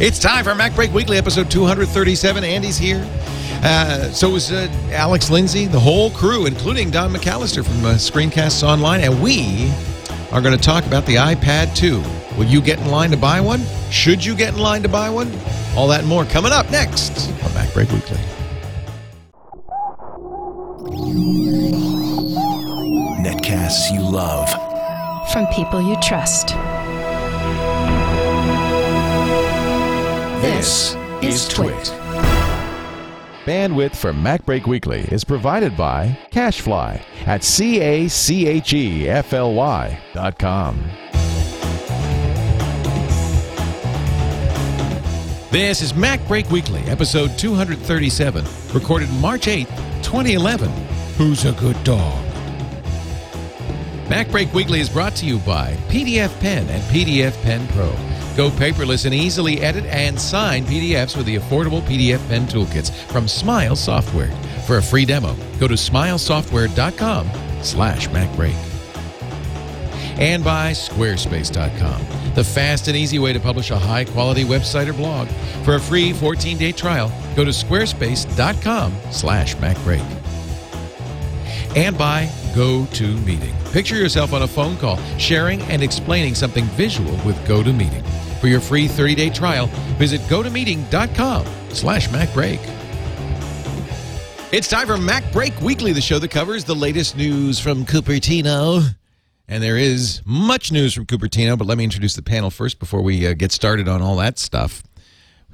It's time for Mac Break Weekly, episode 237. Andy's here. Uh, so is uh, Alex Lindsay, the whole crew, including Don McAllister from uh, Screencasts Online. And we are going to talk about the iPad 2. Will you get in line to buy one? Should you get in line to buy one? All that and more coming up next on Mac Break Weekly. Netcasts you love. from people you trust. This is Twit. Bandwidth for MacBreak Weekly is provided by CacheFly at E C-A-C-H-E-F-L-Y dot com. This is Mac Break Weekly, episode 237, recorded March 8th, 2011. Who's a good dog? Mac Break Weekly is brought to you by PDF Pen and PDF Pen Pro. Go paperless and easily edit and sign PDFs with the affordable PDF Pen toolkits from Smile Software. For a free demo, go to smilesoftware.com slash MacBreak and by squarespace.com, the fast and easy way to publish a high quality website or blog. For a free 14 day trial, go to squarespace.com slash macbreak. And by GoToMeeting. Picture yourself on a phone call, sharing and explaining something visual with GoToMeeting. For your free 30 day trial, visit gotomeeting.com slash macbreak. It's time for Mac Break Weekly, the show that covers the latest news from Cupertino. And there is much news from Cupertino, but let me introduce the panel first before we uh, get started on all that stuff.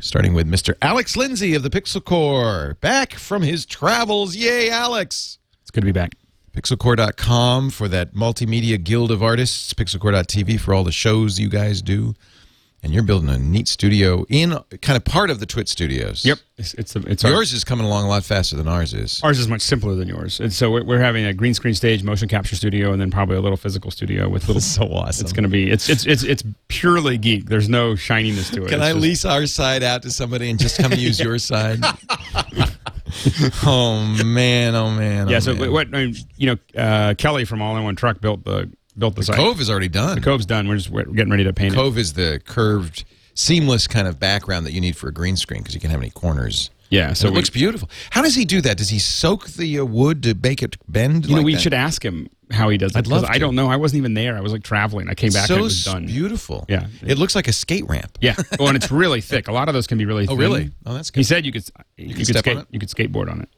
Starting with Mr. Alex Lindsay of the Pixel Corps, back from his travels. Yay, Alex! It's good to be back. Pixelcorps.com for that multimedia guild of artists, Pixelcorps.tv for all the shows you guys do. And you're building a neat studio in kind of part of the Twit Studios. Yep, it's it's, it's our- Yours is coming along a lot faster than ours is. Ours is much simpler than yours, and so we're, we're having a green screen stage, motion capture studio, and then probably a little physical studio with little. So awesome. It's going to be it's it's it's it's purely geek. There's no shininess to it. Can It's I just- lease our side out to somebody and just come use your side? oh man! Oh man! Yeah. oh, So man. what I mean, you know, uh, Kelly from All in One Truck built the built the, The site. Cove is already done. The cove's done. We're just we're getting ready to paint it. Cove is the curved, seamless kind of background that you need for a green screen because you can't have any corners. Yeah. So it we, looks beautiful. How does he do that? Does he soak the uh, wood to make it bend? you know we that? should ask him how he does it. I'd love I don't know. I wasn't even there. I was like traveling. I came back so and it was done. beautiful. Yeah. it looks like a skate ramp. Yeah. Oh, and it's really thick. A lot of those can be really. Oh, thin. really? Oh, that's good. He said you could you, can could step skate you could skateboard on it.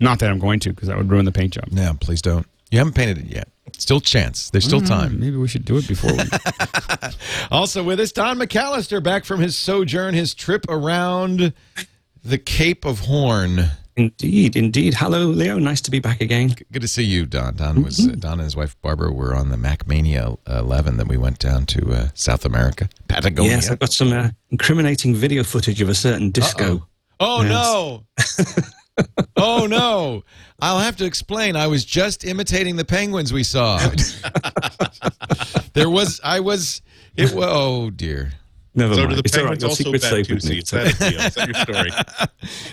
Not that I'm going to because that would ruin the paint job. No, please don't. You haven't painted it yet. Still chance. There's still time. Maybe we should do it before we. Also with us, Don McAllister, back from his sojourn, his trip around the Cape of Horn. Indeed, indeed. Hello, Leo. Nice to be back again. Good to see you, Don. Don was uh, Don and his wife Barbara were on the MacMania 11 that we went down to uh, South America, Patagonia. Yes, I've got some uh, incriminating video footage of a certain disco. Oh Yes. no! oh no! I'll have to explain. I was just imitating the penguins we saw. there was, I was, it. Oh dear. Never So mind. do the it's all right. penguins Your also secret's bad safe two with me. seats? That is, deal. Your story?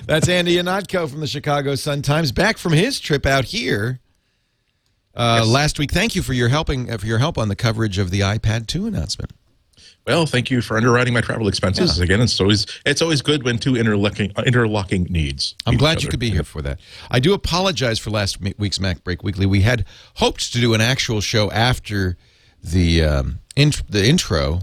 That's Andy Ihnatko from the Chicago Sun Times, back from his trip out here uh, last week. Thank you for your helping uh, for your help on the coverage of the iPad 2 announcement. Well, thank you for underwriting my travel expenses. Yeah. Again, it's always it's always good when two interlocking uh, interlocking needs. I'm meet glad each you other. could be here for that. I do apologize for last week's Mac Break Weekly. We had hoped to do an actual show after the um, int- the intro,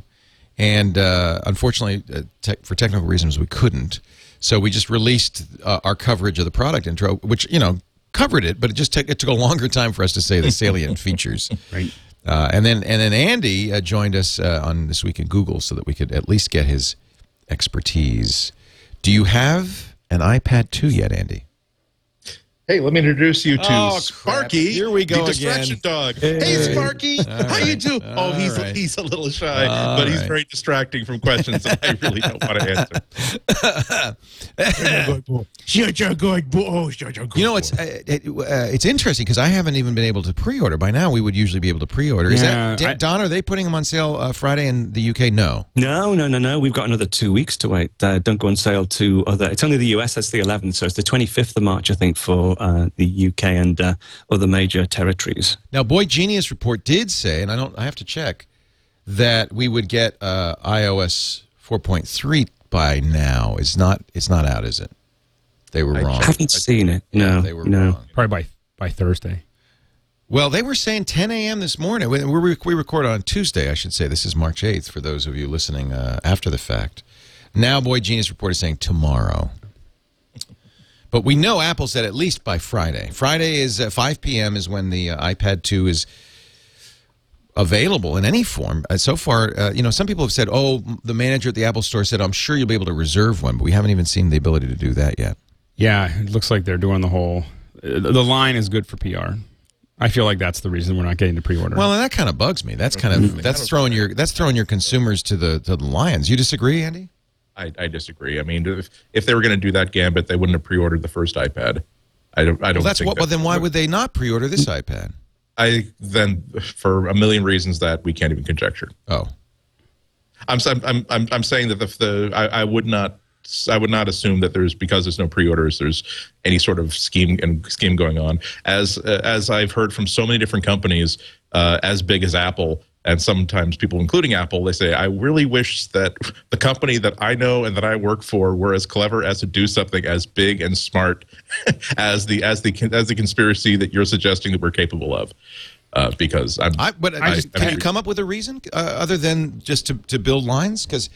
and uh, unfortunately, uh, te- for technical reasons, we couldn't. So we just released uh, our coverage of the product intro, which you know covered it, but it just took it took a longer time for us to say the salient features. Right. Uh, and then and then Andy uh, joined us uh, on this week in Google so that we could at least get his expertise. Do you have an iPad 2 yet, Andy? Hey, let me introduce you to Oh, crap. Sparky. Here we go the distraction again. dog. Hey, Sparky, how you do? All Oh, he's right. he's a little shy, All but he's right. very distracting from questions that I really don't want to answer. Shut your good boy. Shut your good You know, it's uh, it, uh, it's interesting because I haven't even been able to pre-order. By now, we would usually be able to pre-order. Is Yeah, that I- Don? Are they putting them on sale uh, Friday in the UK? No. No, no, no, no. We've got another two weeks to wait. Uh, don't go on sale to other. It's only the US. That's the 11th. So it's the 25th of March, I think, for uh, the UK and uh, other major territories. Now, Boy Genius report did say, and I don't. I have to check that we would get uh, iOS 4.3 by now is not. It's not out, is it? They were wrong. I haven't seen it. No, They were no. wrong. Probably by by Thursday. Well, they were saying 10 a.m. this morning. We, we, we record on Tuesday, I should say. This is March 8th for those of you listening uh, after the fact. Now, Boy Genius Report is saying tomorrow. But we know Apple said at least by Friday. Friday is uh, 5 p.m. is when the uh, iPad 2 is available in any form. Uh, so far, uh, you know, some people have said, oh, the manager at the Apple Store said, I'm sure you'll be able to reserve one, but we haven't even seen the ability to do that yet. Yeah, it looks like they're doing the whole. uh, The line is good for PR. I feel like that's the reason we're not getting the pre-order. Well, and that kind of bugs me. That's kind of that's throwing your that's throwing your consumers to the to the lions. You disagree, Andy? I, I disagree. I mean, if, if they were going to do that gambit, they wouldn't have pre-ordered the first iPad. I don't. I don't. Well, that's think what. Well, then why would they not pre-order this iPad? I then for a million reasons that we can't even conjecture. Oh, I'm I'm I'm I'm, I'm saying that the, the I, I would not I would not assume that there's because there's no pre-orders there's any sort of scheme and scheme going on as uh, as I've heard from so many different companies uh, as big as Apple and sometimes people including Apple they say I really wish that the company that I know and that I work for were as clever as to do something as big and smart as the as the as the conspiracy that you're suggesting that we're capable of uh, because I'm I, but I- I just, I can you come up with a reason uh, other than just to, to build lines? Because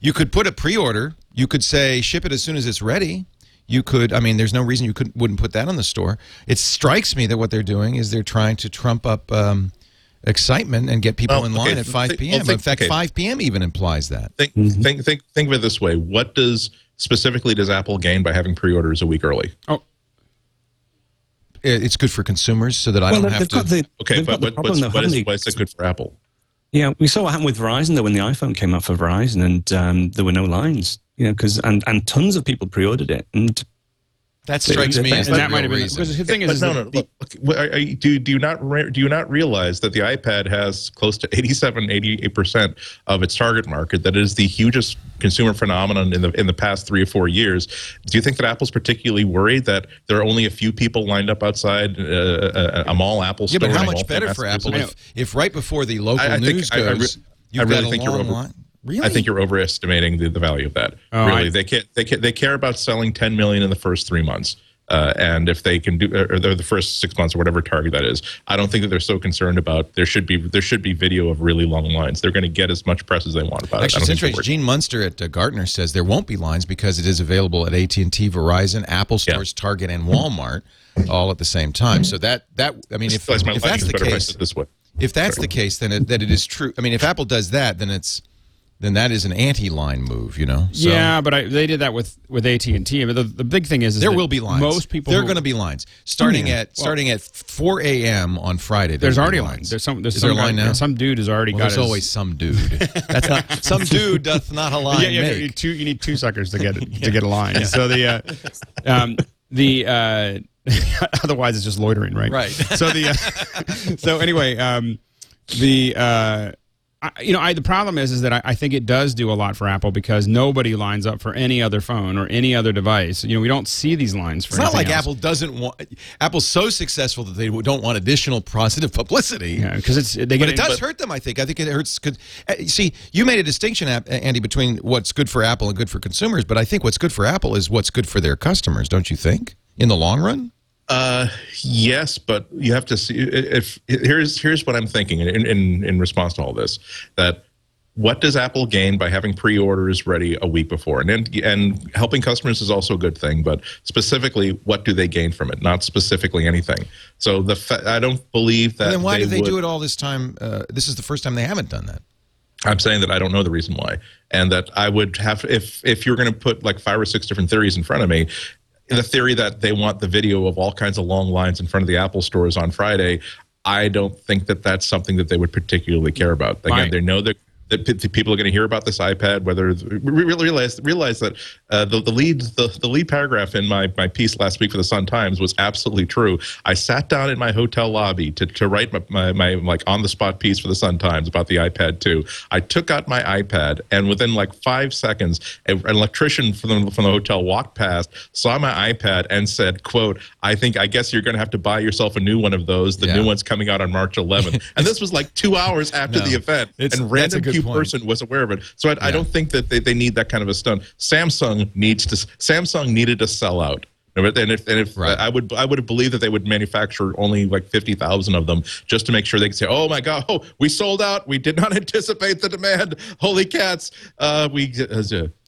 you could put a pre-order. You could say ship it as soon as it's ready. You could. I mean, there's no reason you could wouldn't put that on the store. It strikes me that what they're doing is they're trying to trump up um, excitement and get people Well, in line okay, at 5 think- p.m. well, think- in fact, okay. 5 p.m. even implies that. think think think think of it this way what does specifically does apple gain by having pre-orders a week early oh, It's good for consumers so that I well, don't they've to. the okay they've but got what, problem what's, though, what is why is it good for apple Yeah, we saw what happened with Verizon though when the iPhone came out for Verizon, and um, there were no lines. You know, because and and tons of people pre-ordered it, and that strikes me and as and the that might have been reason. because the thing but is, no no that look, look, are- are you- do, do you not re- do you not realize that the ipad has close to 87 88 percent of its target market that is the hugest consumer phenomenon in the in the past three or four years do you think that apple's particularly worried that there are only a few people lined up outside uh, a, a mall apple Yeah, store but how much better for Apple if, if right before the local I- I think- news I- I re- goes, you've really got a think you're long over- line? Really? I think you're overestimating the, the value of that. Oh, really, I- they care, they care, they care about selling 10 million in the first three months, uh, and if they can do, or the the first six months or whatever target that is, I don't think that they're so concerned about. There should be there should be video of really long lines. They're going to get as much press as they want about Actually, it. I it's don't think interesting. Gene Munster at uh, Gartner says there won't be lines because it is available at AT and T, Verizon, Apple stores, Target, and Walmart, all at the same time. So that that I mean, if, That's if that's the better if I case, this way. if that's the case, then it, that it is true. I mean, if Apple does that, then it's then that is an anti-line move. You know? So yeah, but I, they did that with with AT and T. But the, the big thing is, is There will be lines. Most people, there are going to be lines starting Yeah. at starting at 4 a.m. on Friday. There's already lines. There's some. There's Is some there a line now? Some dude has already Well, got. there's his, always some dude. That's not some dude doth not a line yeah, yeah. You need two. You need two suckers to get it, to get a line. So the uh, um, the uh, otherwise it's just loitering, right? Right. So the uh, so anyway, um, the uh, I, you know, I the problem is is that I, I think it does do a lot for Apple because nobody lines up for any other phone or any other device. You know, we don't see these lines for. It's not like else. Apple doesn't want. Apple's so successful that they don't want additional positive publicity. Yeah, because it's they get But it does hurt them. I think. I think it hurts. Cause, uh, see, you made a distinction, Andy, between what's good for Apple and good for consumers. But I think what's good for Apple is what's good for their customers. Don't you think? In the long run. Uh, yes, but you have to see. If here's here's what I'm thinking in in in response to all this, that what does Apple gain by having pre-orders ready a week before, and and, and helping customers is also a good thing, but specifically, what do they gain from it? Not specifically anything. So the fa- I don't believe that. And then why they did they would, do it all this time? Uh, this is the first time they haven't done that. I'm saying that I don't know the reason why, and that I would have if if you're going to put like five or six different theories in front of me, the theory that they want the video of all kinds of long lines in front of the Apple stores on Friday, I don't think that that's something that they would particularly care about. Again, Right. they know that. That p- people are going to hear about this iPad. Whether re- re- realize realize that uh, the the lead the, the lead paragraph in my my piece last week for the Sun Times was absolutely true. I sat down in my hotel lobby to, to write my, my, my like on the spot piece for the Sun Times about the iPad 2. I took out my iPad and within like five seconds, a, an electrician from the, from the hotel walked past, saw my iPad, and said, "quote I think I guess you're going to have to buy yourself a new one of those. The Yeah. new one's coming out on March 11th." and this was like two hours after No. the event, and random point. person was aware of it. So I, I don't think that they, they need that kind of a stunt. Samsung needs to. Samsung needed to sell out. And if and if Right. I would I would have believed that they would manufacture only like fifty thousand of them just to make sure they could say, oh my god, oh we sold out. We did not anticipate the demand. Holy cats. Uh, we uh,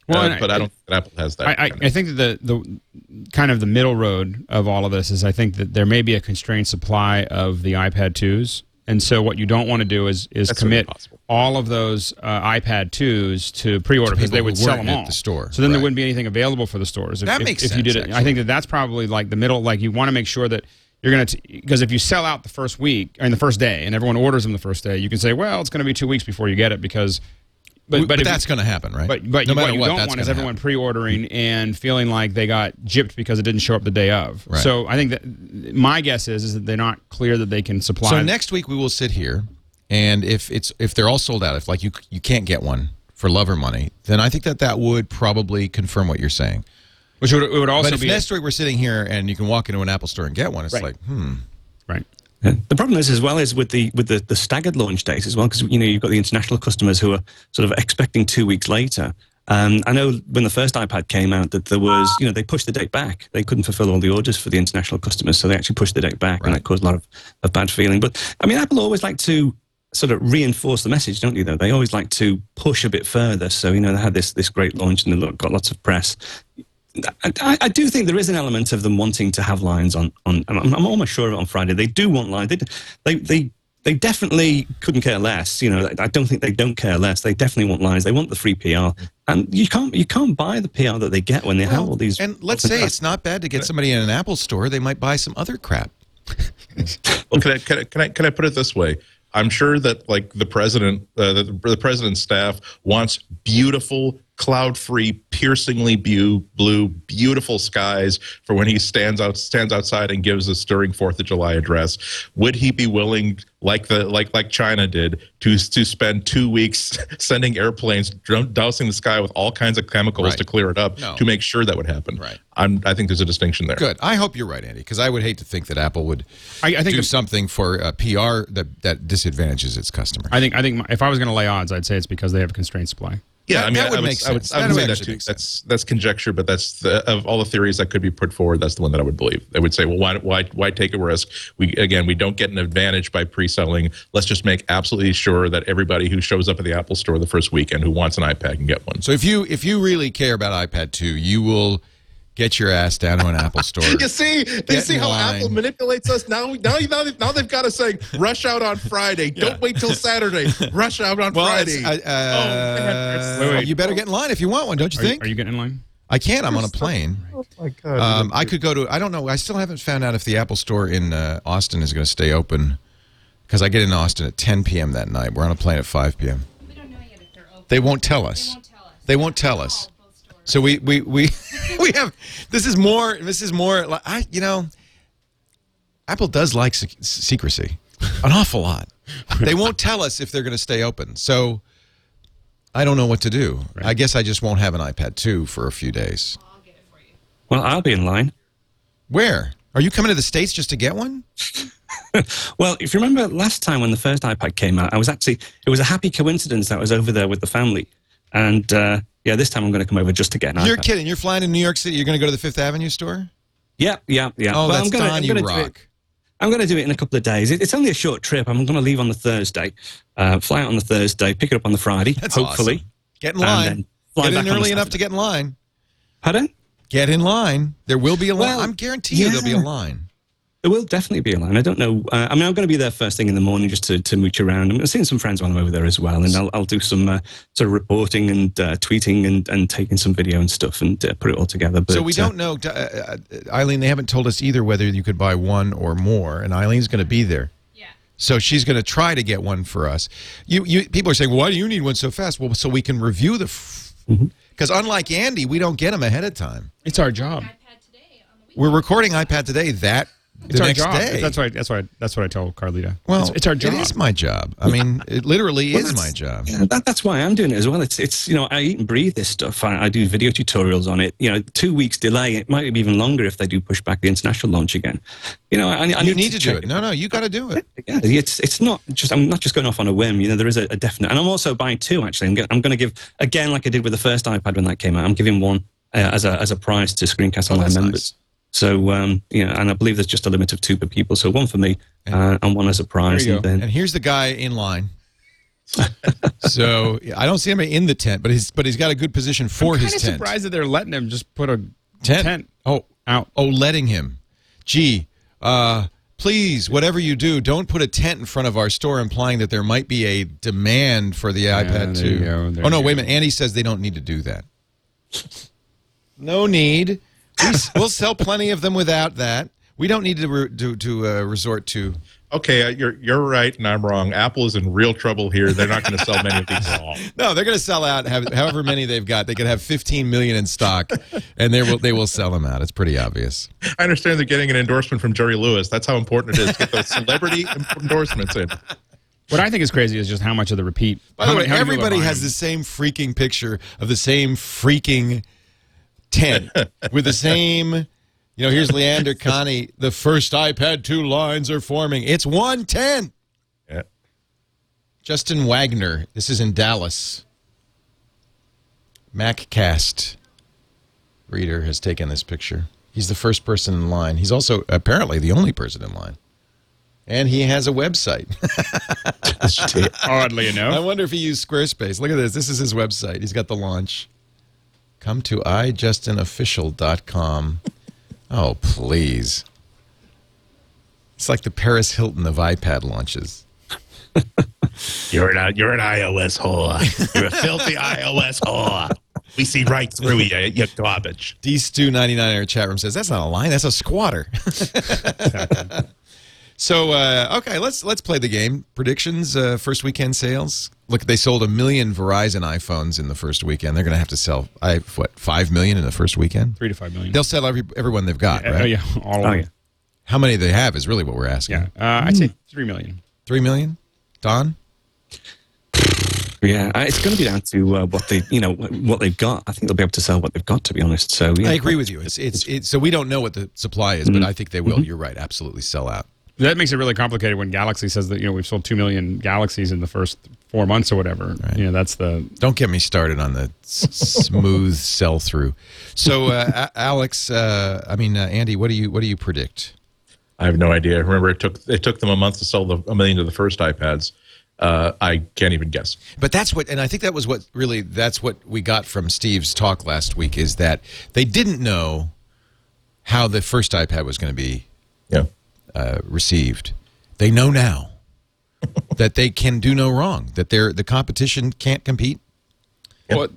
Well, uh, and I- but I, don't think Apple has that. I, I, kind of- I think that the the kind of the middle road of all of this is I think that there may be a constrained supply of the iPad 2s. And so what you don't want to do is is That's commit all of those uh, iPad 2s to pre-order because they would sell them at the store. So then there wouldn't be anything available for the stores. If, That if- makes if you did sense, it. I think that that's probably like the middle. Like you want to make sure that you're going to because if you sell out the first week and the first day and everyone orders them the first day, you can say, well, it's going to be two weeks before you get it because. But, if you- that's going to happen, right? but but no what you what, don't want is everyone happen. pre-ordering and feeling like they got gypped because it didn't show up the day of. Right. So I think that my guess is is that they're not clear that they can supply. So next week we will sit here, and if it's if they're all sold out, if like you you can't get one for love or money, then I think that that would probably confirm what you're saying. which would, it would also but if be next week we're sitting here and you can walk into an Apple store and get one, it's Right. like, hmm, right. Yeah. The problem is, as well, is with the with the, the staggered launch dates as well, because you know you've got the international customers who are sort of expecting two weeks later. Um, I know when the first iPad came out that there was, you know, they pushed the date back. They couldn't fulfill all the orders for the international customers, so they actually pushed the date back, and Right. that caused a lot of, of bad feeling. But I mean, Apple always like to sort of reinforce the message, don't you? Though they always like to push a bit further. So you know, they had this this great launch and they got lots of press. I, I- I do think there is an element of them wanting to have lines on. on I'm, I'm almost sure of it on Friday. They do want lines. They, they, they, they definitely couldn't care less. You know, I don't think they don't care less. They definitely want lines. They want the free PR, and you can't you can't buy the PR that they get when they have all these. and let's say it's not bad to get somebody in an Apple store. They might buy some other crap. Well, can I, can I can I can I put it this way? I'm sure that like the president, uh, the, the president's staff wants beautiful, cloud-free, piercingly blue, blue, beautiful skies for when he stands out stands outside and gives a stirring Fourth of July address. Would he be willing, like the like like China did, to to spend two weeks sending airplanes dousing the sky with all kinds of chemicals Right. to clear it up No. to make sure that would happen? Right. I'm, I think there's a distinction there. Good. I hope you're right, Andy, because I would hate to think that Apple would I, I think do something for uh, PR that that disadvantages its customers. I think I think my, if I was going to lay odds, I'd say it's because they have a constrained supply. Yeah, That- I mean, that would I would, make I would, sense. I would That say would that too. sense. That's that's conjecture, but that's the, of all the theories that could be put forward. That's the one that I would believe. They would say, well, why why why take a risk? We again, we don't get an advantage by pre-selling. Let's just make absolutely sure that everybody who shows up at the Apple Store the first weekend who wants an iPad can get one. So if you if you really care about iPad 2, you will get your ass down to an Apple store. You see, they Get see how line. Apple manipulates us now. Now, now, they- now they've got us saying, "Rush out on Friday. Don't wait till Saturday. Rush out on Well, Friday." it's- uh, man. Wait, wait. you better get in line if you want one, don't you Are, you, think? are you getting in line? I can't. I'm on a plane. oh my God! Um, I could go to. I don't know. I still haven't found out if the Apple Store in uh, Austin is going to stay open because I get in Austin at 10 p.m. that night. We're on a plane at 5 p.m. We don't know yet if they're open. They won't tell us. They won't tell us. They won't tell us. So we we we we have. This is more. This is more. like I you know. Apple does like sec- secrecy, an awful lot. They won't tell us if they're going to stay open. So I don't know what to do. I guess I just won't have an iPad 2 for a few days. well, I'll be in line. Where? Are you coming to the States just to get one? Well, if you remember last time when the first iPad came out, I was actually it was a happy coincidence that I was over there with the family, and uh, yeah, this time I'm going to come over just to get an You're iPad. kidding. You're flying to New York City. You're going to go to the Fifth Avenue store? Yeah, yeah, yeah. Oh, Well, that's I'm gonna, Don, I'm you gonna do it- rock. I'm going to do it in a couple of days. It, it's only a short trip. I'm going to leave on the Thursday, uh, fly out on the Thursday, pick it up on the Friday, That's hopefully. awesome. Get in line. Get back in early enough to get in line. Pardon? Get in line. There will be a line. Well, I'm guaranteeing you there'll be a line. There will definitely be a line. I don't know. Uh, I mean, I'm going to be there first thing in the morning just to, to mooch around. I'm seeing some friends while I'm over there as well, and I'll, I'll do some uh, sort of reporting and uh, tweeting and, and taking some video and stuff and uh, put it all together. But, so we uh, don't know, uh, uh, Eileen. They haven't told us either whether you could buy one or more, and Eileen's going to be there. Yeah. So she's going to try to get one for us. You, you people are saying, well, why do you need one so fast? Well, so we can review the. Because unlike Andy, we don't get them ahead of time. It's our job. iPad today on the. We're recording iPad today that It's the our next job. day. That's what I, that's why. That's what I told Carlita. well, it's, it's our job. It is my job. I mean, it literally Well, is my job. Yeah, that, that's why I'm doing it as well. It's it's you know I eat and breathe this stuff. I, I do video tutorials on it. You know, two weeks delay. It might be even longer if they do push back the international launch again. You know, I, I you need to, do check it. No, no, you got to do it. Yeah, it's it's not just I'm not just going off on a whim. You know, there is a, a definite, and I'm also buying two. Actually, I'm, go- I'm going to give again like I did with the first iPad when that came out. I'm giving one uh, as a as a prize to Screencast Oh, Online that's members. So um, you know, and I believe there's just a limit of two per people. So one for me uh, and one as a prize. And then And here's the guy in line. so I don't see him in the tent, but he's but he's got a good position for I'm his kinda tent. surprised that they're letting him just put a tent. tent Oh, out. oh, letting him. Gee, uh, please, whatever you do, don't put a tent in front of our store, implying that there might be a demand for the iPad there you 2. go, oh no, wait a minute. Andy says they don't need to do that. No need. We, s- we'll sell plenty of them without that. We don't need to re- to, to uh, resort to. Okay, uh, you're you're right, and I'm wrong. Apple is in real trouble here. They're not going to sell many of these at all. No, they're going to sell out. Have, however many they've got, they could have 15 million in stock, and they will they will sell them out. It's pretty obvious. I understand they're getting an endorsement from Jerry Lewis. That's how important it is to get those celebrity endorsements in. What I think is crazy is just how much of the repeat. By the way, many- how many people are everybody has the same freaking picture of the same freaking tent with the same. You know, here's Leander Kahney. The first iPad 2 lines are forming. It's one tent. Yeah. Justin Wagner. This is in Dallas. MacCast reader has taken this picture. He's the first person in line. He's also apparently the only person in line. And he has a website. Oddly enough. I wonder if he used Squarespace. Look at this. This is his website. He's got the launch. Come to iJustinOfficial.com. Oh, please. It's like the Paris Hilton of iPad launches. You're an you're an iOS whore. You're a filthy iOS whore. We see right through you, you garbage. D Stu ninety nine in our chat room says that's not a line, that's a squatter. so uh, okay, let's let's play the game. Predictions, uh, first weekend sales. Look, they sold a million Verizon iPhones in the first weekend. They're going to have to sell I what five million in the first weekend. three to five million. They'll sell every everyone they've got, Oh right? yeah, all Oh of yeah. How many they have is really what we're asking. Yeah, uh, I'd say three million. Three million? Don? Yeah, uh, it's going to be down to uh, what they, you know, what they've got. I think they'll be able to sell what they've got. To be honest, so yeah. I agree with you. It's, it's, it's so we don't know what the supply is, but I think they will. You're right. Absolutely sell out. That makes it really complicated when Galaxy says that you know we've sold two million Galaxies in the first four months or whatever. You know that's the Don't get me started on the smooth sell through. So, uh, Alex, uh, I mean uh, Andy, what do you what do you predict? I have no idea. Remember, it took it took them a month to sell the, a million of the first iPads. Uh, I can't even guess. But that's what, and I think that was what really that's what we got from Steve's talk last week is that they didn't know how the first iPad was going to be Yeah. uh, received. They know now that they can do no wrong. That they're the competition can't compete. well,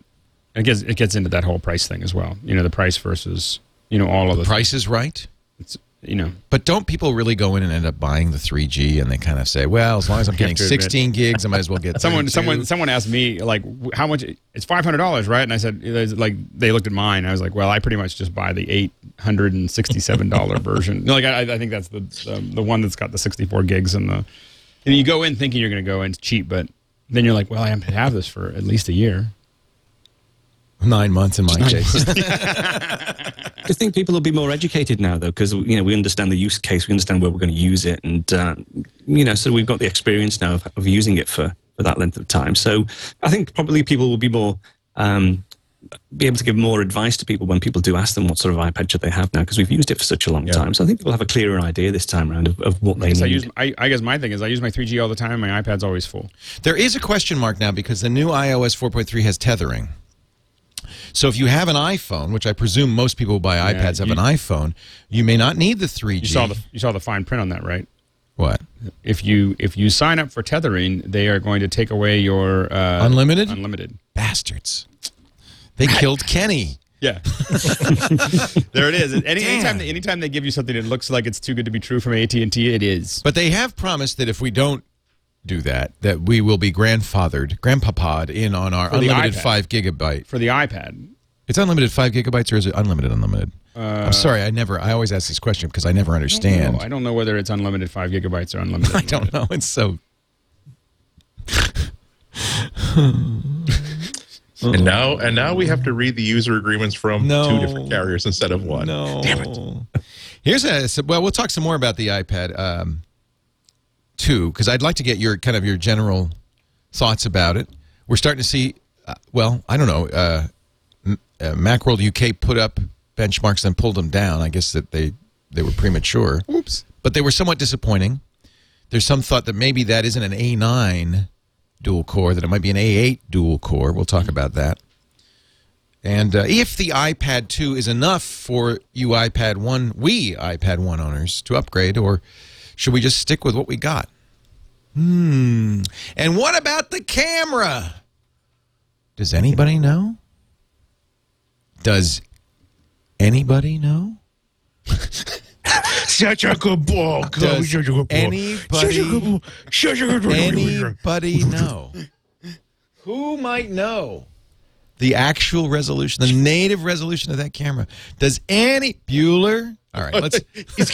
it gets it gets into that whole price thing as well. You know the price versus you know all of the Price is right. It's, you know But don't people really go in and end up buying the 3G and they kind of say, well, as long as I'm getting 16 gigs, I might as well get someone 32. someone someone asked me like how much it's five hundred dollars right and I said like they looked at mine I was like well I pretty much just buy the eight hundred and sixty seven dollar version like I, I think that's the, the the one that's got the sixty four gigs and the and you go in thinking you're going to go in cheap but then you're like well I have to have this for at least a year Nine months in my case. I think people will be more educated now, though, because you know we understand the use case, we understand where we're going to use it, and uh, you know, so we've got the experience now of, of using it for for that length of time. So I think probably people will be more um, be able to give more advice to people when people do ask them what sort of iPad should they have now, because we've used it for such a long time. So I think people have a clearer idea this time around of, of what they I need. use I, I guess my thing is I use my 3G all the time and my iPad's always full There is a question mark now because the new iOS 4.3 has tethering. So if you have an iPhone, which I presume most people who buy Yeah, iPads have you- an iPhone, you may not need the 3G. you saw the you saw the fine print on that right what? if you if you sign up for tethering they are going to take away your uh, Unlimited? unlimited Bastards. They killed Kenny. Yeah. there it is. Any, anytime, they, anytime they give you something that looks like it's too good to be true from AT&T, it is. But they have promised that if we don't do that, that we will be grandfathered, grandpapa'd in on our For unlimited five gigabyte. For the iPad, It's unlimited five gigabytes or is it unlimited unlimited? Uh, I'm sorry, I never. I always ask this question because I never understand. No, I don't know whether it's unlimited five gigabytes or unlimited. I don't know. It's so. And now, and now we have to read the user agreements from No. two different carriers instead of one. No. Damn it. Here's a well. We'll talk some more about the iPad um, two because I'd like to get your kind of your general thoughts about it. We're starting to see. Uh, well, I don't know. Uh, M- uh, Macworld UK put up benchmarks and pulled them down. I guess that they they were premature. Oops. But they were somewhat disappointing. There's some thought that maybe that isn't an A9 dual core, that it might be an A8 dual core. We'll talk about that. And uh, if the iPad 2 is enough for you iPad 1, we iPad 1 owners to upgrade, or should we just stick with what we got? Hmm. And what about the camera? Does anybody know? Does anybody know? Such a good. Does Such a good anybody- Such a good ball. Such a good ball. Anybody know? Who might know the actual resolution, the native resolution of that camera? Does any Bueller? All right, let's. he's,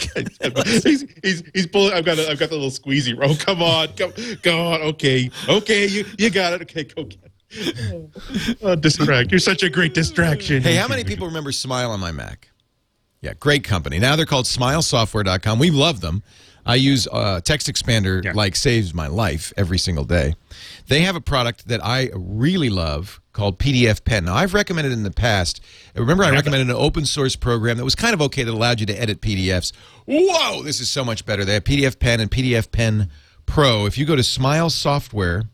he's, he's, he's pulling. I've got a, I've got the little squeezy roll. Come on, come, go on. Okay, okay, you, you got it. Okay, go get it. Oh, distract. You're such a great distraction. Hey, how many people remember Smile on my Mac? Yeah, great company. Now they're called SmileSoftware.com. We love them. I use uh, Text Expander Yeah. like saves my life every single day. They have a product that I really love called PDF Pen. Now I've recommended in the past. Remember, I recommended an open source program that was kind of okay that allowed you to edit PDFs. Whoa, this is so much better. They have PDF Pen and PDF Pen Pro. If you go to Smile Software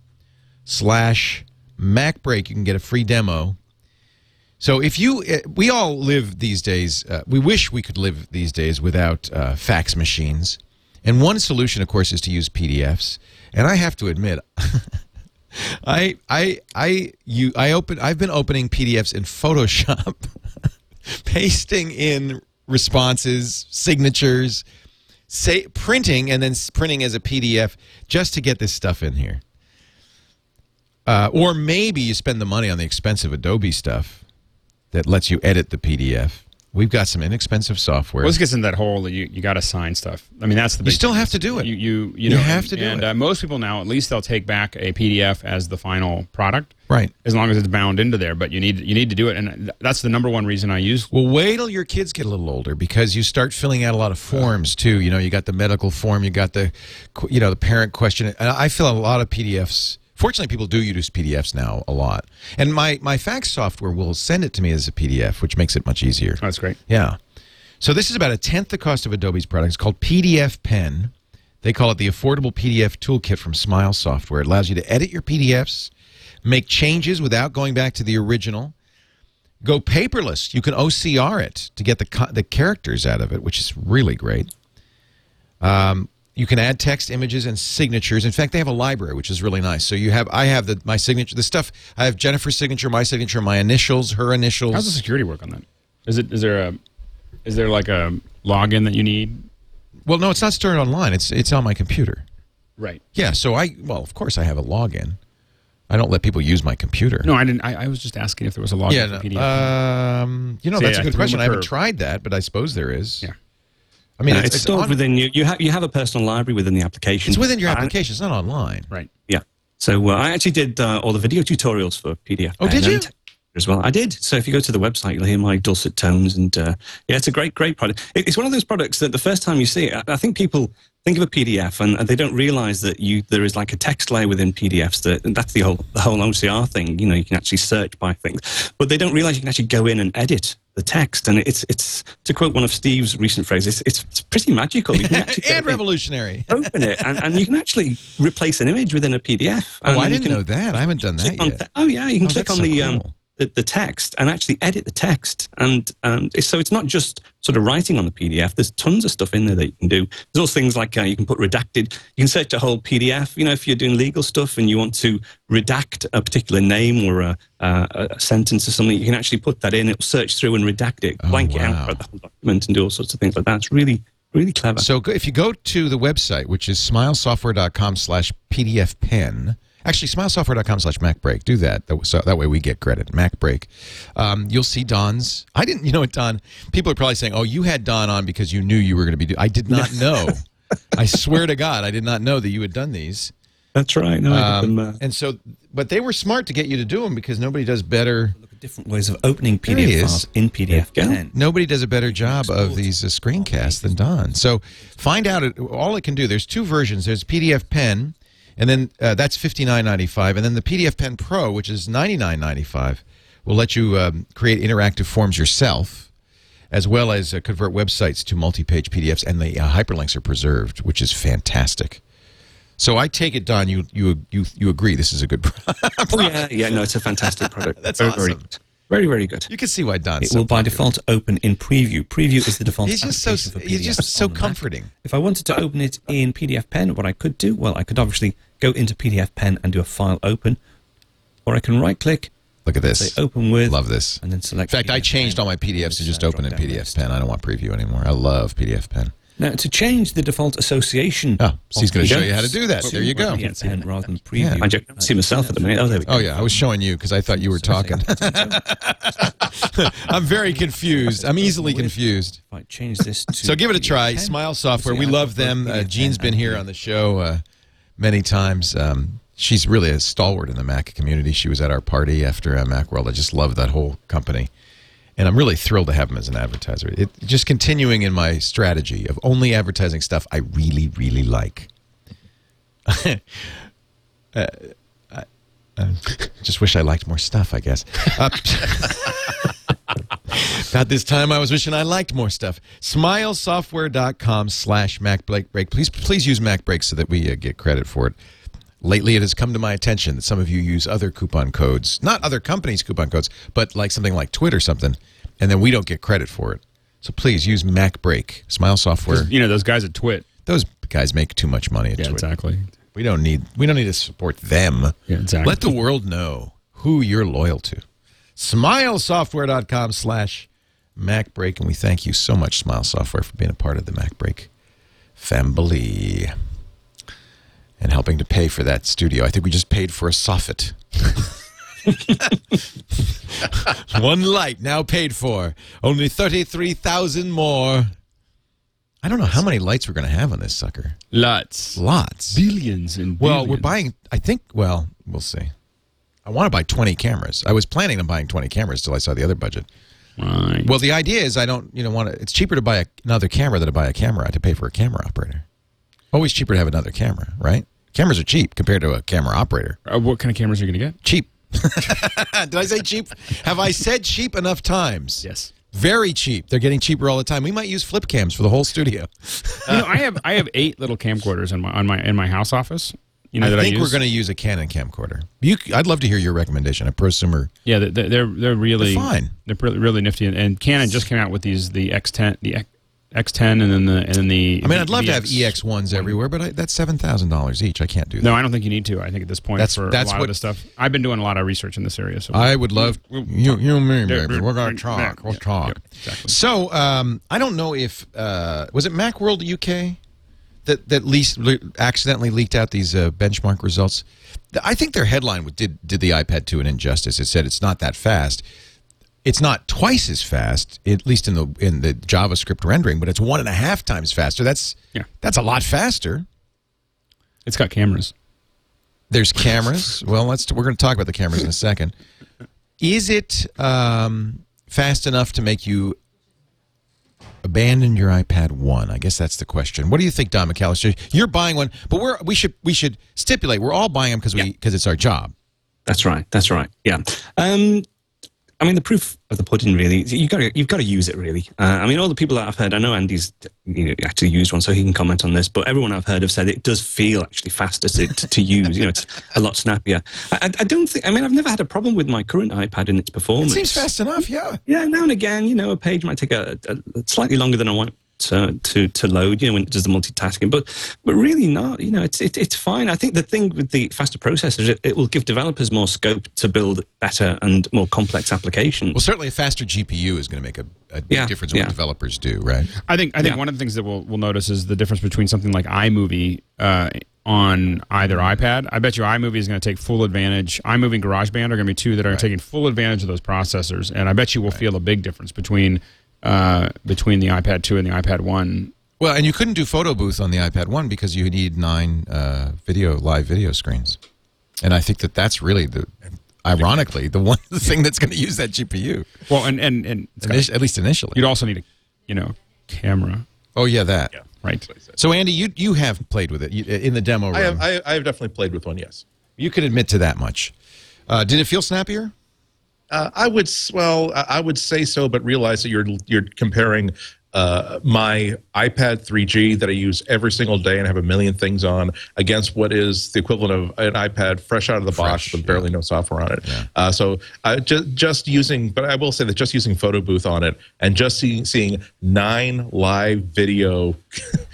slash MacBreak, you can get a free demo. So if you, uh, we all live these days. Uh, we wish we could live these days without uh, fax machines. And one solution, of course, is to use PDFs. And I have to admit, I, I, I, you, I open. I've been opening PDFs in Photoshop, pasting in responses, signatures, say printing, and then printing as a PDF just to get this stuff in here. Uh, or maybe you spend the money on the expensive Adobe stuff that lets you edit the PDF. We've got some inexpensive software. Well, this gets in that hole that you, you got to sign stuff. I mean, that's the You still thing. have to do it. You you you, You have to do and, it. Uh, most people now, at least, they'll take back a PDF as the final product, right. as long as it's bound into there. But you need you need to do it, and th- that's the number one reason I use. Well, wait till your kids get a little older because you start filling out a lot of forms too. You know, you got the medical form, you got the, you know, the parent question. And I fill out a lot of PDFs. Fortunately, people do use PDFs now a lot, and my my fax software will send it to me as a PDF, which makes it much easier. Oh, that's great. Yeah. So this is about a tenth the cost of Adobe's product. It's called PDF Pen. They call it the affordable PDF toolkit from Smile Software. It allows you to edit your PDFs, make changes without going back to the original. Go paperless. You can OCR it to get the the characters out of it, which is really great. Um, you can add text, images, and signatures. In fact, they have a library, which is really nice. So you have I have the my signature, the stuff. I have Jennifer's signature, my signature, my initials, her initials. How's the security work on that? Is it is there a is there like a login that you need? Well, no, it's not stored online. It's it's on my computer. Right. Yeah, so I well, of course I have a login. I don't let people use my computer. No, I didn't. I, I was just asking if there was a login yeah, no, PDF. um, you know See, that's a good question. I haven't tried that, but I suppose there is. Yeah. I mean, it's, it's, it's stored on- within you. You have you have a personal library within the application. It's within your And- application. It's not online. right. Yeah. So uh, I actually did uh, all the video tutorials for PDF. Oh, did you? As well, I did. So if you go to the website, you'll hear my dulcet tones, and uh, yeah, it's a great, great product. It's one of those products that the first time you see it, I- I think people think of a PDF and they don't realize that you there is like a text layer within PDFs. That and that's the whole the whole OCR thing. You know, you can actually search by things, but they don't realize you can actually go in and edit the text. And it's it's to quote one of Steve's recent phrases, it's it's pretty magical. You can actually and revolutionary. open it, and, and you can actually replace an image within a PDF. Oh, And I didn't know that. I haven't done that on yet. oh yeah, you can Oh, click on so the, um, cool. the the text and actually edit the text, and and so it's not just sort of writing on the PDF. There's tons of stuff in there that you can do. There's also things like uh, you can put redacted. You can search a whole PDF. You know, if you're doing legal stuff and you want to redact a particular name or a, a, a sentence or something, you can actually put that in. It'll search through and redact it, Oh, blank it out for the whole document, and do all sorts of things like that. It's really really clever. So if you go to the website, which is smilesoftware.com slash PDF pen, Actually, smilesoftware.com slash MacBreak. Do that. That- So that way we get credit. MacBreak. Um, you'll see Don's. I didn't, you know what, Don? People are probably saying, oh, you had Don on because you knew you were going to be doing I did not know. I swear to God, I did not know that you had done these. That's right. No, I them, Um, uh, and so, but they were smart to get you to do them because nobody does better. different ways of opening There he PDF files in PDF Pen. Nobody does a better job of these uh, screencasts than Don. So find out it, all it can do. There's two versions. There's PDF Pen, and then uh, that's fifty nine ninety five, and then the PDF Pen Pro, which is ninety nine ninety five, will let you um, create interactive forms yourself, as well as uh, convert websites to multi page PDFs, and the uh, hyperlinks are preserved, which is fantastic. So I take it, Don, you you you you agree this is a good product. oh, yeah, yeah, no, it's a fantastic product. That's very, Very, awesome. good. very, very good. You can see why Don's It so will by popular. default open in preview. Preview is the default. He's just so for he's just so on Mac. comforting. If I wanted to open it in PDF Pen, what I could do, well, I could obviously go into PDF Pen and do a file open, or I can right click, Look at this. say open with, Love this. and then select. In fact, I changed Pen. all my PDFs to just Uh, open in PDF list. Pen. I don't want preview anymore. I love PDF Pen. Now, to change the default association. Oh, so he's going to show you how to do that. There you go. PDF Pen rather than preview. I just see myself at the minute. Oh, there we go. Oh yeah, I was showing you because I thought you were talking. I'm very confused. I'm easily confused. I change this to. So give it a try. Smile Software. We love them. Uh, PDF Jean's Pen been here on the show uh, many times. Um, she's really a stalwart in the Mac community. She was at our party after uh, Macworld. I just love that whole company. And I'm really thrilled to have them as an advertiser. It just continuing in my strategy of only advertising stuff I really, really like. uh, I, I just wish I liked more stuff. I guess. Uh, About this time, I was wishing I liked more stuff. Smilesoftware.com slash MacBreak. Please, please use MacBreak so that we uh, get credit for it. Lately, it has come to my attention that some of you use other coupon codes, not other companies' coupon codes, but like something like Twit or something, and then we don't get credit for it. So please use MacBreak. Smile Software. You know those guys at Twit. Those guys make too much money at Yeah, Twit. exactly. We don't need we don't need to support them. Yeah, exactly. Let the world know who you're loyal to. Smilesoftware.com slash MacBreak. And we thank you so much, Smile Software, for being a part of the MacBreak family and helping to pay for that studio. I think we just paid for a soffit. One light now paid for. Only 33,000 more. I don't know how many lights we're going to have on this sucker. Lots. Lots. Billions and billions. Well, we're buying. I think. Well, we'll see. I want to buy twenty cameras. I was planning on buying twenty cameras till I saw the other budget. Right. Well, the idea is I don't. You know, want to. It's cheaper to buy a, another camera than to buy a camera to pay for a camera operator. Always cheaper to have another camera, right? Cameras are cheap compared to a camera operator. Uh, what kind of cameras are you going to get? Cheap. Did I say cheap? Have I said cheap enough times? Yes. Very cheap. They're getting cheaper all the time. We might use flip cams for the whole studio. you know, I have I have eight little camcorders in my on my in my house office. You know I think I we're going to use a Canon camcorder. You, I'd love to hear your recommendation. A prosumer. Yeah, they're they're, they're really They're fine. They're really, nifty, and, and Canon just came out with these the X10, the X- X10, and then the and then the. I mean, I'd love to have EX ones everywhere, but I, that's seven thousand dollars each. I can't do that. No, I don't think you need to. I think at this point, That's- for that's a lot what- of this stuff, I've been doing a lot of research in this area. So I would love you, you and me, baby. We're gonna talk. We'll yeah, talk. yeah, exactly. So, um, I don't know if uh, was it MacWorld UK that that least le- accidentally leaked out these uh, benchmark results. I think their headline did did the iPad 2 an injustice. It said it's not that fast. It's not twice as fast, at least in the in the JavaScript rendering, but it's one and a half times faster. That's Yeah. that's a lot faster. it's got cameras. There's cameras. well, let's we're going to talk about the cameras in a second. Is it um, fast enough to make you abandon your iPad one? I guess that's the question. What do you think, Don McAllister? You're buying one, but we're we should we should stipulate we're all buying them because we because it's our job. That's right. That's right. Yeah. Um, I mean, the proof of the pudding, really, you got to you've got to use it, really. Uh, I mean, all the people that I've heard, I know Andy's you know, actually used one, so he can comment on this. But everyone I've heard have said it does feel actually faster to, to, to use. You know, it's a lot snappier. I, I- don't think. I mean, I've never had a problem with my current iPad in its performance. It seems fast enough, yeah. Yeah, now and again, you know, a page might take a, a, slightly longer than I want to, to to load. You know, when it does the multitasking, but but really not. You know, it's it, it's fine. I think the thing with the faster processors, it, it will give developers more scope to build better and more complex applications. Well, certainly a faster GPU is going to make a, a big Yeah, difference in yeah. what developers do, right? I think I think Yeah. one of the things that we'll, we'll notice is the difference between something like iMovie uh, on either iPad. I bet you iMovie is going to take full advantage. iMovie and GarageBand are going to be two that are taking full advantage of those processors, and I bet you will feel a big difference between uh, between the iPad 2 and the iPad 1. Well, and you couldn't do photo booth on the iPad 1 because you need nine uh, video live video screens. And I think that that's really the ironically the one the thing that's going to use that GPU. Well, and and and it's got- Init- at least initially. you'd also need a you know camera, Oh yeah, that. right? So Andy, you you have played with it you, in the demo room. I have, I, I have definitely played with one. Yes. you could admit to that much. Uh, did it feel snappier? Uh, I would well, I would say so, but realize that you're you're comparing uh, my iPad 3G that I use every single day and have a million things on against what is the equivalent of an iPad fresh out of the box with barely no software on it. Uh, so uh, just just using, but I will say that just using Photo Booth on it and just seeing seeing nine live video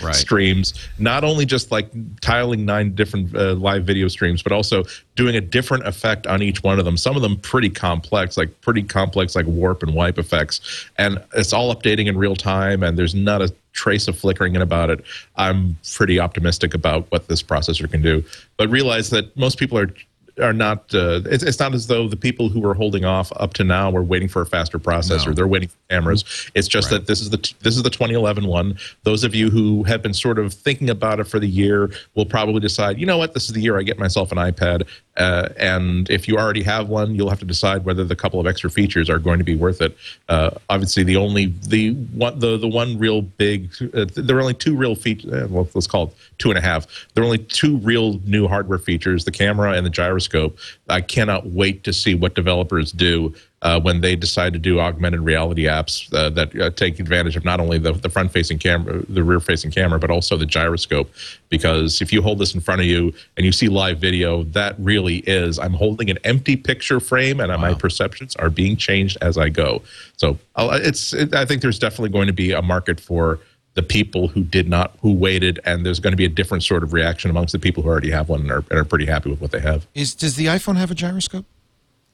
Right. streams, not only just like tiling nine different uh, live video streams, but also doing a different effect on each one of them. Some of them pretty complex, like pretty complex, like warp and wipe effects, and it's all updating in real time. And there's not a trace of flickering in about it. I'm pretty optimistic about what this processor can do, but realize that most people are are not. Uh, it's, it's not as though the people who were holding off up to now were waiting for a faster processor. No. They're waiting for cameras. It's just that this is the t- this is the 2011 one. Those of you who have been sort of thinking about it for the year will probably decide, you know what, this is the year I get myself an iPad. Uh, and if you already have one, you'll have to decide whether the couple of extra features are going to be worth it. Uh, obviously, the only the one the the one real big uh, there are only two real features. Uh, well, let's call it two and a half. There are only two real new hardware features: the camera and the gyroscope. I cannot wait to see what developers do uh, when they decide to do augmented reality apps uh, that uh, take advantage of not only the, the front facing camera, the rear facing camera, but also the gyroscope. Because if you hold this in front of you and you see live video, that really is I'm holding an empty picture frame and my perceptions are being changed as I go. So I'll, it's it, I think there's definitely going to be a market for the people who did not who waited and there's going to be a different sort of reaction amongst the people who already have one and are, and are pretty happy with what they have Is does the iPhone have a gyroscope?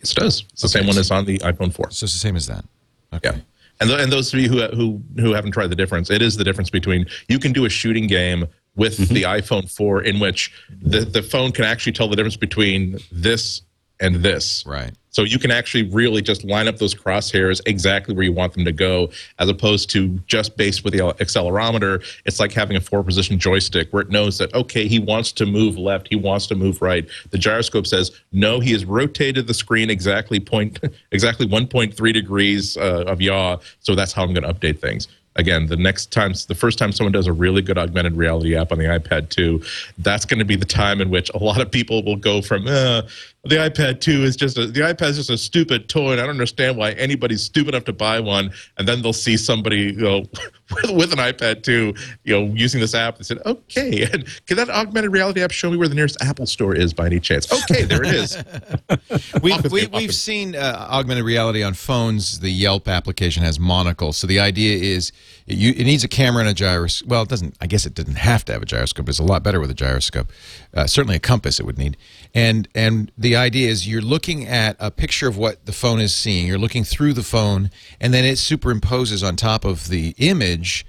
it does it's the Okay, same one so- as on the iphone 4 So it's the same as that. Okay. Yeah. And, th- and those of you who, who who haven't tried the difference, it is the difference between you can do a shooting game with mm-hmm. the iPhone 4 in which the, the phone can actually tell the difference between this and this. Right. So you can actually really just line up those crosshairs exactly where you want them to go, as opposed to just based with the accelerometer. It's like having a four position joystick where it knows that, okay, he wants to move left, he wants to move right. The gyroscope says, no, he has rotated the screen exactly point, exactly 1.3 degrees uh, of yaw. So that's how I'm going to update things. Again, the next time, the first time someone does a really good augmented reality app on the iPad 2, that's going to be the time in which a lot of people will go from, uh, the iPad 2 is just a, the iPad is just a stupid toy, and I don't understand why anybody's stupid enough to buy one. And then they'll see somebody, you know, with, with an iPad 2, you know, using this app and said, okay, and can that augmented reality app show me where the nearest Apple store is by any chance? Okay, there it is. We've, we, we've seen uh, augmented reality on phones. The Yelp application has monocle. So the idea is it, you, it needs a camera and a gyroscope. Well, it doesn't. I guess it doesn't have to have a gyroscope. It's a lot better with a gyroscope. Uh, certainly a compass it would need. And and the idea is you're looking at a picture of what the phone is seeing. You're looking through the phone, and then it superimposes on top of the image.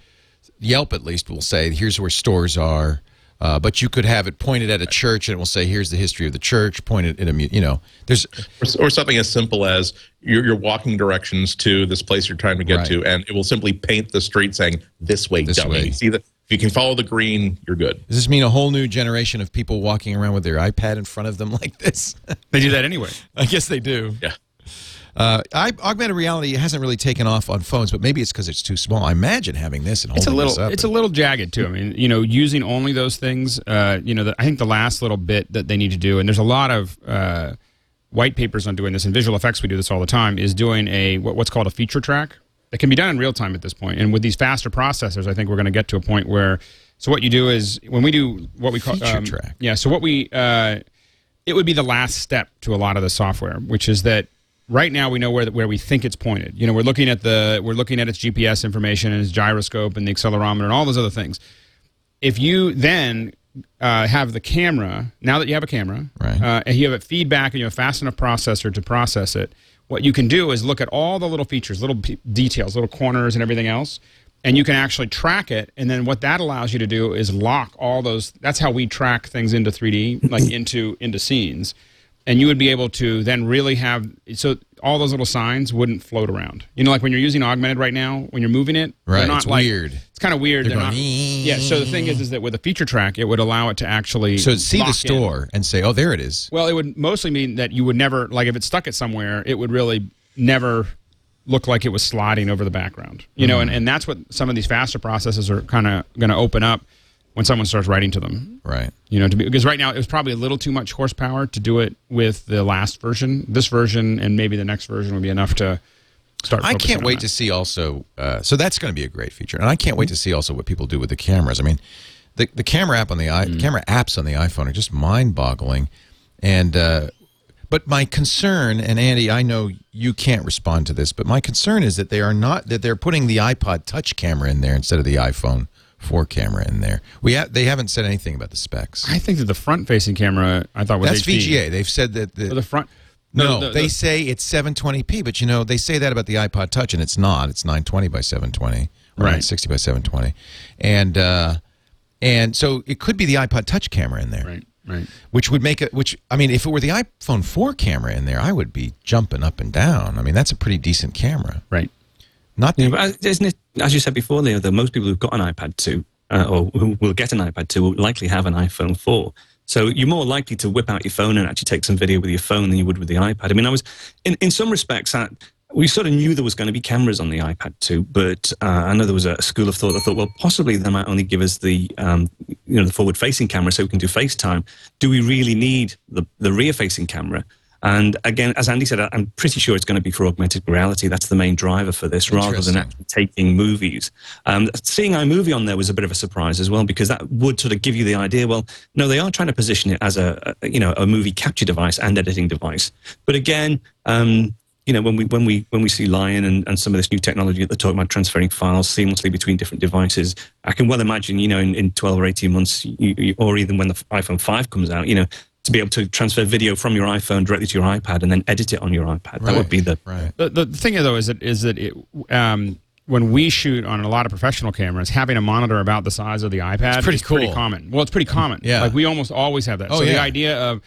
Yelp at least will say, here's where stores are. Uh, but you could have it pointed at a church and it will say, here's the history of the church, pointed at a, you know, there's, or, or something as simple as you're, you're walking directions to this place you're trying to get Right. to, and it will simply paint the street saying "this way, This dummy." way. See that if you can follow the green, you're good. does this mean a whole new generation of people walking around with their iPad in front of them like this? They do that anyway. I guess they do. Yeah. Uh, I, augmented reality hasn't really taken off on phones, but maybe it's because it's too small. I imagine having this and It's a holding little, this up it's a little jagged too. I mean, you know, using only those things. Uh, you know, the, I think the last little bit that they need to do, and there's a lot of uh, white papers on doing this. and visual effects, we do this all the time. Is doing a what, what's called a feature track. It can be done in real time at this point, and with these faster processors, I think we're going to get to a point where. So what you do is when we do what we call Feature um, track. Yeah. So what we uh, it would be the last step to a lot of the software, which is that right now we know where where we think it's pointed. You know, we're looking at the we're looking at its GPS information and its gyroscope and the accelerometer and all those other things. If you then uh, have the camera, now that you have a camera, Right. uh, and you have a feedback and you have a fast enough processor to process it, what you can do is look at all the little features, little details, little corners, and everything else. and you can actually track it. And then what that allows you to do is lock all those. That's how we track things into 3D, like into into scenes. And you would be able to then really have so all those little signs wouldn't float around. You know, like when you're using augmented right now, when you're moving it, they're Right, not it's like- weird. It's kind of weird. They're They're not, yeah. So the thing is, is that with a feature track, it would allow it to actually So see the lock in. store and say, "Oh, there it is." Well, it would mostly mean that you would never like if it stuck it somewhere, it would really never look like it was sliding over the background. You know, mm-hmm. and, and that's what some of these faster processes are kind of going to open up when someone starts writing to them. Right. You know, to be, because right now it was probably a little too much horsepower to do it with the last version. This version and maybe the next version would be enough to start. I can't wait to see also. Uh, so that's going to be a great feature, and I can't wait to see also what people do with the cameras. I mean, the the camera app on the i Mm-hmm. camera apps on the iPhone are just mind boggling, and. Uh, but my concern, and Andy, I know you can't respond to this, but my concern is that they are not that they're putting the iPod Touch camera in there instead of the iPhone 4 camera in there. We ha- they haven't said anything about the specs. I think that the front-facing camera, I thought was That's HD. VGA. They've said that the, Or the front. no, the- the- they the- say it's 720p, but you know they say that about the iPod Touch, and it's not. It's 920 by 720, or Right. 960 by 720, and uh, and so it could be the iPod Touch camera in there, Right. Right. which would make it. Which I mean, if it were the iPhone 4 camera in there, I would be jumping up and down. I mean, that's a pretty decent camera. Right. Not Yeah, but uh, isn't it, as you said before, Leo, that most people who've got an iPad 2 uh, or who will get an iPad 2 will likely have an iPhone 4. So you're more likely to whip out your phone and actually take some video with your phone than you would with the iPad. I mean, I was, in, in some respects, I, we sort of knew there was going to be cameras on the iPad 2, but uh, I know there was a school of thought that thought, well, possibly they might only give us the, um, you know, the forward-facing camera so we can do FaceTime. Do we really need the, the rear-facing camera? And again, as Andy said, I'm pretty sure it's going to be for augmented reality. That's the main driver for this, rather than actually taking movies. Um, seeing iMovie on there was a bit of a surprise as well, because that would sort of give you the idea. Well, no, they are trying to position it as a, a you know a movie capture device and editing device. But again, um, you know, when we when we when we see Lion and, and some of this new technology that they're talking about transferring files seamlessly between different devices, I can well imagine, you know, in, in 12 or 18 months, you, you, or even when the iPhone 5 comes out, you know, to be able to transfer video from your iPhone directly to your iPad and then edit it on your iPad. That would be the right. The, the thing though is that is that it, um, when we shoot on a lot of professional cameras, having a monitor about the size of the iPad pretty is pretty common. Well, it's pretty common. Yeah. like we almost always have that. Oh, so the idea of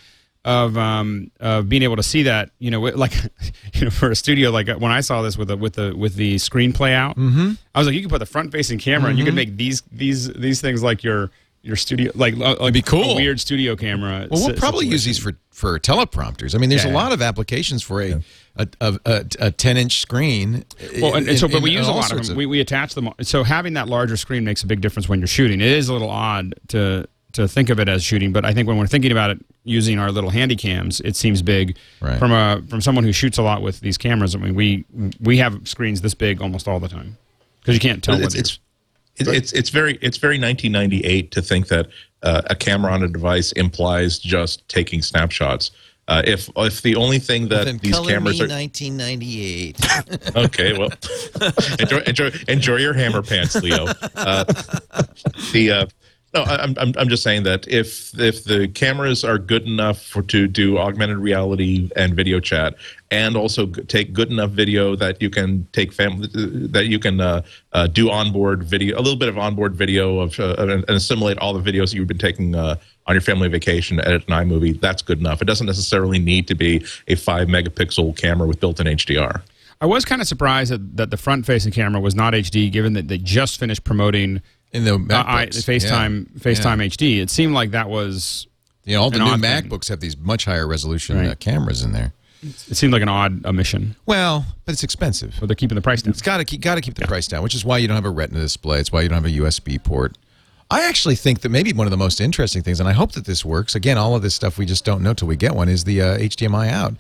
of um, of being able to see that, you know, like you know, for a studio, like uh, when I saw this with the with the with the screenplay out, mm-hmm. I was like, you can put the front facing camera, and you Mm-hmm. make these these these things like your your studio, like, uh, like be cool. a weird studio camera. Well, we'll si- probably use these for, for teleprompters. I mean, there's a Yeah. lot of applications for a a, a, a, a 10 inch screen. Well, and, and so, in- but we use a lot of sorts them. We, we attach them. So having that larger screen makes a big difference when you're shooting. It is a little odd to to think of it as shooting, but I think when we're thinking about it using our little handy cams, it seems big. Right. From a from someone who shoots a lot with these cameras, I mean, we we have screens this big almost all the time because you can't tell But whether it's, it's it- it's it's very it's very 1998 to think that uh, a camera on a device implies just taking snapshots. Uh, if if the only thing that these cameras me are 1998. okay, well, enjoy, enjoy enjoy your hammer pants, Leo. Uh, the uh, no, I'm, I'm I'm just saying that if if the cameras are good enough for to do augmented reality and video chat, and also take good enough video that you can take family that you can uh, uh, do onboard video, a little bit of onboard video of uh, and assimilate all the videos you've been taking. Uh, on your family vacation, edit an iMovie. That's good enough. It doesn't necessarily need to be a five megapixel camera with built-in HDR. I was kind of surprised that, that the front facing camera was not HD, given that they just finished promoting In the uh, I, FaceTime Yeah. FaceTime Yeah. HD. It seemed like that was You know, all the new odd thing. MacBooks have these much higher resolution Right. uh, cameras in there. it seemed like an odd omission, Well, but it's expensive. but they're keeping the price down. It's got to keep got to keep the price down, which is why you don't have a Retina display. It's why you don't have a USB port. I actually think that maybe one of the most interesting things, and I hope that this works. Again, all of this stuff we just don't know till we get one. Is the uh, HDMI out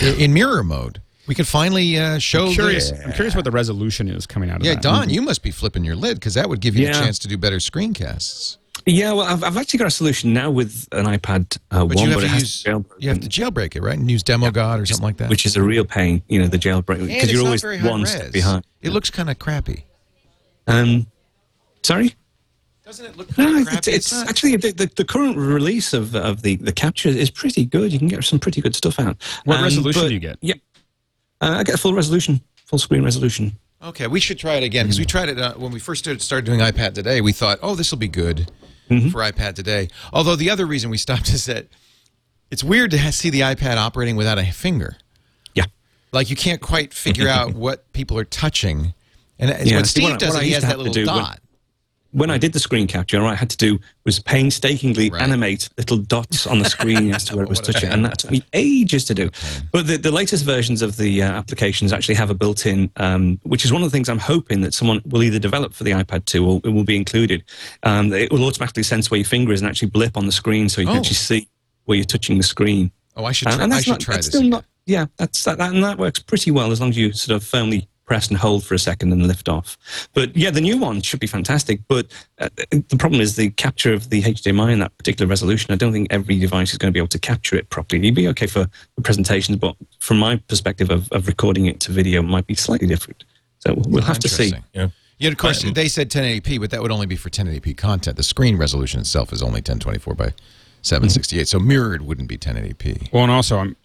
in mirror mode? We can finally uh, show. I'm curious. the- I'm curious what the resolution is coming out of yeah, that. Don, you must be flipping your lid because that would give you a chance to do better screencasts. Yeah, well, I've, I've actually got a solution now with an iPad uh, But one, you have but it to has use to jailbreak, you have to jailbreak it, right? And use Demo God or something like that. which is a real pain. You know, the jailbreak because you're always one step behind. It looks kind of crappy. Um, sorry. Doesn't it look No, of it's, crappy? it's not- actually the, the, the current release of of the the capture is pretty good. You can get some pretty good stuff out. What Um, resolution but- do you get? Yeah, uh, I get a full resolution, full screen resolution. Okay, we should try it again because we tried it uh, when we first started, started doing iPad today. We thought, oh, this will be good for iPad today. Although the other reason we stopped is that it's weird to see the iPad operating without a finger. Yeah. Like you can't quite figure out what people are touching. And uh, Yeah, when Steve what does what he has that little dot. When I did the screen capture, all I had to do was painstakingly Right. animate little dots on the screen as to where it was touching, and that took me ages to do. But the, the latest versions of the uh, applications actually have a built-in, um, which is one of the things I'm hoping that someone will either develop for the iPad 2 or it will be included. Um, it will automatically sense where your finger is and actually blip on the screen, so you can Oh. actually see where you're touching the screen. Oh, I should. And- Try, and I that's should not, try that's this. still again. not. Yeah, that's that, that, and that works pretty well as long as you sort of firmly press and hold for a second and lift off. But yeah, the new one should be fantastic. But uh, the problem is the capture of the HDMI in that particular resolution. I don't think every device is going to be able to capture it properly. It'd be okay for the presentations, but from my perspective of, of recording it to video, it might be slightly different. So we'll have to see. Yeah. Yeah, of course, Um, they said 1080p, but that would only be for 1080p content. The screen resolution itself is only 1024 by 768, so mirrored wouldn't be 1080p. Well, and also, I'm,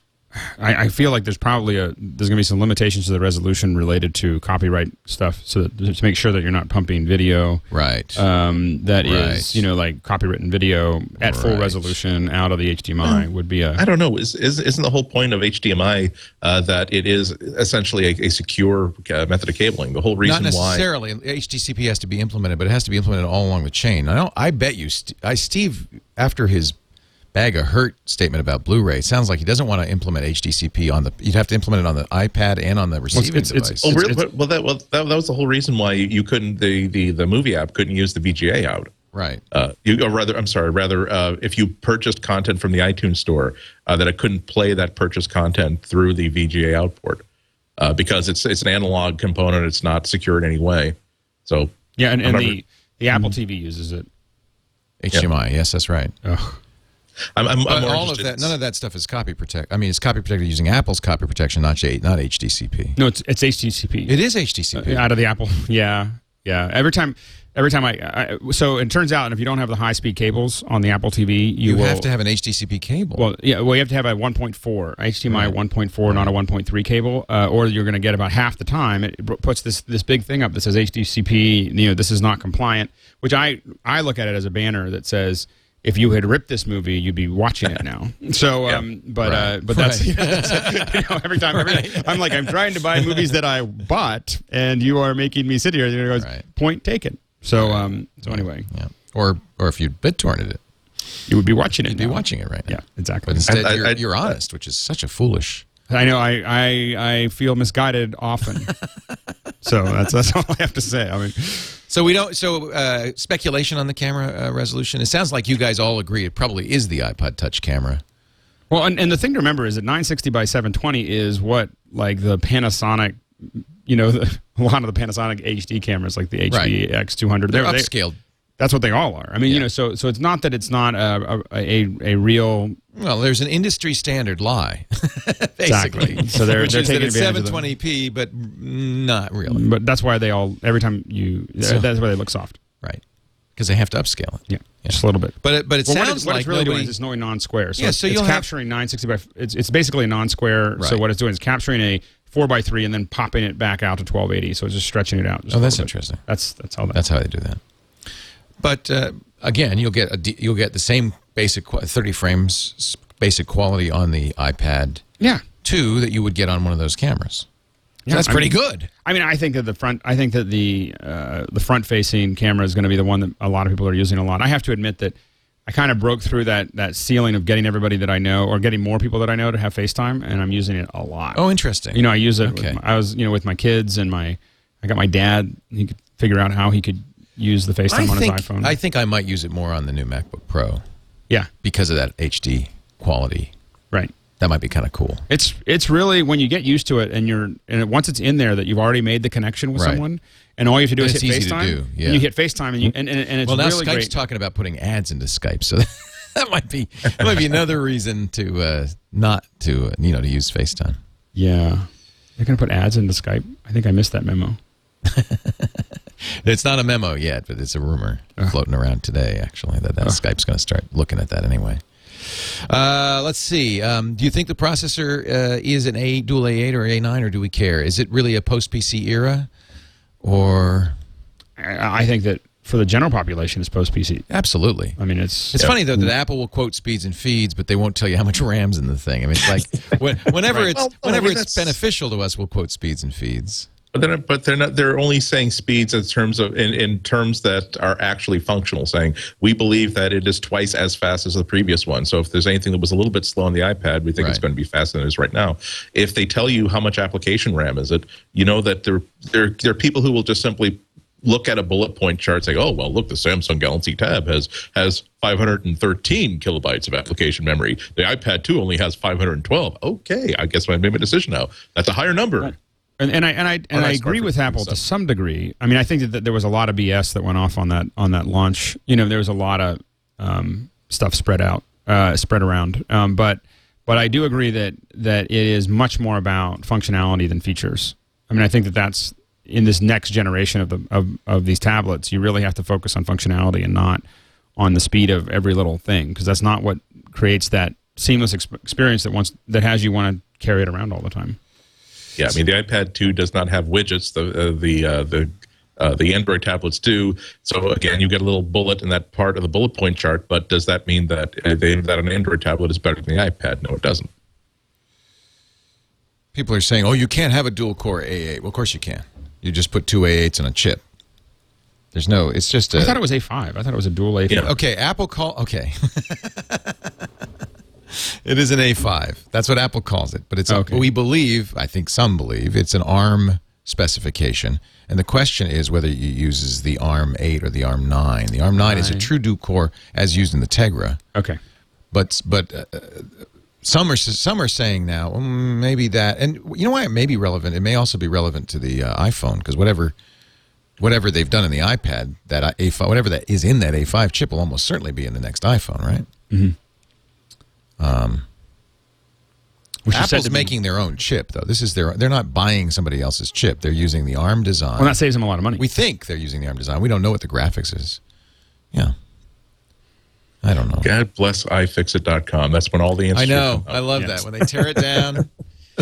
I, I feel like there's probably a there's going to be some limitations to the resolution related to copyright stuff, so that, to make sure that you're not pumping video. Right. Um, that is, Right. you know, like copywritten video at full resolution out of the HDMI would be a. I don't know. Is, is isn't the whole point of HDMI uh, that it is essentially a, a secure uh, method of cabling? The whole reason Not why necessarily. HDCP has to be implemented, but it has to be implemented all along the chain. I don't. I bet you, St- I Steve, after his bag of hurt statement about Blu-ray, it sounds like he doesn't want to implement HDCP on the. You'd have to implement it on the iPad and on the receiving it's- it's- device. Oh, really? it's- But- well, that, well that, that was the whole reason why you couldn't the, the, the movie app couldn't use the VGA out. right. Uh, you, or rather, I'm sorry, rather, uh, if you purchased content from the iTunes store, uh, that it couldn't play that purchased content through the VGA output uh, because it's it's an analog component. It's not secure in any way. So yeah, and, and the the Apple TV uses it. HDMI. Yes, that's right. Ugh. I'm, I'm, I'm But more all of that, none of that stuff is copy protect. I mean, it's copy protected using Apple's copy protection, not J, not HDCP. No, it's it's HDCP. It is HDCP. out of the Apple. Yeah, yeah. Every time, every time I, I so it turns out, and if you don't have the high speed cables on the Apple TV, you, you will, have to have an HDCP cable. Well, yeah, well, you have to have a 1.4 HDMI 1.4, not a 1.3 cable, uh, or you're going to get about half the time. It puts this this big thing up that says HDCP. You know, this is not compliant. Which I I look at it as a banner that says. If you had ripped this movie, you'd be watching it now. So, um, but uh, but that's, Right. you know every time every, I'm like I'm trying to buy movies that I bought, and you are making me sit here. And it goes Right. point taken. So um so anyway, yeah. Or or if you'd bit BitTorrented it, you would be watching it. you'd be watching it right now. Yeah, exactly. But instead, I- I- you're, I- you're honest, which is such a foolish. I know. I, I I feel misguided often. so that's that's all I have to say. I mean, So we don't. So uh, speculation on the camera uh, resolution. It sounds like you guys all agree it probably is the iPod Touch camera. well, and, and the thing to remember is that 960 by 720 is what like the Panasonic, you know, the, a lot of the Panasonic HD cameras, like the Right. HVX200, They're they- upscaled. That's what they all are. I mean, Yeah. you know, so so it's not that it's not a a, a, a real Well, there's an industry standard lie, basically. Exactly. So they're- which they're is that taking it's of them. 720p, but not really. But that's why they all every time you So- uh, that's why they look soft. Right. Because they have to upscale it. Yeah, just a little bit. But it, but it Well, what, sounds it- what like it's really nobody, doing is it's knowing non-square. So Yeah, so it's you'll have- capturing 960 by. It's it's basically a non-square. So what it's doing is capturing a four by three and then popping it back out to 1280. So it's just stretching it out. Oh, that's interesting. That's that's how that. That's how they do that. But uh, again, you'll get a d- you'll get the same basic qu- 30 frames basic quality on the iPad yeah. 2 that you would get on one of those cameras. Yeah, that's I pretty mean- good. I mean, I think that the front. I think that the uh, the front-facing camera is going to be the one that a lot of people are using a lot. I have to admit that I kind of broke through that that ceiling of getting everybody that I know or getting more people that I know to have FaceTime, and I'm using it a lot. Oh, interesting. You know, I use it. Okay. My, I was, you know, with my kids and my. I got my dad. He could figure out how he could use the FaceTime I on think, his iPhone. I think I might use it more on the new MacBook Pro yeah, because of that HD quality. right. That might be kind of cool. It's it's really when you get used to it and you're and once it's in there that you've already made the connection with Right. someone and all you have to do And is it's hit easy to FaceTime. do, yeah. And you hit FaceTime and you and, and, and it's well, now really Skype's great. talking about putting ads into Skype, so that might be that might be another reason to uh, not to uh, you know to use FaceTime. yeah, they're gonna put ads into Skype. I think I missed that memo. It's not a memo yet, but it's a rumor floating around today, actually, that, that Skype's going to start looking at that anyway. Uh, let's see. Um, do you think the processor uh, is an A dual A8 or A9, or do we care? Is it really a post PC era? or I I think that for the general population, it's post PC. absolutely. I mean, it's It's funny though that Apple will quote speeds and feeds, but they won't tell you how much RAM's in the thing. I mean, it's like when, whenever it's Well, no, I whenever mean, it's beneficial to us, we'll quote speeds and feeds. But they're not, but they're not. They're only saying speeds in terms of in, in terms that are actually functional. Saying we believe that it is twice as fast as the previous one. So if there's anything that was a little bit slow on the iPad, we think it's going to be faster than it is right now. If they tell you how much application RAM is it, you know that there there there are people who will just simply look at a bullet point chart and say, "Oh, well, look, the Samsung Galaxy Tab has has 513 kilobytes of application memory. The iPad 2 only has 512. Okay, I guess I made my decision now. That's a higher number." And, and I and I and I agree with Apple to some degree. I mean, I think that, there was a lot of BS that went off on that on that launch. You know, there was a lot of um, stuff spread out, uh, spread around. Um, but but I do agree that that it is much more about functionality than features. I mean, I think that that's in this next generation of the of, of these tablets. You really have to focus on functionality and not on the speed of every little thing because that's not what creates that seamless exp- experience that wants that has you want to carry it around all the time. Yeah, I mean the iPad 2 does not have widgets. The uh, the uh, the uh, the Android tablets do. So again, you get a little bullet in that part of the bullet point chart. But does that mean that uh, they, that an Android tablet is better than the iPad? No, it doesn't. People are saying, "Oh, you can't have a dual core A8." Well, of course you can. You just put two A8s in a chip. There's no. It's just a. I thought it was A5. I thought it was a dual A5. Yeah. Okay, Apple call. Okay. it is an A5. That's what Apple calls it. But it's. Okay. We believe. I think some believe it's an ARM specification. And the question is whether it uses the ARM 8 or the ARM 9. The ARM 9 is a true dual core as used in the Tegra. Okay. But but uh, some are some are saying now mm, maybe that, and you know why it may be relevant. It may also be relevant to the uh, iPhone because whatever whatever they've done in the iPad, that A5, whatever that is in that A5 chip will almost certainly be in the next iPhone, right? Which Um, is said Apple's to be- making their own chip though. This is their they're not buying somebody else's chip. They're using the ARM design. Well, that saves them a lot of money. we think they're using the ARM design. We don't know what the graphics is. Yeah. I don't know. God bless iFixit.com. That's when all the answers. I know. come I love Yes. that when they tear it down.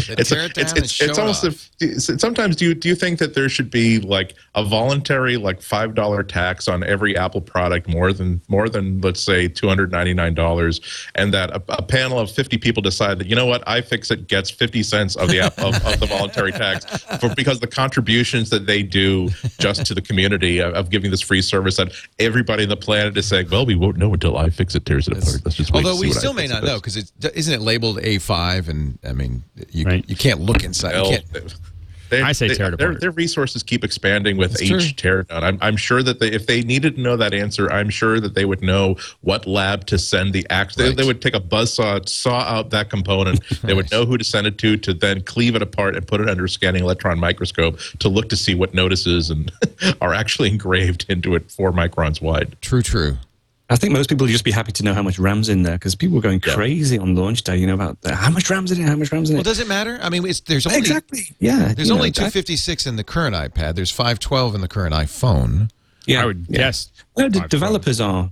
They It's, tear it's, it's, it's almost off. if sometimes do you do you think that there should be like a voluntary like five dollar tax on every Apple product more than more than let's say two hundred ninety nine dollars, and that a, a panel of fifty people decide that you know what iFixit gets fifty cents of the app- of, of the voluntary tax for because the contributions that they do just to the community of, of giving this free service that everybody on the planet is saying well we won't know until iFixit tears it apart. Let's just wait Although we still may not know because it's isn't it labeled A5 and I mean you Right. you can't look inside. You can't, they- I say they- tear it their, apart. their resources keep expanding with That's each true. teardown. I'm, I'm sure that they, if they needed to know that answer, I'm sure that they would know what lab to send the act. They, Right. they would take a buzzsaw, saw saw out that component. They would know who to send it to, to then cleave it apart and put it under a scanning electron microscope to look to see what notices and are actually engraved into it four microns wide. true, true. I think most people would just be happy to know how much RAM's in there because people were going Yeah. crazy on launch day, you know, about the, how much RAM's in it, how much RAM's in it. Well, does it matter? I mean, it's, there's only exactly. Yeah. there's only know, I- 256 in the current iPad. There's 512 in the current iPhone. Yeah. I would yeah. guess. Well, the developers are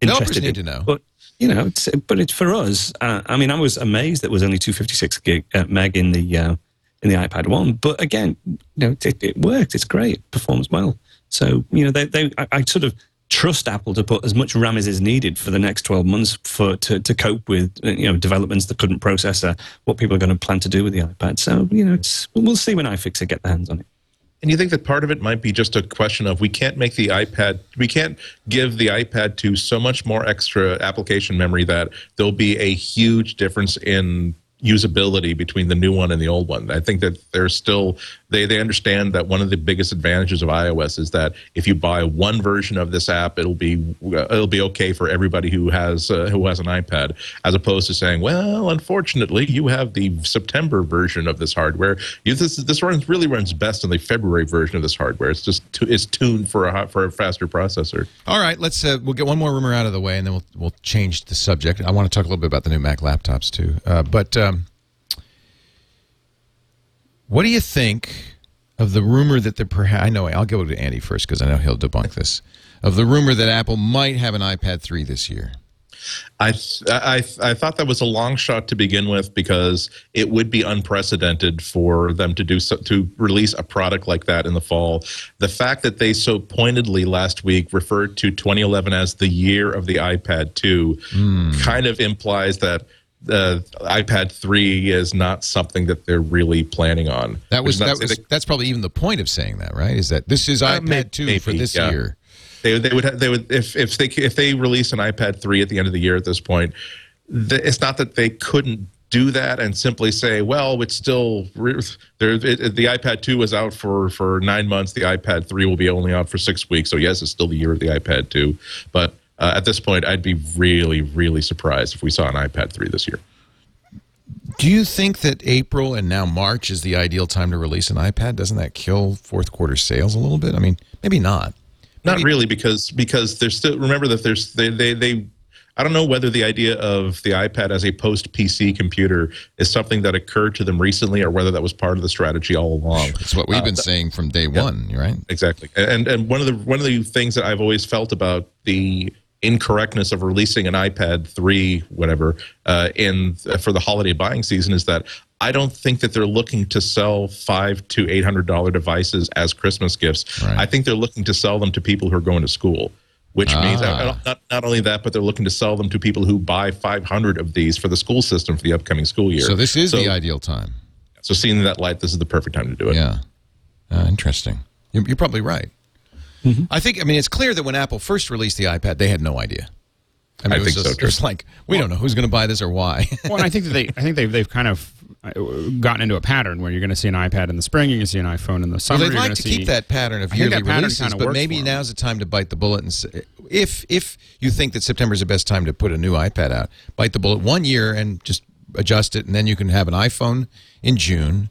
Developers interested. need in- to know. But, you know, it's, but it's for us. Uh, I mean, I was amazed that there was only 256 gig, uh, meg in the, uh, in the iPad 1. But again, you know, it, it worked. It's great. Performs well. So, you know, they, they, I, I sort of trust Apple to put as much RAM as is needed for the next 12 months for to, to cope with, you know, developments that couldn't process uh, what people are going to plan to do with the iPad. So, you know, it's, we'll see when iFixit get their hands on it. And you think that part of it might be just a question of we can't make the iPad, we can't give the iPad to so much more extra application memory that there'll be a huge difference in usability between the new one and the old one. I think that they're still they they understand that one of the biggest advantages of iOS is that if you buy one version of this app, it'll be it'll be okay for everybody who has uh, who has an iPad, as opposed to saying, well, unfortunately, you have the September version of this hardware. You, this this runs really runs best in the February version of this hardware. It's just tu- it's tuned for a for a faster processor. All right, let's uh, we'll get one more rumor out of the way, and then we'll we'll change the subject. I want to talk a little bit about the new Mac laptops too. Uh, but um, what do you think of the rumor that the perhaps I know I'll go to Andy first because I know he'll debunk this of the rumor that Apple might have an iPad three this year. I, th- I I thought that was a long shot to begin with because it would be unprecedented for them to do so, to release a product like that in the fall. The fact that they so pointedly last week referred to 2011 as the year of the iPad 2 hmm. kind of implies that the iPad 3 is not something that they're really planning on. That was that was that's probably even the point of saying that, right? Is that this is Uh, iPad maybe, for this yeah. year? they they would they would if if they if they release an iPad 3 at the end of the year at this point the, it's not that they couldn't do that and simply say well it's still there it, the iPad 2 was out for for 9 months the iPad 3 will be only out for 6 weeks so yes it's still the year of the iPad 2 but uh, at this point I'd be really really surprised if we saw an iPad 3 this year Do you think that April and now March is the ideal time to release an iPad? Doesn't that kill fourth quarter sales a little bit? I mean, maybe not. Not really, because because there's still remember that there's they they they. I don't know whether the idea of the iPad as a post PC computer is something that occurred to them recently, or whether that was part of the strategy all along. It's what we've Uh, been saying from day one, right? Exactly, and and one of the one of the things that I've always felt about the incorrectness of releasing an iPad three, whatever, uh, in for the holiday buying season is that I don't think that they're looking to sell five to eight hundred dollar devices as Christmas gifts. Right. I think they're looking to sell them to people who are going to school. Which means Ah. uh, not, not only that, but they're looking to sell them to people who buy 500 of these for the school system for the upcoming school year. So this is So- the ideal time. So seeing that light, this is the perfect time to do it. Yeah. Uh, interesting. You're, you're probably right. Mm-hmm. I think. I mean, it's clear that when Apple first released the iPad, they had no idea. I mean, I it was think so, just- too. It was like we don't know who's going to buy this or why. well, and I think that they, I think they've, they've kind of uh, gotten into a pattern where you're going to see an iPad in the spring, you're going to see an iPhone in the Well, summer. they'd like gonna see, keep that pattern of I yearly pattern releases, but maybe now's the time to bite the bullet and say, if if you think that September is the best time to put a new iPad out, bite the bullet one year and just adjust it, and then you can have an iPhone in June,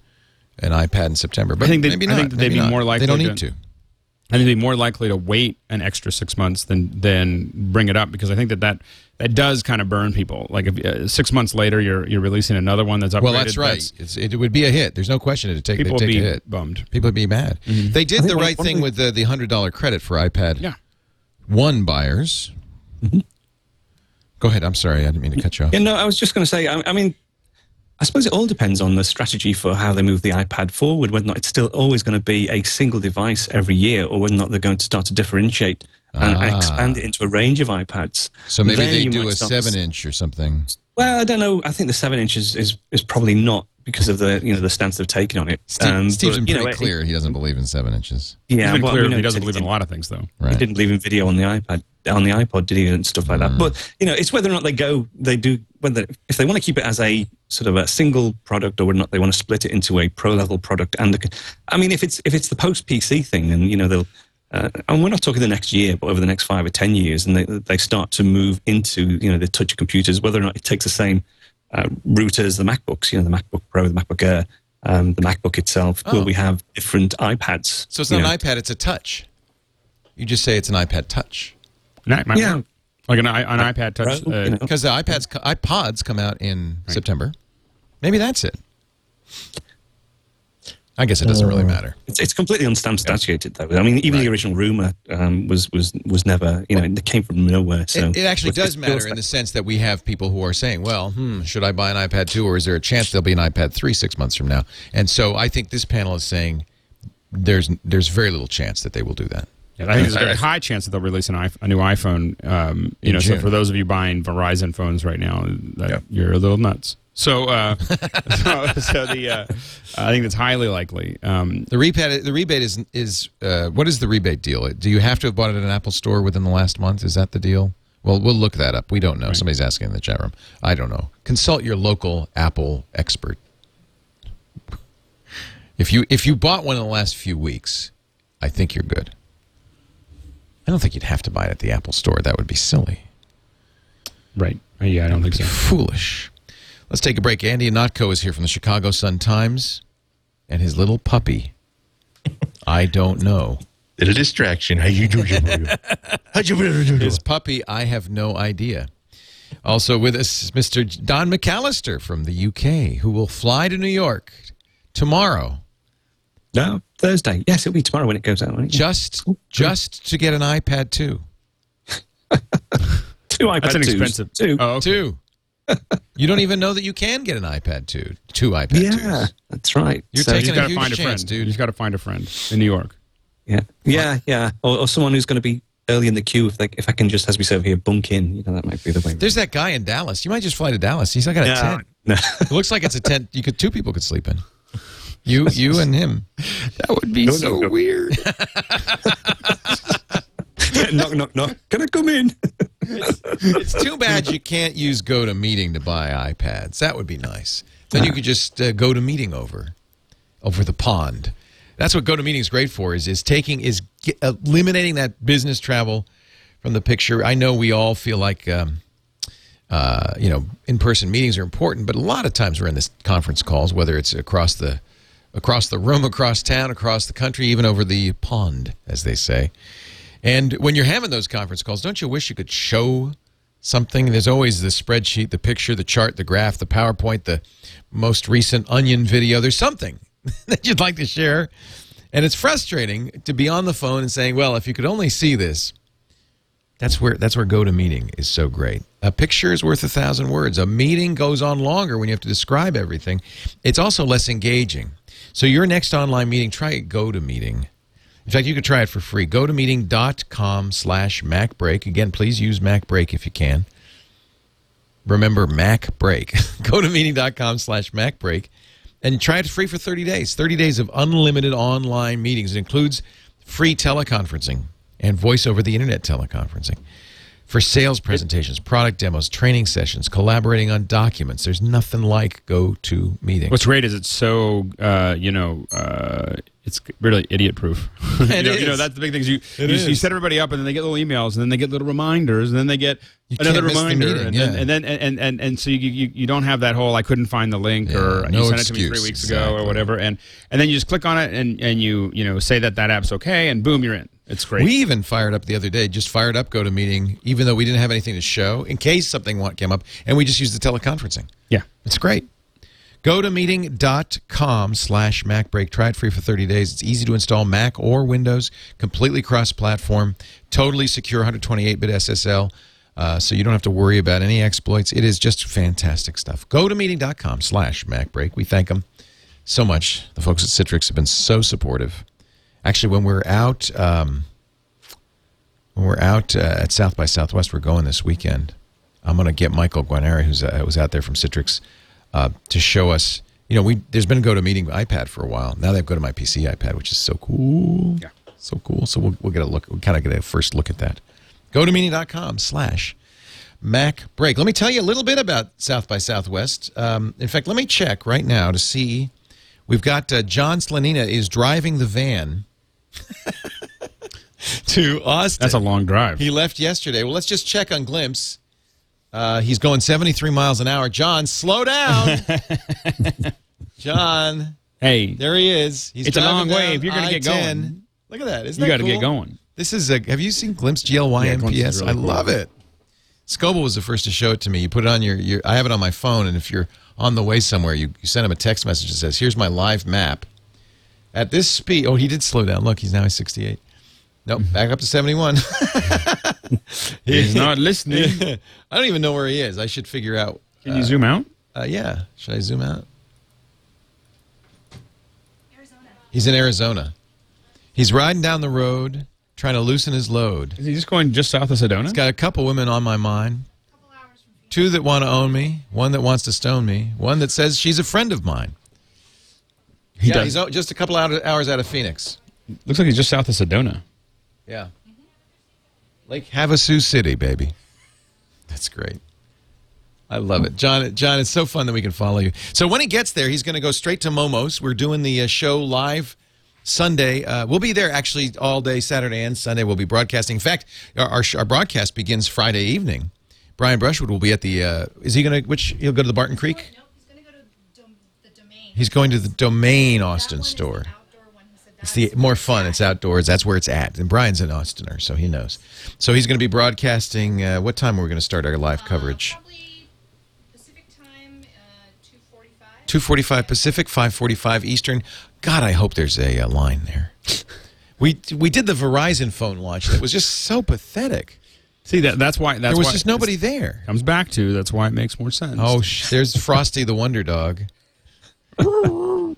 an iPad in September. But I think they, maybe I not. think that they'd maybe be not. more likely. They don't need to. I think they'd be more likely to wait an extra six months than than bring it up because I think that that, that does kind of burn people. Like if uh, six months later you're you're releasing another one that's upgraded. Well, that's right. It's, it would be a hit. There's no question it'd take, People it'd would take be a hit. bummed. People would be mad. They did the right thing thing- with the, the $100 credit for iPad Yeah. 1 buyers. Go ahead. I'm sorry. I didn't mean to cut you off. Yeah, no, I was just going to say, I, I mean, I suppose it all depends on the strategy for how they move the iPad forward, whether or not it's still always going to be a single device every year, or whether or not they're going to start to differentiate and Ah. expand it into a range of iPads. So maybe Then they you do might a 7 inch or something. Well, I don't know. I think the seven inches is, is probably not because of the you know the stance they've taken on it. Steve, Um, Steve's but, been pretty know, clear. he doesn't believe in 7 inches. Yeah, He's been well, clear we know he doesn't believe in a lot of things though. Right. He didn't believe in video on the iPad, on the iPod, did he, and stuff like that. But you know, it's whether or not they go, they do whether if they want to keep it as a sort of a single product, or not they want to split it into a pro level product. And I mean, if it's if it's the post PC thing, then you know they'll. Uh, and we're not talking the next year, but over the next five or ten years, and they they start to move into you know the touch computers, whether or not it takes the same uh, route as the MacBooks, you know, the MacBook Pro, the MacBook Air, um, the MacBook itself. Oh. Will we have different iPads? So it's not know? an iPad, it's a touch. You just say it's an iPad touch. And that might Yeah. Work. Like an, an iPad Touch. Pro, Uh. Because the iPads, iPods come out in September. Maybe that's it. I guess it doesn't really matter. It's, it's completely unsubstantiated, though. I mean, even the original rumor um, was was was never, you know, it came from nowhere. So it, it actually does it matter feels in the sense that we have people who are saying, well, hmm, should I buy an iPad 2 or is there a chance there'll be an iPad 3 six months from now? And so I think this panel is saying there's there's very little chance that they will do that. Yeah, I think there's a very high chance that they'll release an iPhone, a new iPhone. Um, you know, so for those of you buying Verizon phones right now, that you're a little nuts. So, uh, so, so the uh, I think that's highly likely. Um, The rebate the rebate is is uh, what is the rebate deal? Do you have to have bought it at an Apple store within the last month? Is that the deal? Well, we'll look that up. We don't know. Somebody's asking in the chat room. I don't know. Consult your local Apple expert. If you if you bought one in the last few weeks, I think you're good. I don't think you'd have to buy it at the Apple store. That would be silly. right? Yeah, I don't think so. foolish. Let's take a break. Andy Ihnatko is here from the Chicago Sun Times, and his little puppy. I don't know. Little distraction. How you do? His puppy, I have no idea. Also with us, is Mr. Don McAllister from the UK, who will fly to New York tomorrow no Thursday. Yes, it'll be tomorrow when it goes out. Won't it? just oh, just to get an iPad 2. two iPad That's an 2s. expensive. Two. Oh, okay. Two. you don't even know that you can get an iPad 2. Two iPad yeah, 2s. that's right. You're So- You taking just a got to huge find a chance, friend, dude. You just got to find a friend in New York. Yeah, yeah, yeah. Or, or someone who's going to be early in the queue. If they, if I can just, as we say over here, bunk in. You know, that might be the way. There's that guy in Dallas. You might just fly to Dallas. He's got a no, tent. no. It looks like it's a tent you could two people could sleep in. You you and him. That would be No, so no, no. weird. knock, knock, knock. Can I come in? It's too bad you can't use Go to Meeting to buy iPads. That would be nice. Then you could just uh, go to Meeting over, over the pond. That's what Go to Meeting is great for. Is is taking is ge- eliminating that business travel from the picture. I know we all feel like. Um, uh, you know, in-person meetings are important, but a lot of times we're in this conference calls, whether it's across the across the room, across town, across the country, even over the pond, as they say. And when you're having those conference calls, don't you wish you could show something? There's always the spreadsheet, the picture, the chart, the graph, the PowerPoint, the most recent Onion video. There's something that you'd like to share. And it's frustrating to be on the phone and saying, "Well, if you could only see this." That's where that's where go to meeting is so great. A picture is worth a thousand words. A meeting goes on longer when you have to describe everything. It's also less engaging. So your next online meeting, try go to meeting. In fact, you could try it for free. Go to meeting.com slash MacBreak. Again, please use MacBreak if you can. Remember Mac Break. Go to meeting.com slash Mac Break and try it free for 30 days. 30 days of unlimited online meetings. It includes free teleconferencing and voice over the internet teleconferencing. For sales presentations, product demos, training sessions, collaborating on documents, there's nothing like Go to Meeting. What's great is it's so uh, you know uh, it's really idiot proof. you, know, you know that's the big thing. Is you you, is. you set everybody up, and then they get little emails, and then they get little reminders, and then they get You another can't the reminder, meeting, and, yeah. then, and then and and and so you, you you don't have that whole I couldn't find the link Yeah, or no you sent it to me three weeks ago or whatever, and and then you just click on it and and you you know say that that app's okay, and boom, you're in. It's great. We even fired up the other day, just fired up Go to Meeting, even though we didn't have anything to show, in case something came up, and we just used the teleconferencing. yeah. It's great. Go to meeting.com slash MacBreak. Try it free for 30 days. It's easy to install Mac or Windows, completely cross platform, totally secure 128 bit SSL, uh, so you don't have to worry about any exploits. It is just fantastic stuff. Go to meeting.com slash MacBreak. We thank them so much. The folks at Citrix have been so supportive. Actually, when we're out, um, when we're out uh, at South by Southwest, we're going this weekend. I'm going to get Michael Guarneri, who's uh, was out there from Citrix, uh, to show us. You know, we there's been a Go to Meeting iPad for a while. Now they've Go to My PC iPad, which is so cool. Yeah. so cool. So we'll we'll get a look. We'll kind of get a first look at that. Go to meeting.com slash Mac Break. Let me tell you a little bit about South by Southwest. Um, in fact, let me check right now to see. We've got uh, John Slanina is driving the van to Austin. That's a long drive. He left yesterday. Well, let's just check on Glympse. Uh, he's going 73 miles an hour. John, slow down. John, hey, there he is. He's It's a long way if you're gonna get going. Look at that. Isn't you got to get going. This is a. Have you seen Glympse GLYMPS? Yeah, really I cool. love it. Scoble was the first to show it to me. You put it on your, your. I have it on my phone, and if you're on the way somewhere, you, you send him a text message that says, "Here's my live map." At this speed, oh, he did slow down. Look, he's now at 68. Nope, back up to 71. He's not listening. I don't even know where he is. I should figure out. Can you zoom out? Uh, yeah. Should I zoom out? Arizona. He's in Arizona. He's riding down the road, trying to loosen his load. Is he just going just south of Sedona? He's got a couple women on my mind. Two that want to own me, one that wants to stone me, one that says she's a friend of mine. He yeah, does. he's just a couple hour- hours out of Phoenix. Looks like he's just south of Sedona. Yeah. Lake Havasu City, baby. That's great. I love it. John, John, it's so fun that we can follow you. So when he gets there, he's going to go straight to Momo's. We're doing the uh, show live Sunday. Uh, we'll be there actually all day Saturday and Sunday. We'll be broadcasting. In fact, our, our, sh- our broadcast begins Friday evening. Brian Brushwood will be at the, uh, is he going to, which, he'll go to the Barton Creek? Nope, he's gonna go to dom- the domain. He's going to the Domain Austin That one is the store. outdoor one. He said It's the more fun. It's outdoors. That's where it's at. And Brian's an Austiner, so he knows. So he's going to be broadcasting. Uh, what time are we going to start our live Uh, coverage? Probably Pacific time, uh, two forty-five. Two forty-five Pacific, five forty-five Eastern. God, I hope there's a, uh line there. we we did the Verizon phone launch. and It was just so pathetic. See that that's why that's there was why just nobody there. comes back to that's why it makes more sense. Oh, sh- there's Frosty the Wonder Dog.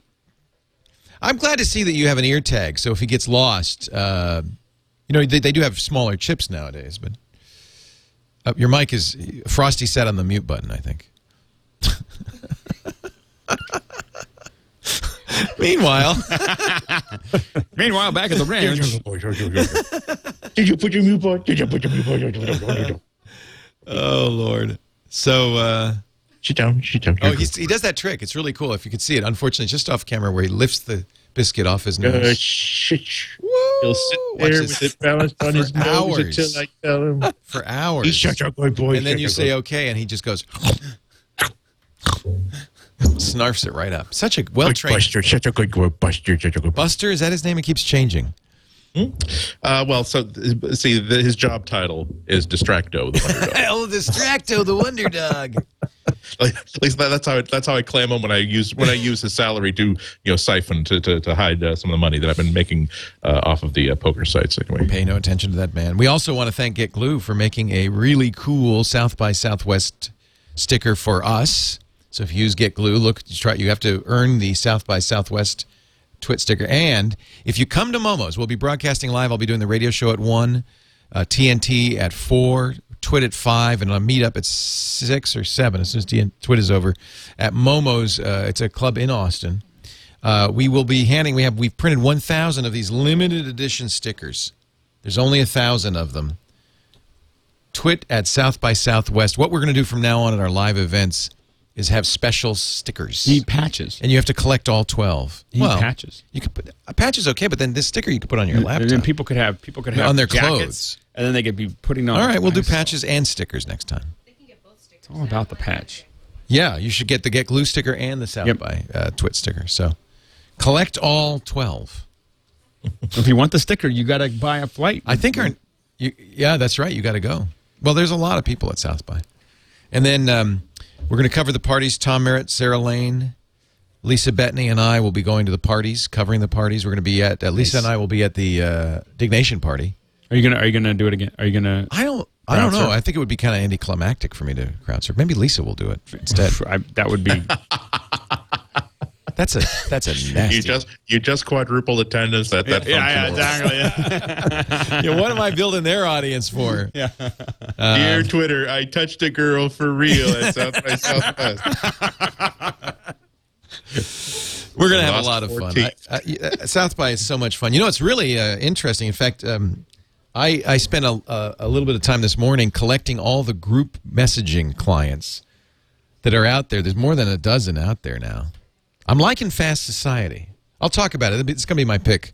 I'm glad to see that you have an ear tag. So if he gets lost, uh, you know they, they do have smaller chips nowadays. But uh, your mic is Frosty set on the mute button. I think. Meanwhile, Meanwhile, back at the ranch, Did you put your mute button? Did you put your mute button? oh Lord. So uh, Sit down. Sit down. oh, he's, he does that trick. It's really cool if you could see it. Unfortunately, just off camera where he lifts the biscuit off his Uh, nose. shh. Woo! He'll sit Watch there this with it balanced on his for nose hours. until I tell him. for hours. He's such a good boy. and then you say okay, and he just goes snarfs it right up. Such a well trained Buster, such a good boy. Buster, such a good boy. Buster. Is that his name? It keeps changing. Uh, well, so see, the, his job title is Distracto, the Wonder Dog. El Distracto, the Wonder Dog. like, at least that, that's how I, that's how I claim him when I use when I use his salary to you know siphon to to, to hide uh, some of the money that I've been making uh, off of the uh, poker sites. Anyway, Pay no attention to that man. We also want to thank Get Glue for making a really cool South by Southwest sticker for us. So if you use Get Glue, look, you try. You have to earn the South by Southwest Twit sticker. And if you come to Momo's, we'll be broadcasting live. I'll be doing the radio show at one, uh, TNT at four, Twit at five, and a meetup at six or seven as soon as Twit is over at Momo's. Uh, it's a club in Austin. Uh, we will be handing. We have we've printed one thousand of these limited edition stickers. There's only a thousand of them. Twit at South by Southwest. What we're going to do from now on at our live events is have special stickers. You Need patches. And you have to collect all 12. You need patches. You could put a patch is okay, but then this sticker you could put on your And laptop. then people could have people could have On their jackets, clothes. and then they could be putting on. all right, we'll do nice- patches and stickers next time. They can get both stickers. It's all about the patch. Yeah, you should get the GetGlue sticker and the South Yep. by uh, Twit sticker. So collect all 12. If you want the sticker, you got to buy a flight. I think our, you, yeah, that's right. You got to go. Well, there's a lot of people at South by, and then um, we're going to cover the parties. Tom Merritt, Sarah Lane, Lisa Bettany, and I will be going to the parties, covering the parties. We're going to be at uh, Lisa and I will be at the uh, Diggnation party. Are you gonna Are you gonna do it again? Are you gonna? I don't. I don't know. surf? I think it would be kind of anticlimactic for me to crowd surf. Maybe Lisa will do it instead. I, that would be. That's a that's a nasty. you just you just quadrupled attendance. That that yeah, function yeah, exactly. Yeah, what am I building their audience for? Yeah. Dear Twitter, I touched a girl for real at South by Southwest. We're going to have a Lost lot of fun. I, I, uh, South by is so much fun. You know, it's really uh, interesting. In fact, um, I, I spent a, a, a little bit of time this morning collecting all the group messaging clients that are out there. There's more than a dozen out there now. I'm liking Fast Society. I'll talk about it. It's going to be my pick.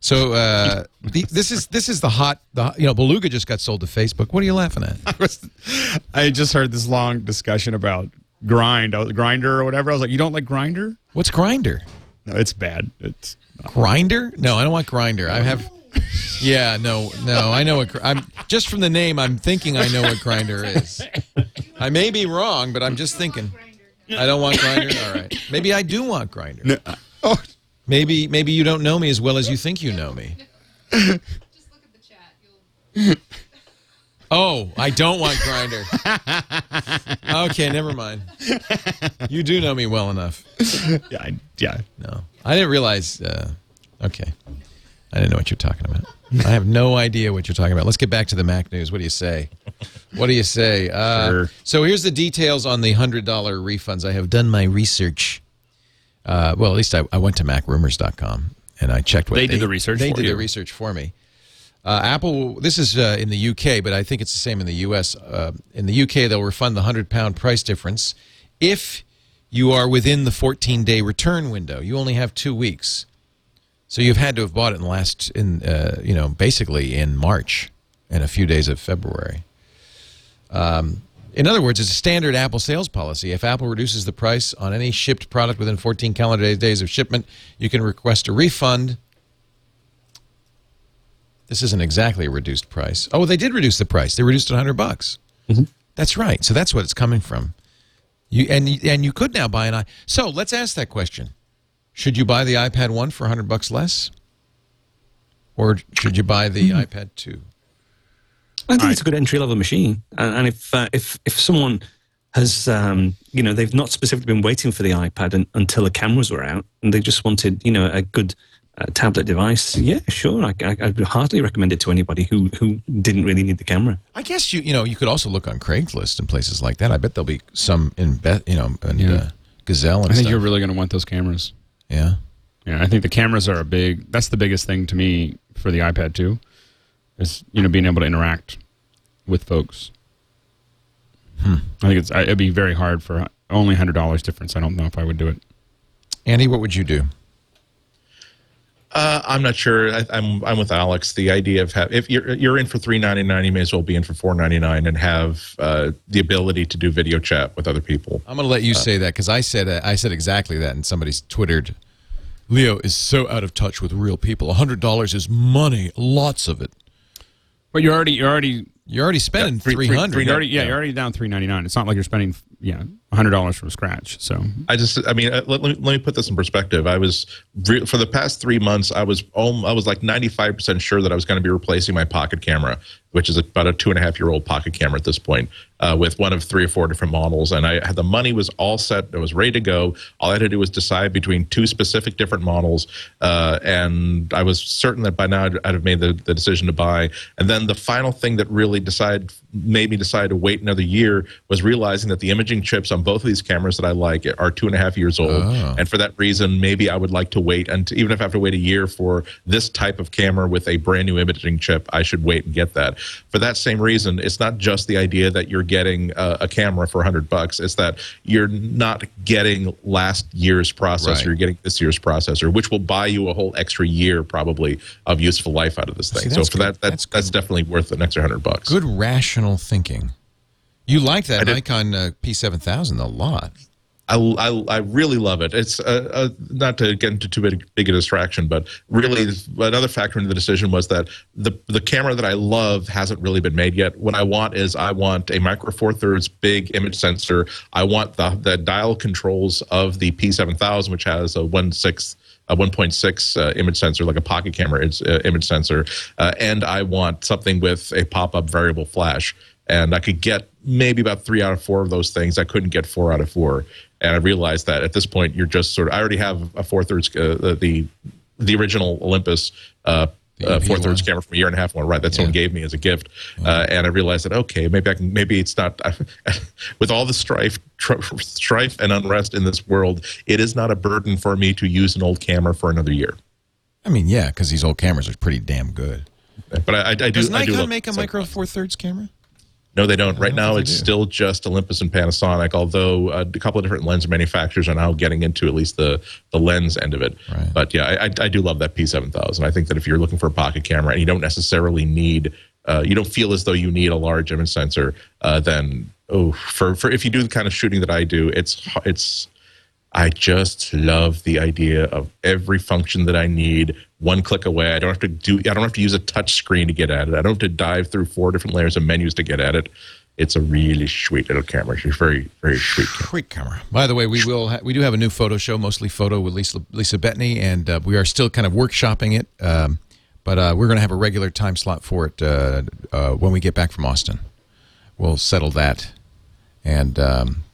So uh, the, this is this is the hot. The, you know, Beluga just got sold to Facebook. What are you laughing at? I was- I just heard this long discussion about grind, uh, Grindr or whatever. I was like, you don't like Grindr? What's Grindr? No, it's bad. It's Grindr? No, I don't want Grindr. I have. Yeah, no, no. I know what. I'm just from the name. I'm thinking I know what Grindr is. I may be wrong, but I'm just thinking. I don't want Grindr. All right. Maybe I do want Grindr. no, oh, Maybe maybe you don't know me as well as you think you know me. Just look at the chat. You'll Oh, I don't want Grindr. Okay, never mind. You do know me well enough. yeah, I, yeah. No, I didn't realize. Uh, okay, I didn't know what you're talking about. I have no idea what you're talking about. Let's get back to the Mac news. What do you say? What do you say? Uh, Sure. So here's the details on the hundred dollar refunds. I have done my research. Uh, well, at least I, I went to MacRumors.com and I checked what They did the research They for did you. the research for me. Uh, Apple. This is uh, in the UK, but I think it's the same in the US. Uh, in the UK, they'll refund the hundred pound price difference if you are within the 14 day return window. You only have two weeks, so you've had to have bought it in the last in uh, you know basically in March and a few days of February. Um, in other words, it's a standard Apple sales policy. If Apple reduces the price on any shipped product within 14 calendar days- of shipment, you can request a refund. This isn't exactly a reduced price. Oh, they did reduce the price. They reduced it 100 bucks. That's right. So that's what it's coming from. You and and you could now buy an i. So let's ask that question: Should you buy the iPad one for 100 bucks less, or should you buy the iPad two? I think All it's a good entry level machine, and, and if uh, if if someone has um, you know they've not specifically been waiting for the iPad un until the cameras were out, and they just wanted you know a good uh, tablet device, yeah, sure, I, I, I'd heartily recommend it to anybody who who didn't really need the camera. I guess you you know you could also look on Craigslist and places like that. I bet there'll be some in bet you know in Yeah. uh, Gazelle and I think stuff. you're really going to want those cameras. Yeah. Yeah, I think the cameras are a big. That's the biggest thing to me for the iPad too, is you know being able to interact with folks. Hmm. I think it's. It'd be very hard for only hundred dollars difference. I don't know if I would do it. Andy, what would you do? Uh, I'm not sure. I, I'm I'm with Alex. The idea of have, if you're you're in for three ninety nine, you may as well be in for four ninety nine and have uh, the ability to do video chat with other people. I'm going to let you say that because I said uh, I said exactly that, and somebody's twittered. Leo is so out of touch with real people. hundred dollars is money, lots of it. But you're already you're already You're already spending three- three three- hundred. you're already yeah, you're already down three ninety nine. It's not like you're spending yeah hundred dollars from scratch. So I just, I mean, uh, let, let, me, let me put this in perspective. I was re- for the past three months, I was, I was like 95 percent sure that I was going to be replacing my pocket camera, which is about a two and a half year old pocket camera at this point, uh, with one of three or four different models. And I had the money was all set, it was ready to go. All I had to do was decide between two specific different models, uh, and I was certain that by now I'd, I'd have made the, the decision to buy. And then the final thing that really decided made me decide to wait another year was realizing that the imaging chips on both of these cameras that I like are two and a half years old, Oh. and for that reason, maybe I would like to wait. And even if I have to wait a year for this type of camera with a brand new imaging chip, I should wait and get that. For that same reason, it's not just the idea that you're getting a, a camera for hundred bucks; it's that you're not getting last year's processor; Right. you're getting this year's processor, which will buy you a whole extra year probably of useful life out of this thing. See, so for good. that, that's That's that's, definitely worth an extra hundred bucks. Good rational thinking. You like that. Nikon uh, P7000 a lot. I, I, I really love it. It's uh, uh, not to get into too big, big a distraction, but really another factor in the decision was that the the camera that I love hasn't really been made yet. What I want is I want a micro four thirds big image sensor. I want the the dial controls of the P7000, which has a one six a 1.6 uh, image sensor, like a pocket camera it's, uh, image sensor, uh, and I want something with a pop-up variable flash. And I could get maybe about three out of four of those things. I couldn't get four out of four, and I realized that at this point you're just sort of. I already have a four thirds uh, the the original Olympus. Uh, uh, four thirds camera from a year and a half one, right? That someone gave me as a gift, uh, and I realized that okay, maybe I can. Maybe it's not with all the strife, tr- strife and unrest in this world. It is not a burden for me to use an old camera for another year. I mean, yeah, because these old cameras are pretty damn good. But I, I, I do. Does I do Nikon make a micro four thirds camera? No, they don't. Right don't now, it's still just Olympus and Panasonic. Although uh, a couple of different lens manufacturers are now getting into at least the the lens end of it. Right. But yeah, I, I, I do love that P7000. I think that if you're looking for a pocket camera and you don't necessarily need, uh, you don't feel as though you need a large image sensor, uh, then oh, for for if you do the kind of shooting that I do, it's it's. I just love the idea of every function that I need one click away. I don't have to do. I don't have to use a touch screen to get at it. I don't have to dive through four different layers of menus to get at it. It's a really sweet little camera. It's very very sweet. Camera. Great camera. By the way, we will ha- we do have a new photo show, mostly photo with Lisa Lisa Bettany, and uh, we are still kind of workshopping it. Um, but uh, we're going to have a regular time slot for it uh, uh, when we get back from Austin. We'll settle that, and um,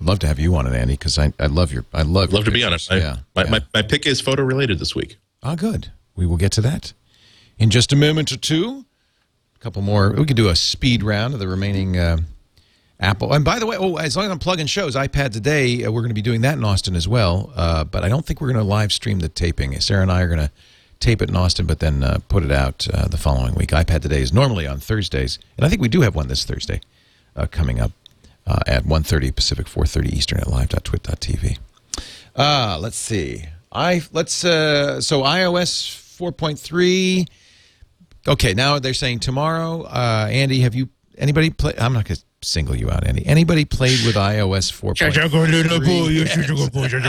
love to have you on it, Andy, because I, I love your I love love to be on it. I- yeah, my, yeah. My, my pick is photo related this week. Ah, good. We will get to that in just a moment or two. A couple more. We could do a speed round of the remaining uh, Apple. And by the way, oh, as long as I'm plugging shows, iPad today, uh, we're going to be doing that in Austin as well. Uh, but I don't think we're going to live stream the taping. Sarah and I are going to tape it in Austin, but then uh, put it out uh, the following week. iPad today is normally on Thursdays, and I think we do have one this Thursday uh, coming up at 1.30 Pacific, 4.30 Eastern at live.twit.tv. Uh, let's see. I let's uh, so iOS 4.3. Okay, now they're saying tomorrow. Uh, Andy, have you anybody play? I'm not gonna single you out, Andy. Anybody played with iOS 4.3?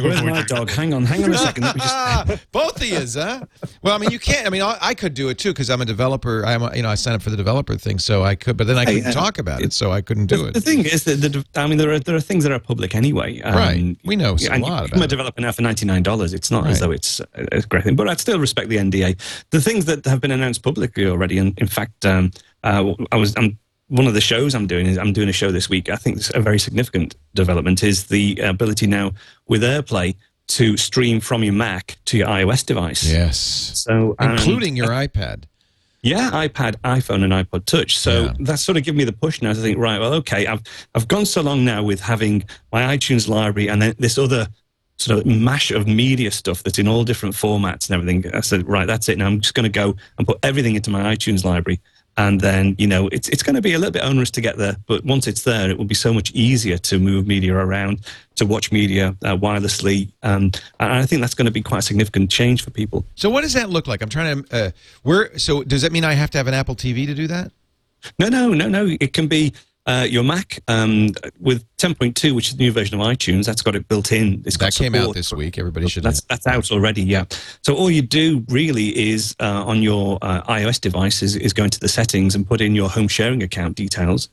Where's my dog? Hang on, hang on a second. Let me just, Both of yous, huh? Well, I mean, you can't. I mean, I, I could do it too because I'm a developer. I'm, a, you know, I signed up for the developer thing, so I could. But then I couldn't uh, talk about it, so I couldn't do the, it. the thing is that the, I mean, there are there are things that are public anyway. Um, Right. We know a lot you about become a developer now for ninety nine dollars. It's not Right. as though it's a, a great thing, but I'd still respect the NDA. The things that have been announced publicly already, and in fact, um, uh, I was I'm, one of the shows I'm doing is I'm doing a show this week. I think it's a very significant development is the ability now with AirPlay to stream from your Mac to your iOS device. yes, So um, including your iPad. yeah, iPad, iPhone, and iPod Touch. So Yeah. that's sort of given me the push now to think, right, well, okay, I've I've gone so long now with having my iTunes library and then this other sort of mash of media stuff that's in all different formats and everything. I said, right, that's it. Now I'm just going to go and put everything into my iTunes library. And then, you know, it's, it's going to be a little bit onerous to get there, but once it's there, it will be so much easier to move media around, to watch media uh, wirelessly. Um, and I think that's going to be quite a significant change for people. So what does that look like? I'm trying to. Uh, where? So does that mean I have to have an Apple TV to do that? No, no, no, no. It can be uh, your Mac um, with 10.2, which is the new version of iTunes. That's got it built in. It's got That came out this week. Everybody should. That's that's out already. Yeah. So all you do really is uh, on your uh, iOS device is, is go into the settings and put in your home sharing account details,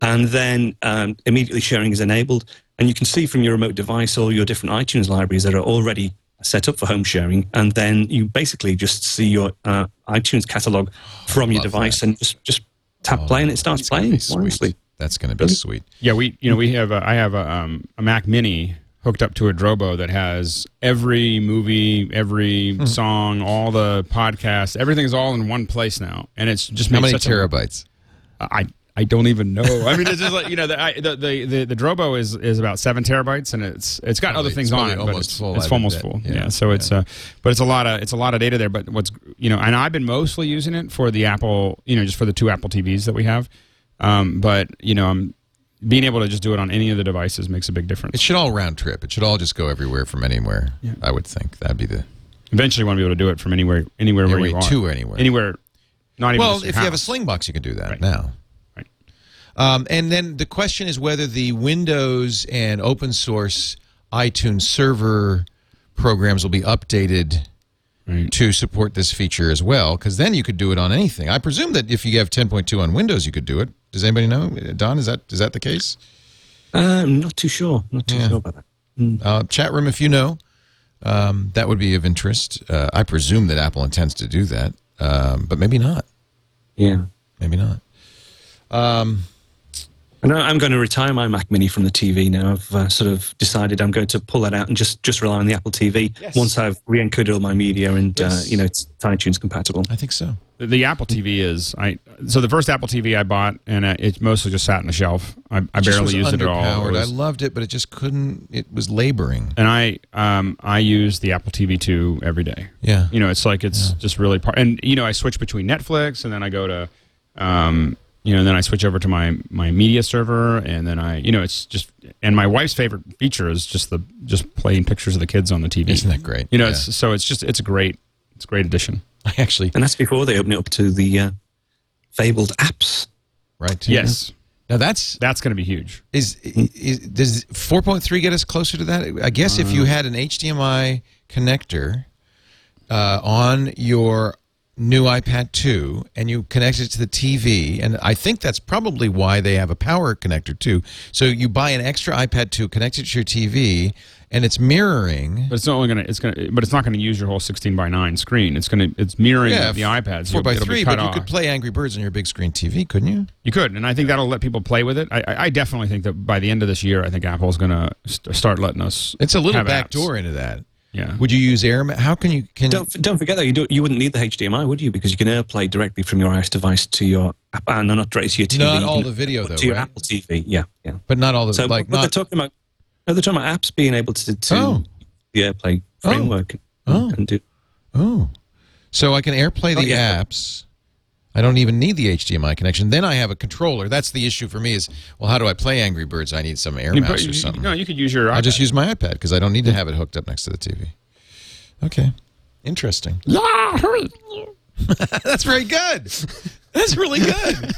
and then um, immediately sharing is enabled, and you can see from your remote device all your different iTunes libraries that are already set up for home sharing, and then you basically just see your uh, iTunes catalog from your device that. and just just tap play and it starts playing. Honestly. That's going to be sweet. Yeah, we you know we have a, I have a, um, a Mac Mini hooked up to a Drobo that has every movie, every Hmm. song, all the podcasts, everything's all in one place now, and it's just How many terabytes? I I don't even know. I mean, it's just like you know the I, the, the the the Drobo is is about seven terabytes, and it's it's got Probably- other things on it, but almost it's, full, it's almost full. Yeah, Yeah, so it's uh, but it's a lot of it's a lot of data there. But what's you know, and I've been mostly using it for the Apple, you know, just for the two Apple TVs that we have. Um, but you know, I'm being able to just do it on any of the devices makes a big difference. It should all round trip. It should all just go everywhere from anywhere. Yeah. I would think that'd be the. Eventually, want to be able to do it from anywhere, anywhere Yeah, where you are, to anywhere. anywhere. Not even Well, if you have a house. Slingbox, you can do that Right. now. Right. Um, and then the question is whether the Windows and open source iTunes server programs will be updated Right. to support this feature as well. Because then you could do it on anything. I presume that if you have 10.2 on Windows, you could do it. Does anybody know? Don, is that is that the case? Um, not too sure. Not too Yeah. sure about that. Uh, chat room, if you know, um, that would be of interest. Uh, I presume that Apple intends to do that, um, but maybe not. Yeah. Maybe not. And I- I'm going to retire my Mac Mini from the TV now. I've uh, sort of decided I'm going to pull that out and just, just rely on the Apple TV once I've re-encoded all my media and uh, Yes. you know it's iTunes compatible. I think so. The, the Apple TV is I. So the first Apple TV I bought, and uh, it mostly just sat on the shelf. I, I barely used it at all. It underpowered. was- I loved it, but it just couldn't. It was laboring. and I um I use the Apple TV two every day. Yeah. You know, it's like it's just really part. And you know, I switch between Netflix, and then I go to, um, you know, and then I switch over to my my media server, and then I, you know, it's just. And my wife's favorite feature is just the just playing pictures of the kids on the TV. Isn't that great? You know, Yeah. it's so it's just it's a great it's a great addition. I actually And that's before they open it up to the uh, fabled apps. right. Yes, Now that's that's going to be huge. is, is does 4.3 get us closer to that? I guess if Uh. you had an HDMI connector uh, on your new iPad 2 and you connect it to the TV, and I think that's probably why they have a power connector too. So you buy an extra iPad 2, connect it to your TV, and it's mirroring. But it's not only going to it's to but it's not to use your whole 16 by 9 screen. It's to it's mirroring the iPad. So four by it'll three, but you could play Angry Birds on your big screen TV, couldn't you? You could, and I think that'll let people play with it. I, I definitely think that by the end of this year, I think Apple's going to st- start letting us. It's a little back apps. door into that. Yeah. Would you use Air? How can you? Can Don't don't forget that you do, you wouldn't need the HDMI, would you? Because you can AirPlay directly from your iOS device to your app, uh, no, not directly to your TV. Not all the video, though, to your right? Apple TV. Yeah, yeah. but not all the So, like but they're talking about no, they're talking about apps being able to to Oh. the AirPlay Oh. framework Oh. and do. Oh, so I can AirPlay Oh, the yeah. apps. I don't even need the HDMI connection. Then I have a controller. That's the issue for me. Is well, how do I play Angry Birds? I need some Air You Mouse put- or you- something. No, you could use your. I just use my iPad because I don't need to have it hooked up next to the TV. Okay, interesting. That's very good. That's really good.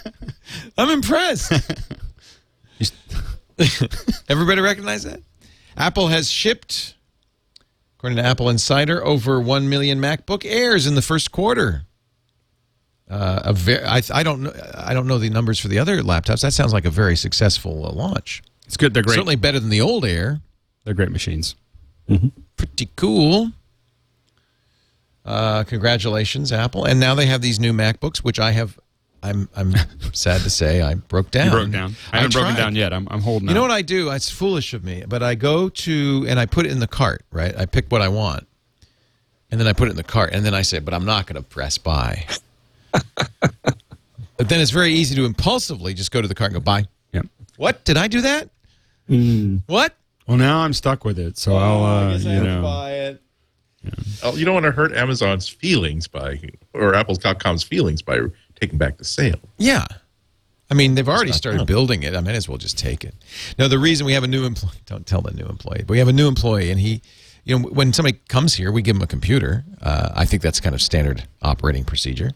I'm impressed. Everybody recognize that? Apple has shipped, according to AppleInsider, over 1 million MacBook Airs in the first quarter. Uh, a ver- I, I don't know. I don't know the numbers for the other laptops. That sounds like a very successful uh, launch. It's good. They're great. Certainly better than the old Air. They're great machines. Pretty cool. Uh, congratulations, Apple! And now they have these new MacBooks, which I have. I'm I'm sad to say I broke down. You broke down. I haven't broken down yet. I'm, I'm holding You know out. what I do? It's foolish of me, but I go to and I put it in the cart, right? I pick what I want, and then I put it in the cart, and then I say, "But I'm not going to press buy." but then it's very easy to impulsively just go to the cart and go buy. Yeah. What did I do that? What? Well, now I'm stuck with it, so I'll, uh, you know. it. Oh, you don't want to hurt Amazon's feelings by, or Apple.com's feelings by taking back the sale. Yeah. I mean, they've already started done. building it. I might as well just take it. Now, the reason we have a new employee, don't tell the new employee, but we have a new employee, and he, you know, when somebody comes here, we give him a computer. Uh, I think that's kind of standard operating procedure.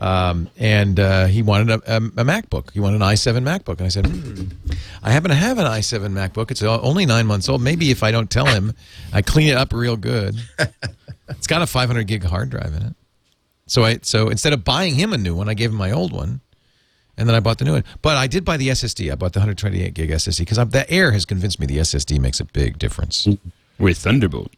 Um, and uh, he wanted a, a, a MacBook. He wanted an i7 MacBook. And I said, hmm, I happen to have an i7 MacBook. It's only nine months old. Maybe if I don't tell him, I clean it up real good. it's got a 500 gig hard drive in it. So I so instead of buying him a new one, I gave him my old one, and then I bought the new one. But I did buy the SSD. I bought the 128 gig SSD because the Air has convinced me the SSD makes a big difference. With Thunderbolt.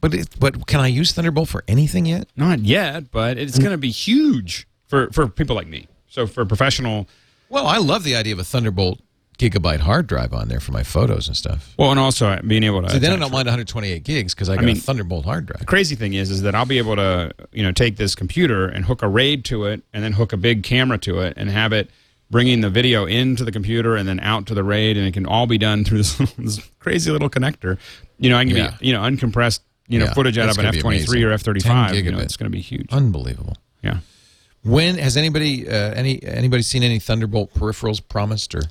But it, but can I use Thunderbolt for anything yet? Not yet, but it's mm. going to be huge for, for people like me. So for professional, Well, I love the idea of a Thunderbolt gigabyte hard drive on there for my photos and stuff. well, and also uh, being able to. So then I don't mind 128 gigs because I got mean- a Thunderbolt hard drive. The crazy thing is, is that I'll be able to, you know, take this computer and hook a RAID to it, and then hook a big camera to it, and have it bringing the video into the computer and then out to the RAID, and it can all be done through this, this crazy little connector. You know, I can Yeah. be, you know, uncompressed, you know, Yeah, footage out of an F twenty three or F thirty five. You know, it's going to be huge. Unbelievable. Yeah. When has anybody uh, any anybody seen any Thunderbolt peripherals promised or?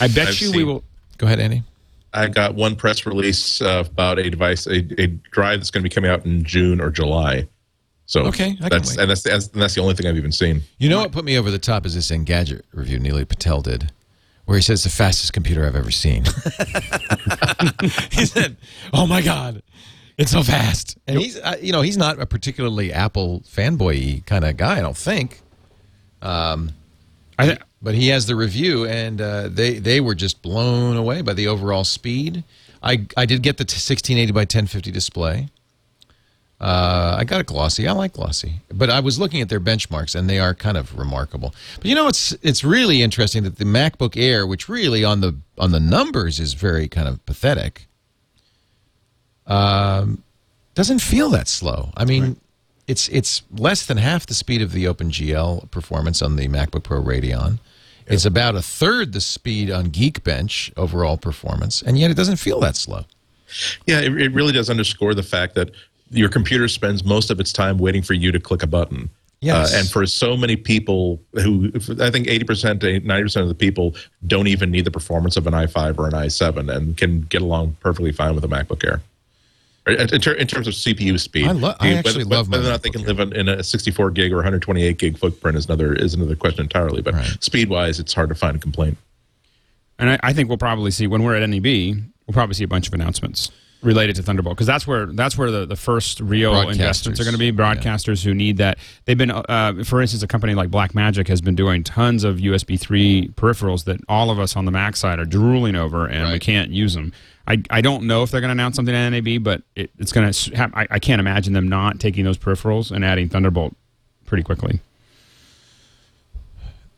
I bet I've you we will. Go ahead, Andy. I got one press release uh, about a device, a, a drive that's going to be coming out in June or July. So Okay, I can that's wait. and that's, that's and that's the only thing I've even seen. You know what put me over the top is this Engadget review Nilay Patel did, where he says the fastest computer I've ever seen. he said, "Oh my God, it's so fast!" And he's, uh, you know, he's not a particularly Apple fanboy kind of guy. I don't think. Um, I th- but he has the review, and uh, they they were just blown away by the overall speed. I I did get the 1680 by 1050 display. Uh, I got a glossy. I like glossy, but I was looking at their benchmarks, and they are kind of remarkable. But you know, it's it's really interesting that the MacBook Air, which really on the on the numbers is very kind of pathetic, um, doesn't feel that slow. I mean, it's it's less than half the speed of the OpenGL performance on the MacBook Pro Radeon. It's about a third the speed on Geekbench overall performance, and yet it doesn't feel that slow. Yeah, it, it really does underscore the fact that your computer spends most of its time waiting for you to click a button. Yes. Uh, and for so many people who, I think 80% to 90% of the people don't even need the performance of an i5 or an i7 and can get along perfectly fine with a MacBook Air. In, in ter- in terms of CPU speed, I lo- I You- actually whether, love whether or not they can live in, in a 64 gig or 128 gig footprint is another is another question entirely. But speed wise, it's hard to find a complaint. And I, I think we'll probably see when we're at NAB, we'll probably see a bunch of announcements related to Thunderbolt because that's where that's where the, the first real investments are going to be. Broadcasters who need that. They've been, uh, for instance, a company like Blackmagic has been doing tons of USB three peripherals that all of us on the Mac side are drooling over, and we can't use them. I, I don't know if they're going to announce something at NAB, but it, it's going to. I, I can't imagine them not taking those peripherals and adding Thunderbolt pretty quickly.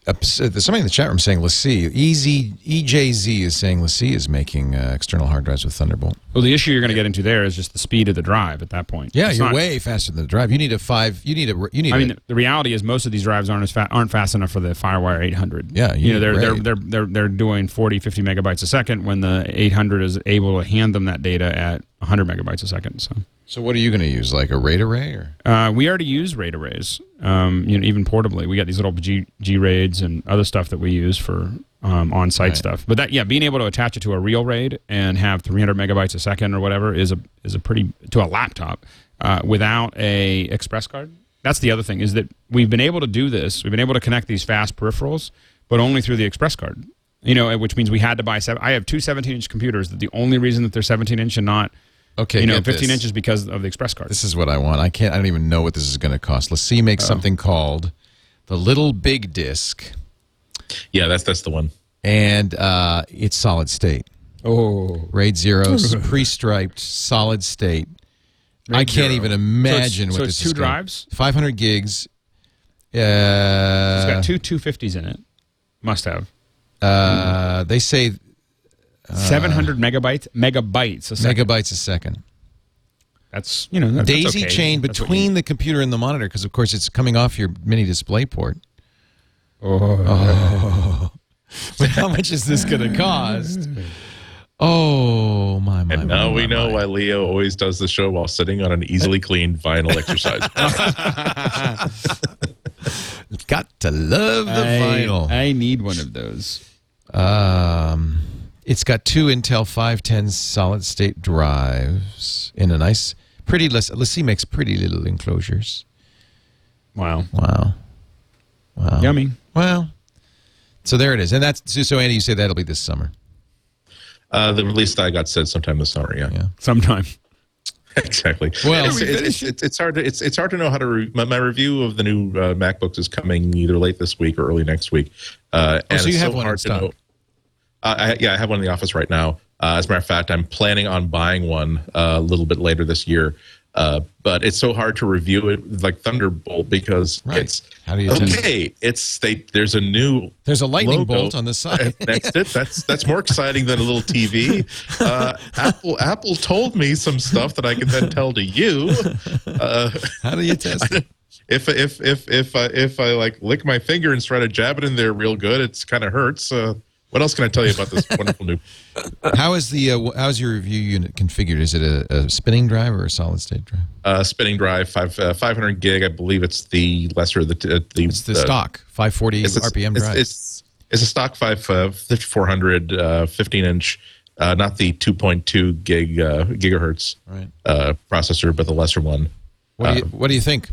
Uh, there's somebody in the chat room saying LaCie, EZ, EJZ is saying LaCie is making uh, external hard drives with Thunderbolt. Well, the issue you're going to get into there is just the speed of the drive at that point. Yeah, It's you're not- way faster than the drive. You need a five. You need a. You need. I a- mean, the reality is most of these drives aren't as fa- aren't fast enough for the FireWire 800. Yeah, you you know they're they're, they're they're they're doing 40, 50 megabytes a second when the 800 is able to hand them that data at 100 megabytes a second. So, so what are you going to use? Like a RAID array or? uh, we already use RAID arrays. Um, you know, even portably, we got these little G G RAIDs and other stuff that we use for um, on-site Right. stuff. But that, yeah, being able to attach it to a real RAID and have 300 megabytes a second or whatever is a is a pretty to a laptop uh, without a express card. That's the other thing is that we've been able to do this. We've been able to connect these fast peripherals, but only through the express card. You know, which means we had to buy seven. I have two 17 inch computers. That the only reason that they're 17 inch and not, Okay, you know, 15 this. inches because of the express card. This is what I want. I can't. I don't even know what this is going to cost. LaCie Oh. makes something called the Little Big Disk, Yeah, that's that's the one. and uh, it's solid state. Oh, RAID zero, pre-striped, solid state. I can't zero. even imagine so what it's this two is. gonna- drives? 500 gigs. Uh, it's got two 250s in it. Must have uh, they say 700 megabytes. Megabytes a second. megabytes a second. That's you know that's Daisy okay. chain That's between the computer and the monitor because, of course, it's coming off your mini display port. Oh. But how much is this going to cost? Oh my my! And now my, we my, know my. why Leo always does the show while sitting on an easily cleaned vinyl exercise. Got to love the I, vinyl. I need one of those. Um, it's got two Intel 510 solid state drives in a nice, pretty. Let's let's see, makes pretty little enclosures. Wow. Wow, wow, Yummy. Well, so there it is, and that's so. so Andy, you say that'll be this summer. uh, the release I got said sometime this summer. Yeah, Yeah. Sometime. exactly. Well- it's, it's, it's, it's hard to it's it's hard to know how to. Re- my, my review of the new uh, MacBooks is coming either late this week or early next week. Uh, and Oh, so you it's have so one in hard to know. Uh, I, yeah, I have one in the office right now. Uh, as a matter of fact, I'm planning on buying one uh, a little bit later this year. Uh, but it's so hard to review it like Thunderbolt because Right. it's How do you test okay. It's they. There's a new There's a lightning logo. bolt on the side. That's it. That's that's more exciting than a little TV. Uh, Apple Apple told me some stuff that I can then tell to you. Uh, How do you test it? if if if if I, if I like lick my finger and try to jab it in there real good, it's kind of hurts. What else can I tell you about this wonderful new? How is the uh, how's your review unit configured? Is it a, a spinning drive or a solid state drive? Uh, spinning drive, five uh, 500 gig. I believe it's the lesser of the uh, the. It's the uh, stock 540 RPM drive. It's, it's a stock five uh, 5400 uh, 15 inch, uh, not the 2.2 gig uh, gigahertz Right. uh, processor, but the lesser one. what do you What do you think?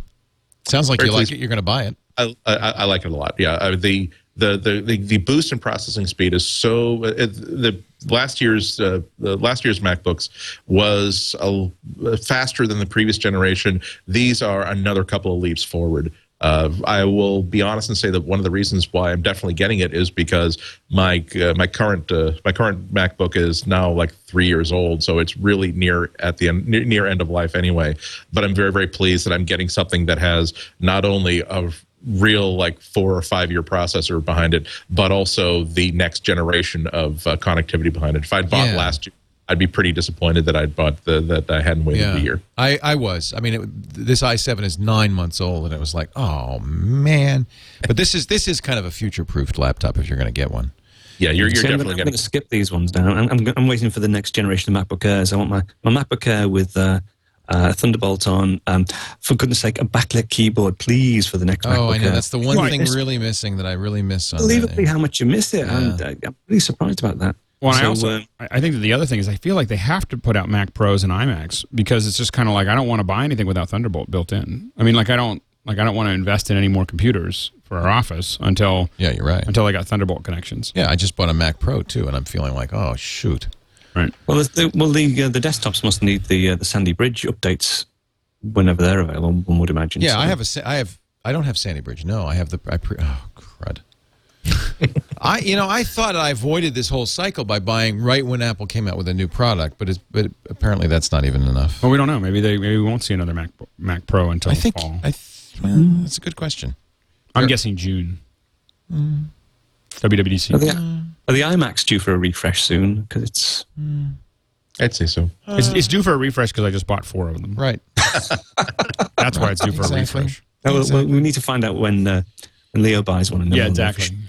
Sounds like very you like pleased. it. You're going to buy it. I, I, I like it a lot. Yeah, uh, the, the the the the boost in processing speed is so. Uh, the last year's uh, the last year's MacBooks was a, faster than the previous generation. These are another couple of leaps forward. Uh, I will be honest and say that one of the reasons why I'm definitely getting it is because my uh, my current uh, my current MacBook is now like three years old, so it's really near at the end, near, near end of life anyway. But I'm very very pleased that I'm getting something that has not only a real like four or five year processor behind it, but also the next generation of uh, connectivity behind it. If I'd bought Yeah. last year, I'd be pretty disappointed that I'd bought the that I hadn't waited Yeah, a year. I, I was. I mean, it, this i7 is nine months old, and it was like, oh man. But this is this is kind of a future proofed laptop if you're going to get one. Yeah, you're, you're See, I'm definitely gonna- going to skip these ones now. I'm, I'm, I'm waiting for the next generation of MacBook Airs. I want my, my MacBook Air with uh, uh, Thunderbolt on. Um, for goodness sake, a backlit keyboard, please, for the next MacBook Oh, I know. Air. That's the one Right, thing it's really missing that I really miss on Unbelievably that. how much you miss it. Yeah. And, uh, I'm really surprised about that. Well, and I also uh, I I think that the other thing is I feel like they have to put out Mac Pros and iMacs because it's just kind of like I don't want to buy anything without Thunderbolt built in. I mean, like I don't like I don't want to invest in any more computers for our office until Yeah, you're right. until I got Thunderbolt connections. Yeah, I just bought a Mac Pro too, and I'm feeling like, oh shoot. Right. Well, the, well, the uh, the desktops must need the uh, the Sandy Bridge updates whenever they're available. One would imagine. Yeah, So- I have a I have I don't have Sandy Bridge. No, I have the I pre, oh crud. I you know I thought I avoided this whole cycle by buying right when Apple came out with a new product, but it's, but apparently that's not even enough. Well, we don't know. Maybe they maybe we won't see another Mac Mac Pro until I think fall. I th- well, that's a good question. I'm guessing June. Mm. WWDC. Are the, are the iMacs due for a refresh soon? Because it's I'd say so. It's, it's due for a refresh because I just bought four of them. Right. That's why it's due for Exactly. a refresh. Oh, well, well, we need to find out when uh, when Leo buys one. And then Yeah, exactly. refresh.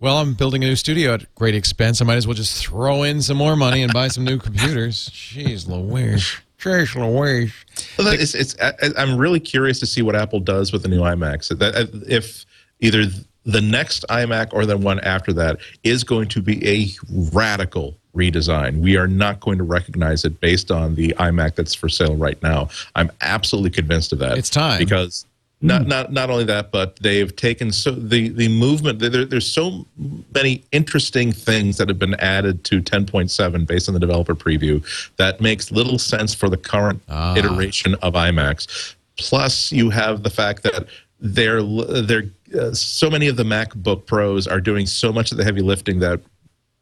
Well, I'm building a new studio at great expense. I might as well just throw in some more money and buy some new computers. Jeez Louise. Jeez Louise. Well, that, it's, it's, I, I'm really curious to see what Apple does with the new iMacs. That uh, if either the next iMac or the one after that is going to be a radical redesign. We are not going to recognize it based on the iMac that's for sale right now. I'm absolutely convinced of that. It's time. because Not hmm. not not only that, but they've taken so the the movement. There, there's so many interesting things that have been added to 10.7 based on the developer preview that makes little sense for the current ah. iteration of iMacs. Plus, you have the fact that they're they're uh, so many of the MacBook Pros are doing so much of the heavy lifting that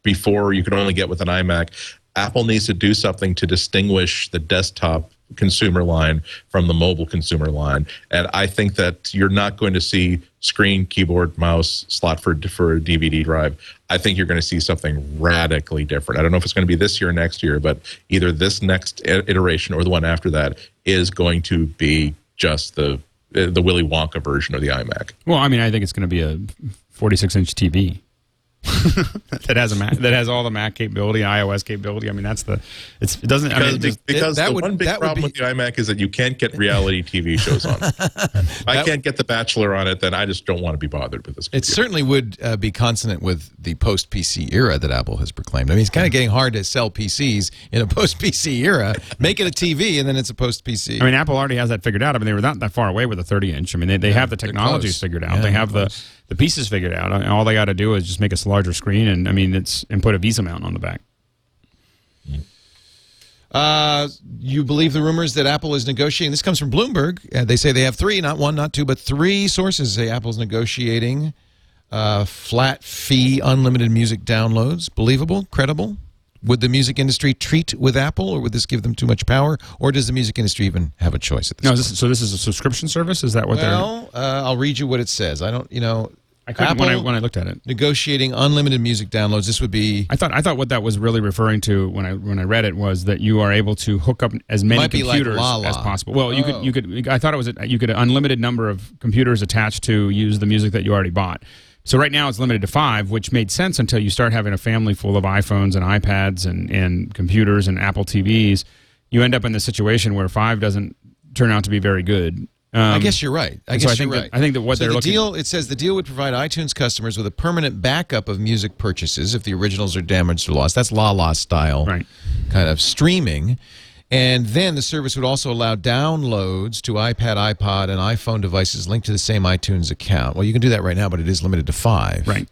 before you could only get with an iMac. Apple needs to do something to distinguish the desktop consumer line from the mobile consumer line. And I think that you're not going to see screen, keyboard, mouse, slot for, for a DVD drive. I think you're going to see something radically different. I don't know if it's going to be this year or next year, but either this next iteration or the one after that is going to be just the Uh, the Willy Wonka version of the iMac. Well, I mean, I think it's going to be a 46 inch TV that has a Mac, that has all the Mac capability, iOS capability. I mean, that's the it's it doesn't. I Because, mean, it just, because that the would- one big that problem be- with the iMac is that you can't get reality TV shows on it. If I can't get The Bachelor on it, then I just don't want to be bothered with this. It certainly would uh, be consonant with the post PC era that Apple has proclaimed. I mean, it's kind of getting hard to sell PCs in a post PC era. Make it a TV, and then it's a post PC. I mean, Apple already has that figured out. I mean, they were not that far away with a 30 inch. I mean, they, they have the they're technologies figured out. Yeah, they they're have the, close. The pieces figured out. All they got to do is just make a larger screen and I mean, it's and put a VESA mount on the back. Uh, you believe the rumors that Apple is negotiating? This comes from Bloomberg. Uh, they say they have three, not one, not two, but three sources say Apple's negotiating uh, flat fee, unlimited music downloads. Believable? Credible? Would the music industry treat with Apple, or would this give them too much power, or does the music industry even have a choice at this No, is this, so this is a subscription service. Is that what they're? well, uh, I'll read you what it says. I don't, you know, I couldn't Apple when I when I looked at it. negotiating unlimited music downloads. This would be I thought I thought what that was really referring to when I when I read it was that you are able to hook up as many like computers Lala. as possible. Well, you Oh. could you could I thought it was a, you could an unlimited number of computers attached to use the music that you already bought. So right now it's limited to five, which made sense until you start having a family full of iPhones and iPads and, and computers and Apple TVs. You end up in the situation where five doesn't turn out to be very good. Um, I guess you're right. I so guess I you're that- right. I think that what so they're the looking- deal it says the deal would provide iTunes customers with a permanent backup of music purchases if the originals are damaged or lost. That's Lala style Right. kind of streaming. And then the service would also allow downloads to iPad, iPod, and iPhone devices linked to the same iTunes account. Well, you can do that right now, but it is limited to five. Right.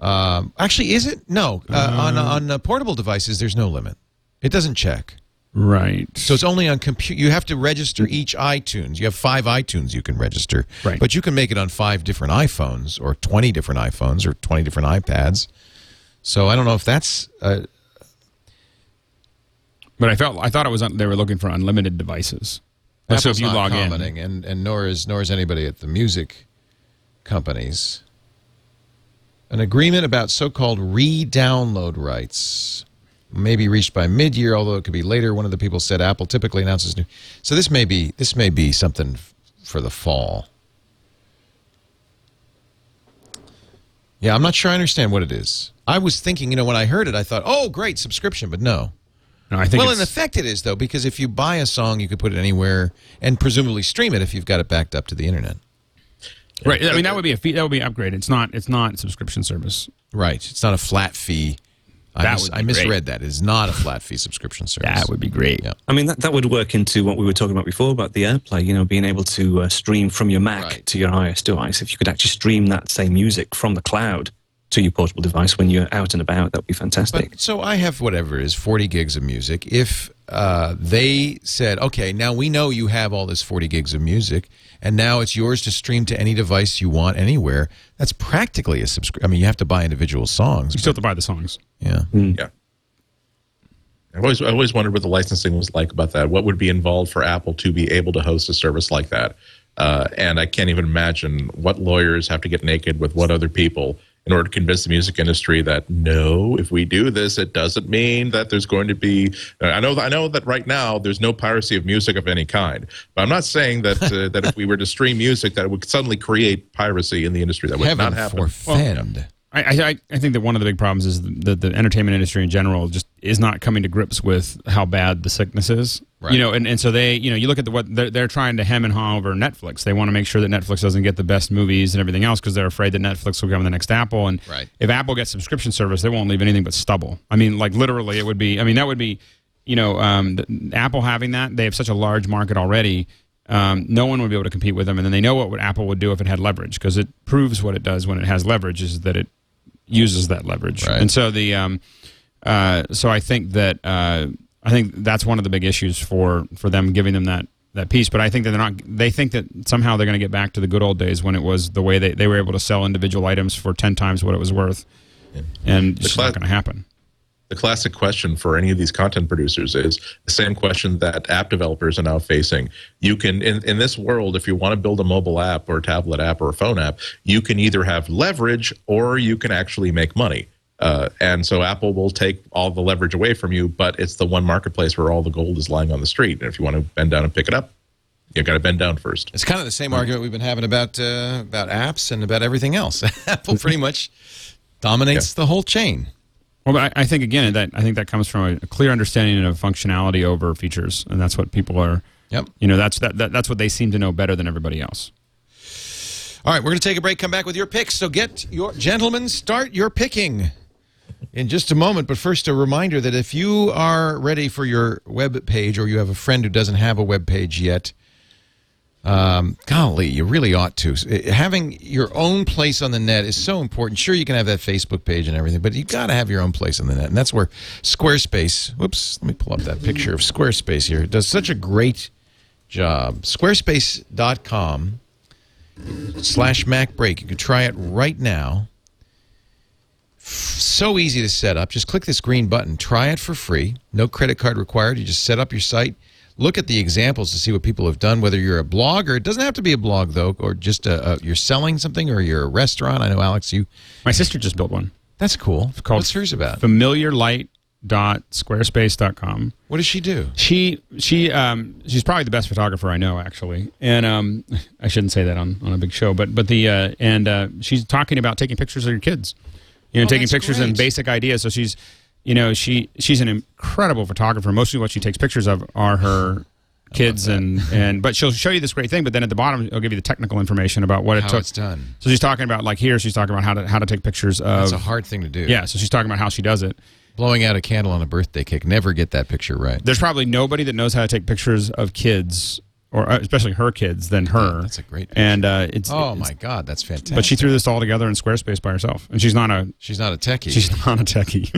Um, actually, is it? No. Uh, on on uh, portable devices, there's no limit. It doesn't check. Right. So it's only on compute. You have to register each iTunes. You have five iTunes you can register, Right. But you can make it on five different iPhones, or twenty different iPhones, or twenty different iPads. So I don't know if that's. Uh, But I felt I thought it was un, they were looking for unlimited devices. Like, so if you log in, and and nor is nor is anybody at the music companies. An agreement about so-called re-download rights may be reached by mid-year, although it could be later. One of the people said Apple typically announces new. So this may be this may be something for the fall. Yeah, I'm not sure I understand what it is. I was thinking, you know, when I heard it, I thought, oh, great subscription, but no. No, I think Well, in effect, it is though, because if you buy a song, you could put it anywhere and presumably stream it if you've got it backed up to the internet. right. I mean, that would be a fee, that would be an upgrade. It's not it's not subscription service. Right. It's not a flat fee. I, That mis- would be I misread great. that. It is not a flat fee subscription service. That would be great. Yeah. I mean, that, that would work into what we were talking about before about the AirPlay, you know, being able to uh, stream from your Mac Right. to your iOS device. If you could actually stream that same music from the cloud to your portable device when you're out and about, that would be fantastic. But so I have whatever it is, 40 gigs of music. If uh, they said, okay, now we know you have all this 40 gigs of music, and now it's yours to stream to any device you want anywhere, that's practically a subscription. I mean, you have to buy individual songs. You still have to buy the songs. yeah. Yeah. I've always, I always wondered what the licensing was like about that. What would be involved for Apple to be able to host a service like that? Uh, and I can't even imagine what lawyers have to get naked with what other people in order to convince the music industry that no, if we do this, it doesn't mean that there's going to be. I know, I know that right now there's no piracy of music of any kind, but I'm not saying that uh, that if we were to stream music, that it would suddenly create piracy in the industry. That would Heaven not happen. forfend. I, I I think that one of the big problems is that the entertainment industry in general just is not coming to grips with how bad the sickness is. Right. You know, and, and so they, you know, you look at the, what they're, they're trying to hem and haw over Netflix. They want to make sure that Netflix doesn't get the best movies and everything else because they're afraid that Netflix will become the next Apple. And Right. if Apple gets subscription service, they won't leave anything but stubble. I mean, like literally, it would be. I mean, that would be, you know, um, the, Apple having that they have such a large market already. um, no one would be able to compete with them. And then they know what, what Apple would do if it had leverage because it proves what it does when it has leverage is that it uses that leverage. Right. And so the um, uh, so I think that uh, I think that's one of the big issues for for them giving them that that piece. But I think that they're not. They think that somehow they're going to get back to the good old days when it was the way they, they were able to sell individual items for ten times what it was worth, and it's cla- not going to happen. The classic question for any of these content producers is the same question that app developers are now facing. You can, in, in this world, if you want to build a mobile app or a tablet app or a phone app, you can either have leverage or you can actually make money. Uh, and so Apple will take all the leverage away from you, but it's the one marketplace where all the gold is lying on the street. And if you want to bend down and pick it up, you've got to bend down first. It's kind of the same argument we've been having about uh, about apps and about everything else. Apple pretty much dominates the whole chain. Well, but I, I think again that I think that comes from a, a clear understanding of functionality over features, and that's what people are. Yep. You know, that's that, that that's what they seem to know better than everybody else. All right, we're going to take a break. Come back with your picks. So get your gentlemen, start your picking in just a moment. But first, a reminder that if you are ready for your web page, or you have a friend who doesn't have a web page yet, um, golly, you really ought to. Having your own place on the net is so important. Sure, you can have that Facebook page and everything, but you've got to have your own place on the net. And that's where Squarespace, whoops, let me pull up that picture of Squarespace here. It does such a great job. Squarespace.com slash Mac Break. You can try it right now. So easy to set up. Just click this green button. Try it for free. No credit card required. You just set up your site. Look at the examples to see what people have done. Whether you're a blogger, it doesn't have to be a blog though, or just a, a, you're selling something, or you're a restaurant. I know Alex, you. My sister just built one. That's cool. It's called What's hers about? familiarlight.squarespace.com. What does she do? She she um she's probably the best photographer I know actually, and um I shouldn't say that on, on a big show, but but the uh, and uh, she's talking about taking pictures of your kids, you know, Oh, taking pictures and basic ideas. So she's you know she she's an incredible photographer. Mostly what she takes pictures of are her kids and and but she'll show you this great thing but then at the bottom it'll give you the technical information about what it How took it's done. so she's talking about like here she's talking about how to how to take pictures of That's a hard thing to do. yeah so she's talking about how she does it Blowing out a candle on a birthday cake. Never get that picture right. there's probably nobody that knows how to take pictures of kids or uh, especially her kids than her That's a great and uh, it's Oh it's- my God, that's fantastic. but she threw this all together in Squarespace by herself and she's not a she's not a techie. she's not a techie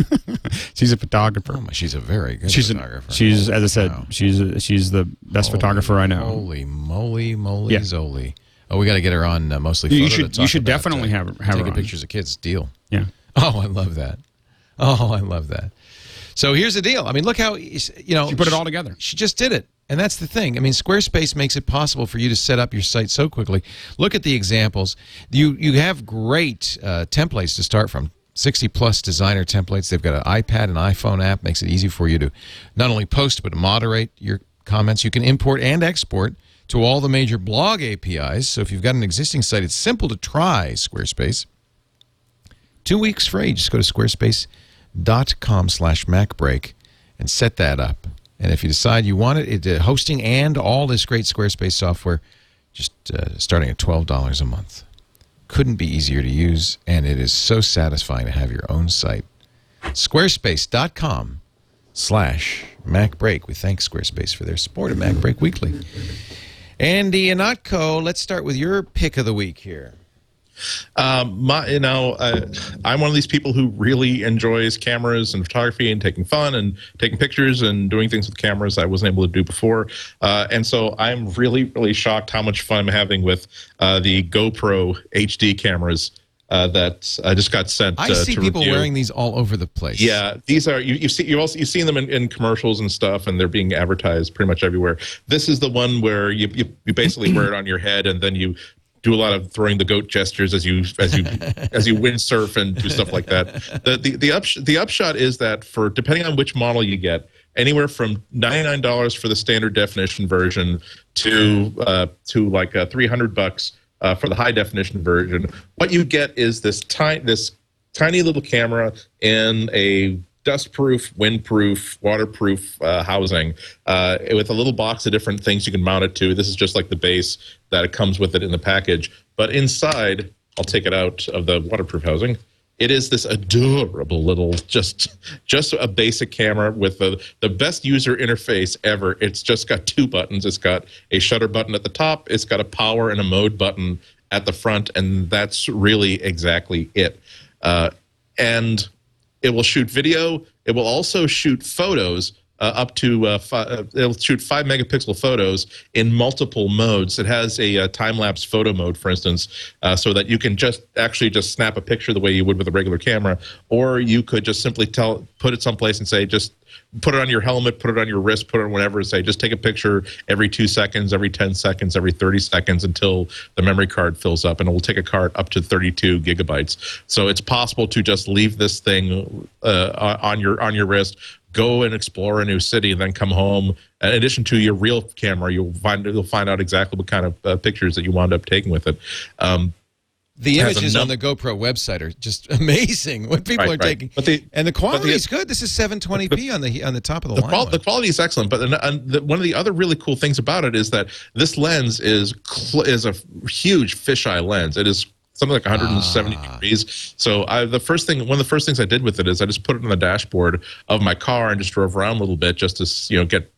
she's a photographer Oh she's a very good she's a, photographer. she's as I said she's a, she's the best Holy photographer I know Holy moly, moly, Yeah. zoli. Oh, we got to get her on uh, mostly. You- you Photo to should- you should about, definitely uh, have- have her taking on. pictures of kids. Deal. yeah Oh, I love that. Oh, I love that. So here's the deal. I mean, look how you know she put it all together She just did it. And that's the thing. I mean, Squarespace makes it possible for you to set up your site so quickly. Look at the examples. You you have great uh, templates to start from. 60 plus designer templates. They've got an iPad and iPhone app. Makes it easy for you to not only post but moderate your comments. You can import and export to all the major blog APIs. So if you've got an existing site, it's simple to try Squarespace. Two weeks free. Just go to squarespace.com slash macbreak and set that up. And if you decide you want it, it uh, hosting and all this great Squarespace software, just uh, starting at $12 a month. Couldn't be easier to use, and it is so satisfying to have your own site. Squarespace.com slash MacBreak. We thank Squarespace for their support of MacBreak Weekly. Andy Ihnatko, let's start with your pick of the week here. Um, my, you know, uh, I'm one of these people who really enjoys cameras and photography and taking fun and taking pictures and doing things with cameras I wasn't able to do before. Uh, and so I'm really, really shocked how much fun I'm having with uh, the GoPro HD cameras uh, that I just got sent. I uh, see to people review. wearing these all over the place. Yeah, these are you. You see, you also you've seen them in, in commercials and stuff, and they're being advertised pretty much everywhere. This is the one where you you, you basically wear it on your head, and then you do a lot of throwing the goat gestures as you as you as you windsurf and do stuff like that. The the the, upsh- the upshot is that for depending on which model you get, anywhere from ninety nine dollars for the standard definition version to uh, to like uh, three hundred bucks uh, for the high definition version. What you get is this tiny this tiny little camera in a dustproof, windproof, waterproof uh, housing uh, with a little box of different things you can mount it to. This is just like the base that it comes with it in the package. But inside, I'll take it out of the waterproof housing. it is this adorable little just just a basic camera with the the best user interface ever. It's just got two buttons. It's got a shutter button at the top. It's got a power and a mode button at the front, and that's really exactly it. Uh, and it will shoot video. It will also shoot photos uh, up to uh, fi- uh, it'll shoot five megapixel photos in multiple modes. It has a, uh time lapse photo mode, for instance, uh, so that you can just actually just snap a picture the way you would with a regular camera, or you could just simply tell put it someplace and say just put it on your helmet, put it on your wrist, put it on whatever. and Say just take a picture every two seconds, every ten seconds, every thirty seconds until the memory card fills up, and it will take a card up to thirty-two gigabytes. So it's possible to just leave this thing uh, on your on your wrist go and explore a new city and then come home in addition to your real camera you'll find you'll find out exactly what kind of uh, pictures that you wound up taking with it um, The images on the GoPro website are just amazing. What people Right, are right. taking, But the- and the but the- quality is good. This is 720p on the on the top of the, the, line. qual- the quality is excellent, but and, and the, one of the other really cool things about it is that this lens is cl- is a huge fisheye lens. It is something like 170 Ah. degrees. So I, the first thing, one of the first things I did with it is I just put it on the dashboard of my car and just drove around a little bit just to you know get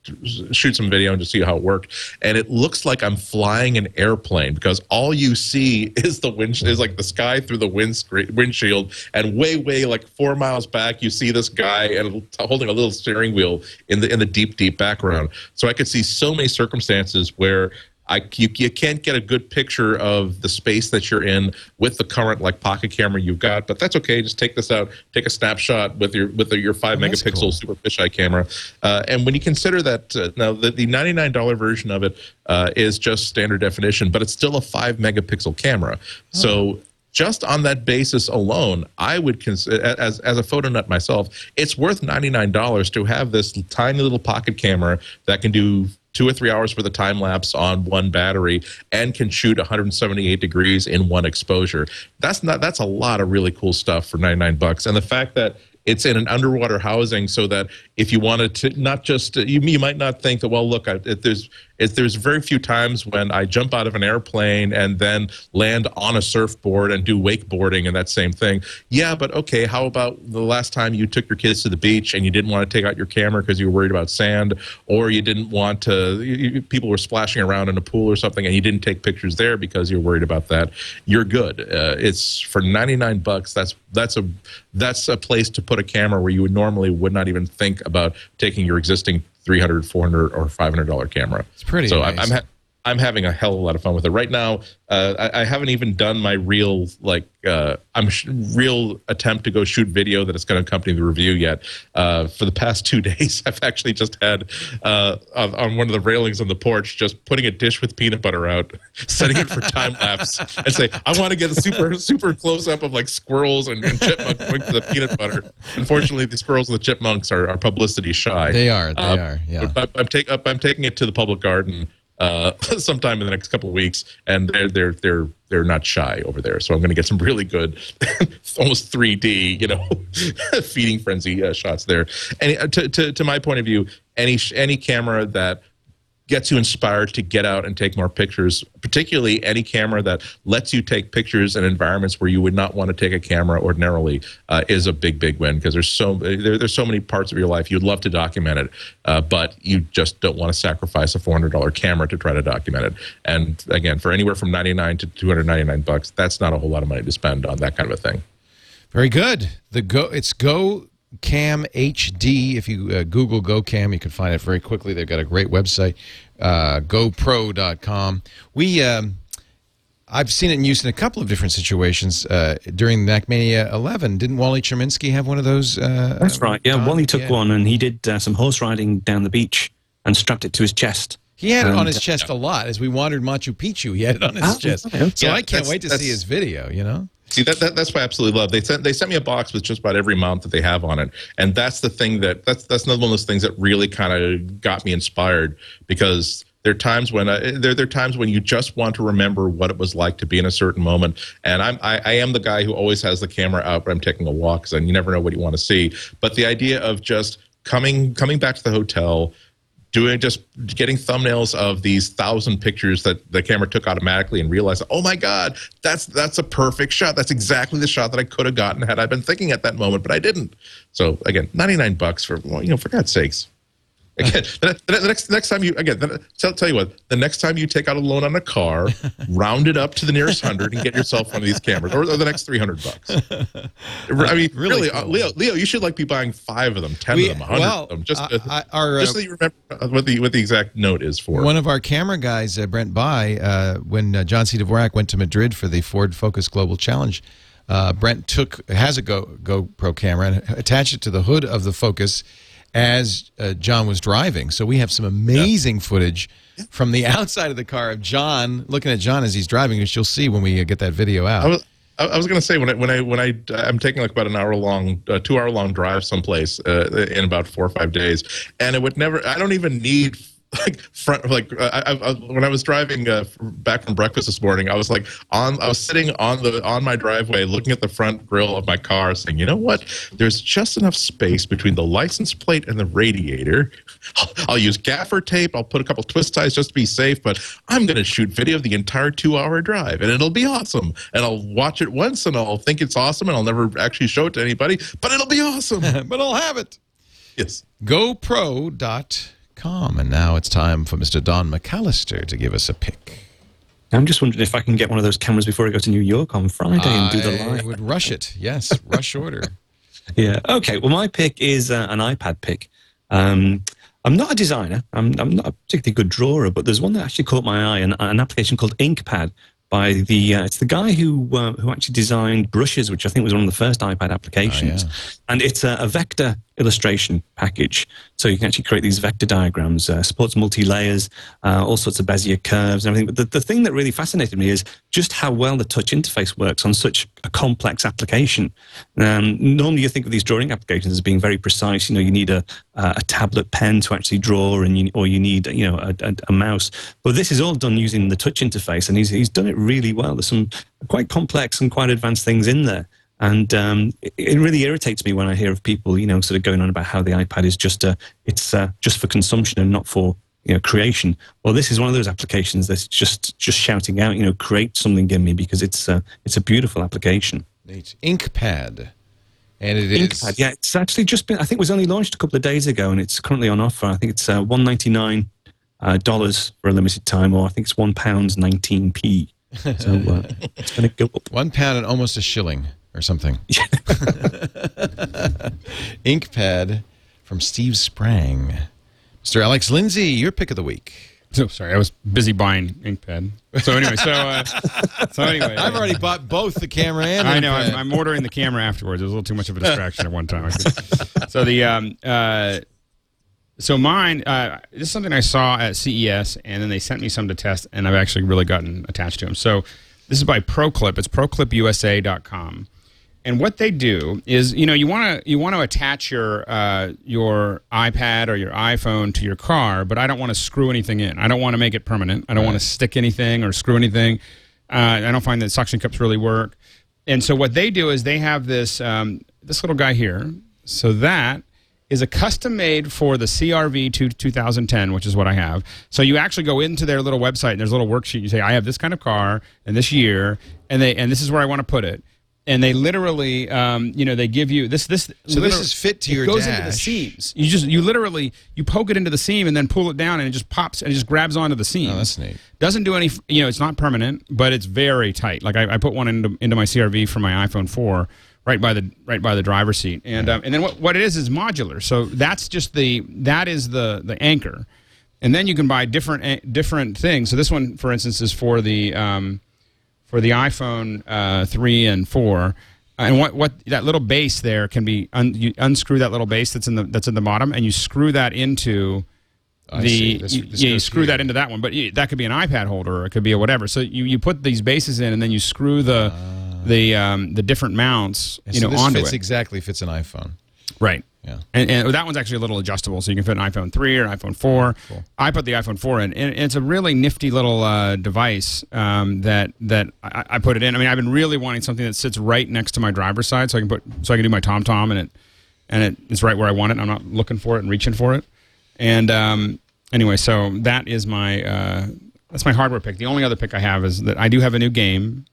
shoot some video and just see how it worked. And it looks like I'm flying an airplane because all you see is the wind is like the sky through the windscreen windshield, and way way like four miles back you see this guy and holding a little steering wheel in the in the deep deep background. So I could see so many circumstances where I, you, you can't get a good picture of the space that you're in with the current like pocket camera you've got, but that's okay. Just take this out, take a snapshot with your with your five Oh, megapixel cool. super fisheye camera. Uh, and when you consider that uh, now the, the ninety nine dollar version of it uh, is just standard definition, but it's still a five megapixel camera. So just on that basis alone, I would consider as as a photo nut myself, it's worth ninety nine dollars to have this tiny little pocket camera that can do two or three hours for the time lapse on one battery and can shoot 178 degrees in one exposure. That's not that's a lot of really cool stuff for 99 bucks. And the fact that it's in an underwater housing so that if you wanted to not just you, you might not think that well look I, if there's if there's very few times when I jump out of an airplane and then land on a surfboard and do wakeboarding and that same thing. Yeah, but okay, how about the last time you took your kids to the beach and you didn't want to take out your camera because you were worried about sand or you didn't want to you, people were splashing around in a pool or something and you didn't take pictures there because you're worried about that. You're good. Uh, it's for 99 bucks. That's that's a that's a place to put a camera where you would normally would not even think about taking your existing 300 400 or 500 dollar camera. It's pretty so I'm, I'm, ha- I'm having a hell of a lot of fun with it. Right now uh, I, I haven't even done my real like uh, i'm sh- real attempt to go shoot video that is going to accompany the review yet. Uh, for the past two days i've actually just had uh, on, on one of the railings on the porch just putting a dish with peanut butter out setting it for time lapse and say i want to get a super super close up of like squirrels and, and chipmunks going to the peanut butter. Unfortunately the squirrels and the chipmunks are, are publicity shy. They are, they Um, are, yeah. I'm, take, I'm taking it to the public garden uh, sometime in the next couple of weeks, and they're they're they're they're not shy over there. So I'm going to get some really good, almost 3D, you know, feeding frenzy uh, shots there. And uh, to, to to my point of view, any any camera that gets you inspired to get out and take more pictures, particularly any camera that lets you take pictures in environments where you would not want to take a camera ordinarily, uh, is a big, big win because there's so there, there's so many parts of your life you'd love to document it, uh, but you just don't want to sacrifice a $400 camera to try to document it. And again, for anywhere from 99 to 299 bucks, that's not a whole lot of money to spend on that kind of a thing. Very good. The go it's Go Cam HD. If you uh, Google GoCam, you can find it very quickly. They've got a great website, uh, GoPro.com. We um, I've seen it in use in a couple of different situations uh, during MacMania 11. Didn't Wally Cherminsky have one of those? Uh, That's right. Yeah, Don? Wally took Yeah. one and he did uh, some horse riding down the beach and strapped it to his chest. He had it on his uh, chest a lot as we wandered Machu Picchu. He had it on his Oh, chest. So Yeah, I can't wait to see his video. You know. See that, that that's what I absolutely love. They sent they sent me a box with just about every mount that they have on it, and that's the thing that that's that's another one of those things that really kind of got me inspired because there are times when uh, there there are times when you just want to remember what it was like to be in a certain moment. And I'm I, I am the guy who always has the camera out when I'm taking a walk, and you never know what you want to see. But the idea of just coming coming back to the hotel doing just getting thumbnails of these thousand pictures that the camera took automatically and realized, oh my god, that's that's a perfect shot. That's exactly the shot that I could have gotten had I been thinking at that moment, but I didn't. So again, ninety nine bucks for you know, for God's sakes. Again, the, the, next the next time you again, the, tell, tell you what, the next time you take out a loan on a car, round it up to the nearest hundred and get yourself one of these cameras, or, or the next three hundred bucks. I mean, really, uh, Leo, Leo, you should like be buying five of them, ten We- of them, a hundred well, of them, just to, I- our, just uh, so you remember uh, what the what the exact note is for. One of our camera guys, uh, Brent By, uh, when uh, John C. Dvorak went to Madrid for the Ford Focus Global Challenge, uh, Brent took has a Go GoPro camera and attached it to the hood of the Focus as uh, John was driving. So we have some amazing footage from the outside of the car of John looking at John as he's driving, which you'll see when we uh, get that video out. I was I was going to say when I when I when I I'm taking like about an hour long, uh, two hour long drive someplace uh, in about four or five days, and it would never. I don't even need like front like I, I, when I was driving uh, back from breakfast this morning, I was like on I was sitting on the on my driveway looking at the front grill of my car, saying, you know what? There's just enough space between the license plate and the radiator. I'll, use gaffer tape. I'll put a couple twist ties just to be safe, but I'm going to shoot video of the entire two hour drive, and it'll be awesome. And I'll watch it once, and I'll think it's awesome, and I'll never actually show it to anybody, but it'll be awesome. but I'll have it. Yes. GoPro.com. And now it's time for Mr. Don McAllister to give us a pick. I'm just wondering if I can get one of those cameras before I go to New York on Friday and do the live. I would rush it. Yes, rush order. Yeah. Okay. Well, my pick is uh, an iPad pick. Um, I'm not a designer. I'm, I'm not a particularly good drawer, but there's one that actually caught my eye, an, an application called InkPad by the. Uh, it's the guy who uh, who actually designed Brushes, which I think was one of the first iPad applications, and it's a, a vector illustration package. So you can actually create these vector diagrams. Uh, supports multi layers, uh, all sorts of Bezier curves and everything. But the, the thing that really fascinated me is just how well the touch interface works on such a complex application. Um, normally, you think of these drawing applications as being very precise. You know, you need a a tablet pen to actually draw, and you, or you need you know a, a, a mouse. But this is all done using the touch interface, and he's he's done it really well. There's some quite complex and quite advanced things in there. And um, it, it really irritates me when I hear of people, you know, sort of going on about how the iPad is just a, it's uh, just for consumption and not for you know creation. Well, this is one of those applications that's just just shouting out, you know, create something in me because it's uh, it's a beautiful application. Neat. InkPad. And it is. InkPad, yeah, it's actually just been. I think it was only launched a couple of days ago, and it's currently on offer. I think it's uh, one ninety nine uh, dollars for a limited time, or I think it's one pound nineteen p. So uh, it's going to go up. One pound and almost a shilling or something. InkPad from Steve Sprang. Mr. Alex Lindsay, your pick of the week. So sorry, I was busy buying InkPad. So anyway, so uh, so anyway, I've already bought both the camera and I know. InkPad. I'm, I'm ordering the camera afterwards. It was a little too much of a distraction at one time. So the um uh, so mine uh, this is something I saw at CES, and then they sent me some to test, and I've actually really gotten attached to them. So this is by ProClip. It's ProClipUSA.com. And what they do is, you know, you want to you want to attach your uh, your iPad or your iPhone to your car, but I don't want to screw anything in. I don't want to make it permanent. I don't want to stick anything or screw anything. Uh, I don't find that suction cups really work. And so what they do is they have this um, this little guy here. So that is a custom made for the CRV to 2010, which is what I have. So you actually go into their little website and there's a little worksheet. You say, I have this kind of car and this year, and they and this is where I want to put it. And they literally, um, you know, they give you this. This So this is fit to your it goes into the seams. You just you literally you poke it into the seam and then pull it down and it just pops and it just grabs onto the seam. Oh, that's neat. Doesn't do any, you know, it's not permanent, but it's very tight. Like I, I put one into, into my CRV for my iPhone 4 right by the right by the driver's seat, and um, and then what, what it is is modular. So that's just the that is the the anchor, and then you can buy different different things. So this one, for instance, is for the um, for the iPhone uh, three and four. And what, what that little base there can be un, you unscrew that little base that's in the that's in the bottom and you screw that into I the see. This- you, this yeah, you screw here. that into that one, but you, that could be an iPad holder or it could be a whatever. So you, you put these bases in and then you screw the the um, the different mounts And you so know this onto fits it. exactly fits an iPhone. Right. Yeah. And, and that one's actually a little adjustable, so you can fit an iPhone 3 or an iPhone 4. I put the iPhone 4 in, and it's a really nifty little uh, device um, that that I, I put it in. I mean, I've been really wanting something that sits right next to my driver's side, so I can put so I can do my TomTom, and it and it's right where I want it. I'm not looking for it and reaching for it. And um, anyway, so that is my uh, that's my hardware pick. The only other pick I have is that I do have a new game.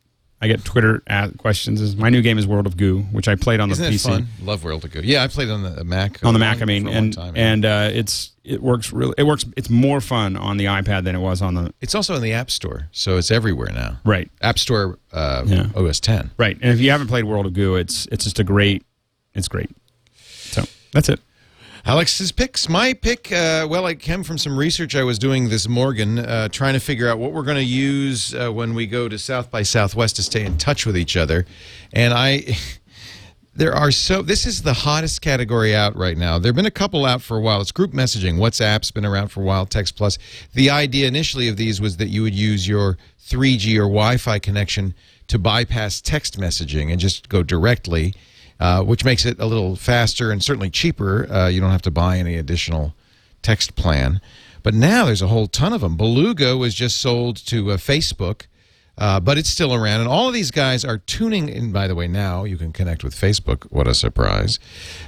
I get Twitter at questions. Is my new game is World of Goo, which I played on Isn't the PC. fun? Love World of Goo. Yeah, I played on the Mac. on the uh, Mac, I mean, and time. and uh, it's it works really. It works. It's more fun on the iPad than it was on the it's also in the App Store, so it's everywhere now. right. App Store uh, Yeah. OS 10. Right, and if you haven't played World of Goo, it's it's just a great. It's great. So that's it. Alex's picks. My pick, uh, well, it came from some research I was doing this morning, uh, trying to figure out what we're going to use uh, when we go to South by Southwest to stay in touch with each other. And I, there are so, this is the hottest category out right now. There have been a couple out for a while. It's group messaging. WhatsApp's been around for a while, Text Plus. The idea initially of these was that you would use your 3G or Wi Fi connection to bypass text messaging and just go directly uh, which makes it a little faster and certainly cheaper. Uh, you don't have to buy any additional text plan. But now there's a whole ton of them. Beluga was just sold to uh, Facebook, uh, but it's still around. And all of these guys are tuning in, by the way, now you can connect with Facebook. What a surprise.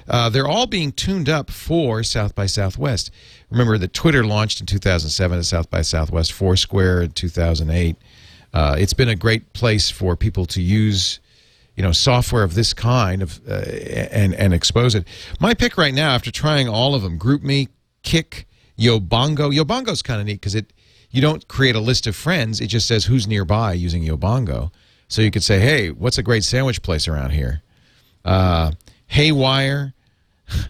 Uh, they're all being tuned up for South by Southwest. Remember that Twitter launched in 2007 at South by Southwest, Foursquare in 2008. Uh, it's been a great place for people to use you know software of this kind of uh, and and expose it. My pick right now, after trying all of them, GroupMe, Kik, Yobongo. Yobongo's kind of neat because it you don't create a list of friends; it just says who's nearby using Yobongo. So you could say, "Hey, what's a great sandwich place around here?" Uh, Haywire,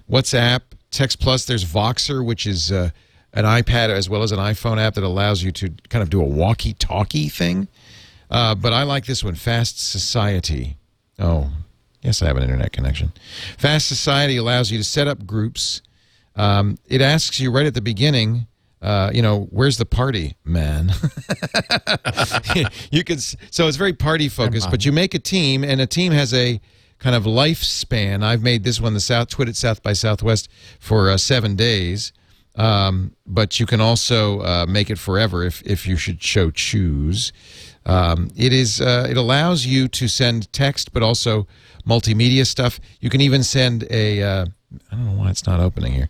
WhatsApp, Text Plus. There's Voxer, which is uh, an iPad as well as an iPhone app that allows you to kind of do a walkie-talkie thing. Uh, but I like this one, Fast Society. Oh, yes, I have an internet connection. Fast Society allows you to set up groups. Um, it asks you right at the beginning, uh, you know, where's the party, man? you could, so it's very party focused, but you make a team, and a team has a kind of lifespan. I've made this one the South Twit at South by Southwest for uh, seven days. Um, but you can also uh, make it forever if, if you should so choose. Um, it is uh, it allows you to send text, but also multimedia stuff. You can even send a uh, I don't know why it's not opening here.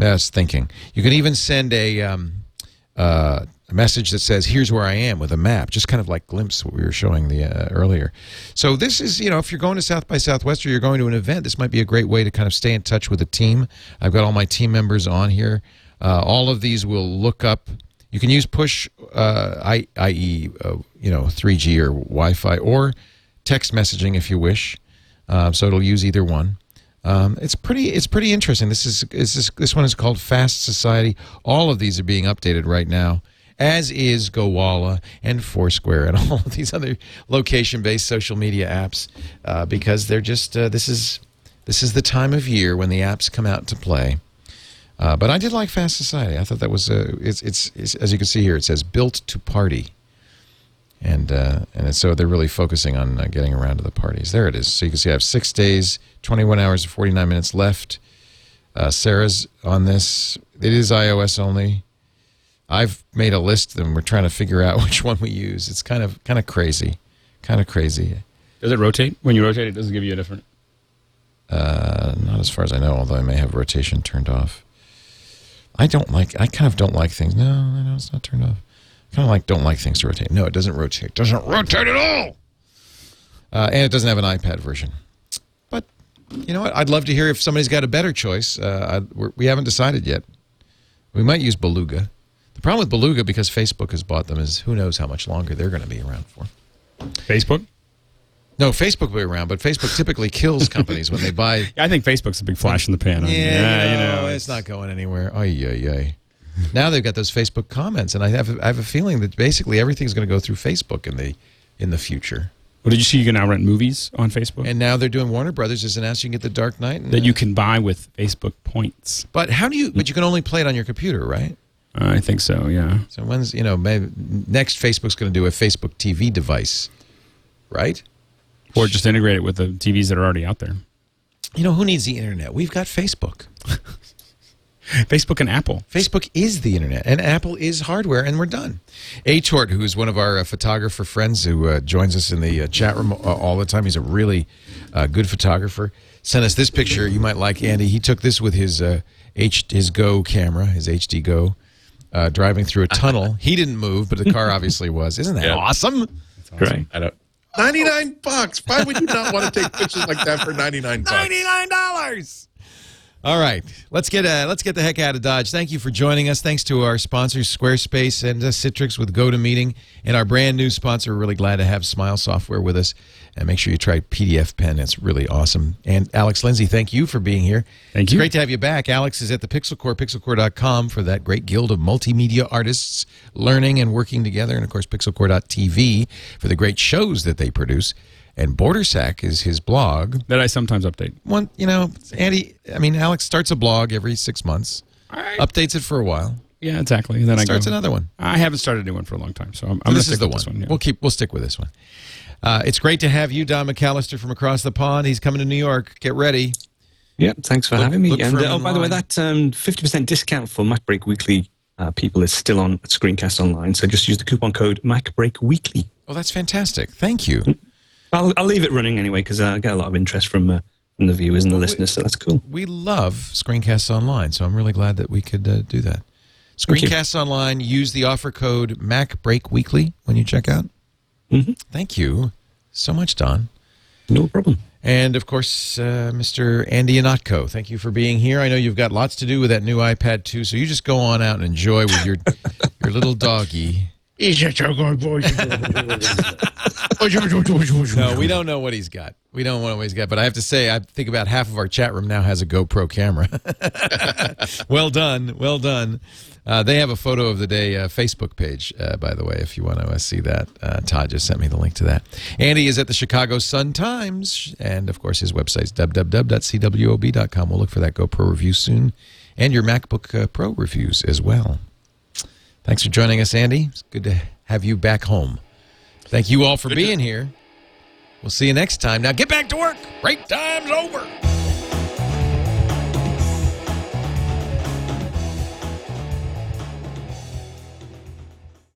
I was thinking you can even send a um, uh, message that says "Here's where I am" with a map, just kind of like Glympse what we were showing the uh, earlier. So this is you know if you're going to South by Southwest or you're going to an event, this might be a great way to kind of stay in touch with a team. I've got all my team members on here. Uh, all of these will look up. You can use push, uh, I, i.e., uh, you know, 3G or Wi-Fi, or text messaging if you wish. Um, so it'll use either one. Um, it's pretty. It's pretty interesting. This is, is this, this one is called Fast Society. All of these are being updated right now, as is Gowalla and Foursquare and all of these other location-based social media apps, uh, because they're just uh, this is this is the time of year when the apps come out to play. Uh, but I did like Fast Society. I thought that was uh, it's, it's, it's as you can see here. It says built to party, and uh, and so they're really focusing on uh, getting around to the parties. There it is. So you can see I have six days, twenty one hours and forty nine minutes left. Uh, Sarah's on this. It is iOS only. I've made a list and we're trying to figure out which one we use. It's kind of kind of crazy, kind of crazy. Does it rotate when you rotate? It doesn't give you a different. Uh, not as far as I know, although I may have rotation turned off. I don't like. I kind of don't like things. No, no, it's not turned off. Kind of like don't like things to rotate. No, it doesn't rotate. Doesn't rotate at all. Uh, and it doesn't have an iPad version. But you know what? I'd love to hear if somebody's got a better choice. Uh, I, we haven't decided yet. We might use Beluga. The problem with Beluga, because Facebook has bought them, is who knows how much longer they're going to be around for. Facebook? No, Facebook will be around, but Facebook typically kills companies when they buy. I think Facebook's a big flash in the pan. on- Yeah, you know, it's not going anywhere. Oh, yeah, yeah. Now they've got those Facebook comments, and I have I have a feeling that basically everything's going to go through Facebook in the in the future. Well, did you see you can now rent movies on Facebook? And now they're doing Warner Brothers has announced you can get the Dark Knight. And, that you uh, can buy with Facebook points. But how do you? But you can only play it on your computer, right? I think so. Yeah. So when's you know maybe next Facebook's going to do a Facebook TV device, right? Or just integrate it with the TVs that are already out there. You know who needs the internet? We've got Facebook. Facebook and Apple. Facebook is the internet, and Apple is hardware, and we're done. A Tort, who is one of our uh, photographer friends who uh, joins us in the uh, chat room uh, all the time, he's a really uh, good photographer. Sent us this picture. You might like Andy. He took this with his uh, H his Go camera, his HD Go. uh, driving through a tunnel. he didn't move, but the car obviously was. Isn't that Yeah. awesome? Great. I don't. Ninety nine bucks. Why would you not want to take pictures like that for ninety nine bucks? Ninety-nine dollars. All right, let's get uh, let's get the heck out of Dodge. Thank you for joining us. Thanks to our sponsors, Squarespace and uh, Citrix with GoToMeeting, and our brand new sponsor. We're really glad to have Smile Software with us. And make sure you try PDF Pen; it's really awesome. And Alex Lindsay, thank you for being here. Thank it's you. Great to have you back. Alex is at the Pixel Corps, pixelcorps.com for that great guild of multimedia artists learning and working together, and of course pixelcorps.tv for the great shows that they produce. And Border Sack is his blog That I sometimes update. one, you know, Andy. I mean, Alex starts a blog every six months, updates it for a while, Yeah, exactly. And then I starts go. another one. I haven't started a new one for a long time, so I'm, I'm going to this stick is the with one. this one. yeah. We'll keep. We'll stick with this one. Uh, it's great to have you, Don McAllister, from across the pond. He's coming to New York. Get ready. Yep, thanks for Look- having me. And uh, oh, by the way, that um, 50% discount for MacBreak Weekly uh, people is still on Screencast Online. So just use the coupon code MacBreak Weekly. Oh, that's fantastic. Thank you. I'll, I'll leave it running anyway because uh, I get a lot of interest from uh, from the viewers and the listeners. So that's cool. We love Screencasts Online, so I'm really glad that we could uh, do that. Screencasts Online. Use the offer code MacBreakWeekly when you check out. Mhm. Thank you so much, Don. No problem. And of course, uh, Mr. Andy Ihnatko, thank you for being here. I know you've got lots to do with that new iPad 2, so you just go on out and enjoy with your your little doggy. No, we don't know what he's got. We don't know what he's got. But I have to say, I think about half of our chat room now has a GoPro camera. well done. Well done. Uh, they have a photo of the day uh, Facebook page, uh, by the way, if you want to uh, see that. Uh, Todd just sent me the link to that. Andy is at the Chicago Sun Times. And of course, his website is www.cwob.com. We'll look for that GoPro review soon and your MacBook uh, Pro reviews as well. Thanks for joining us, Andy. It's good to have you back home. Thank you all for being here. We'll see you next time. Now get back to work. Break time's over.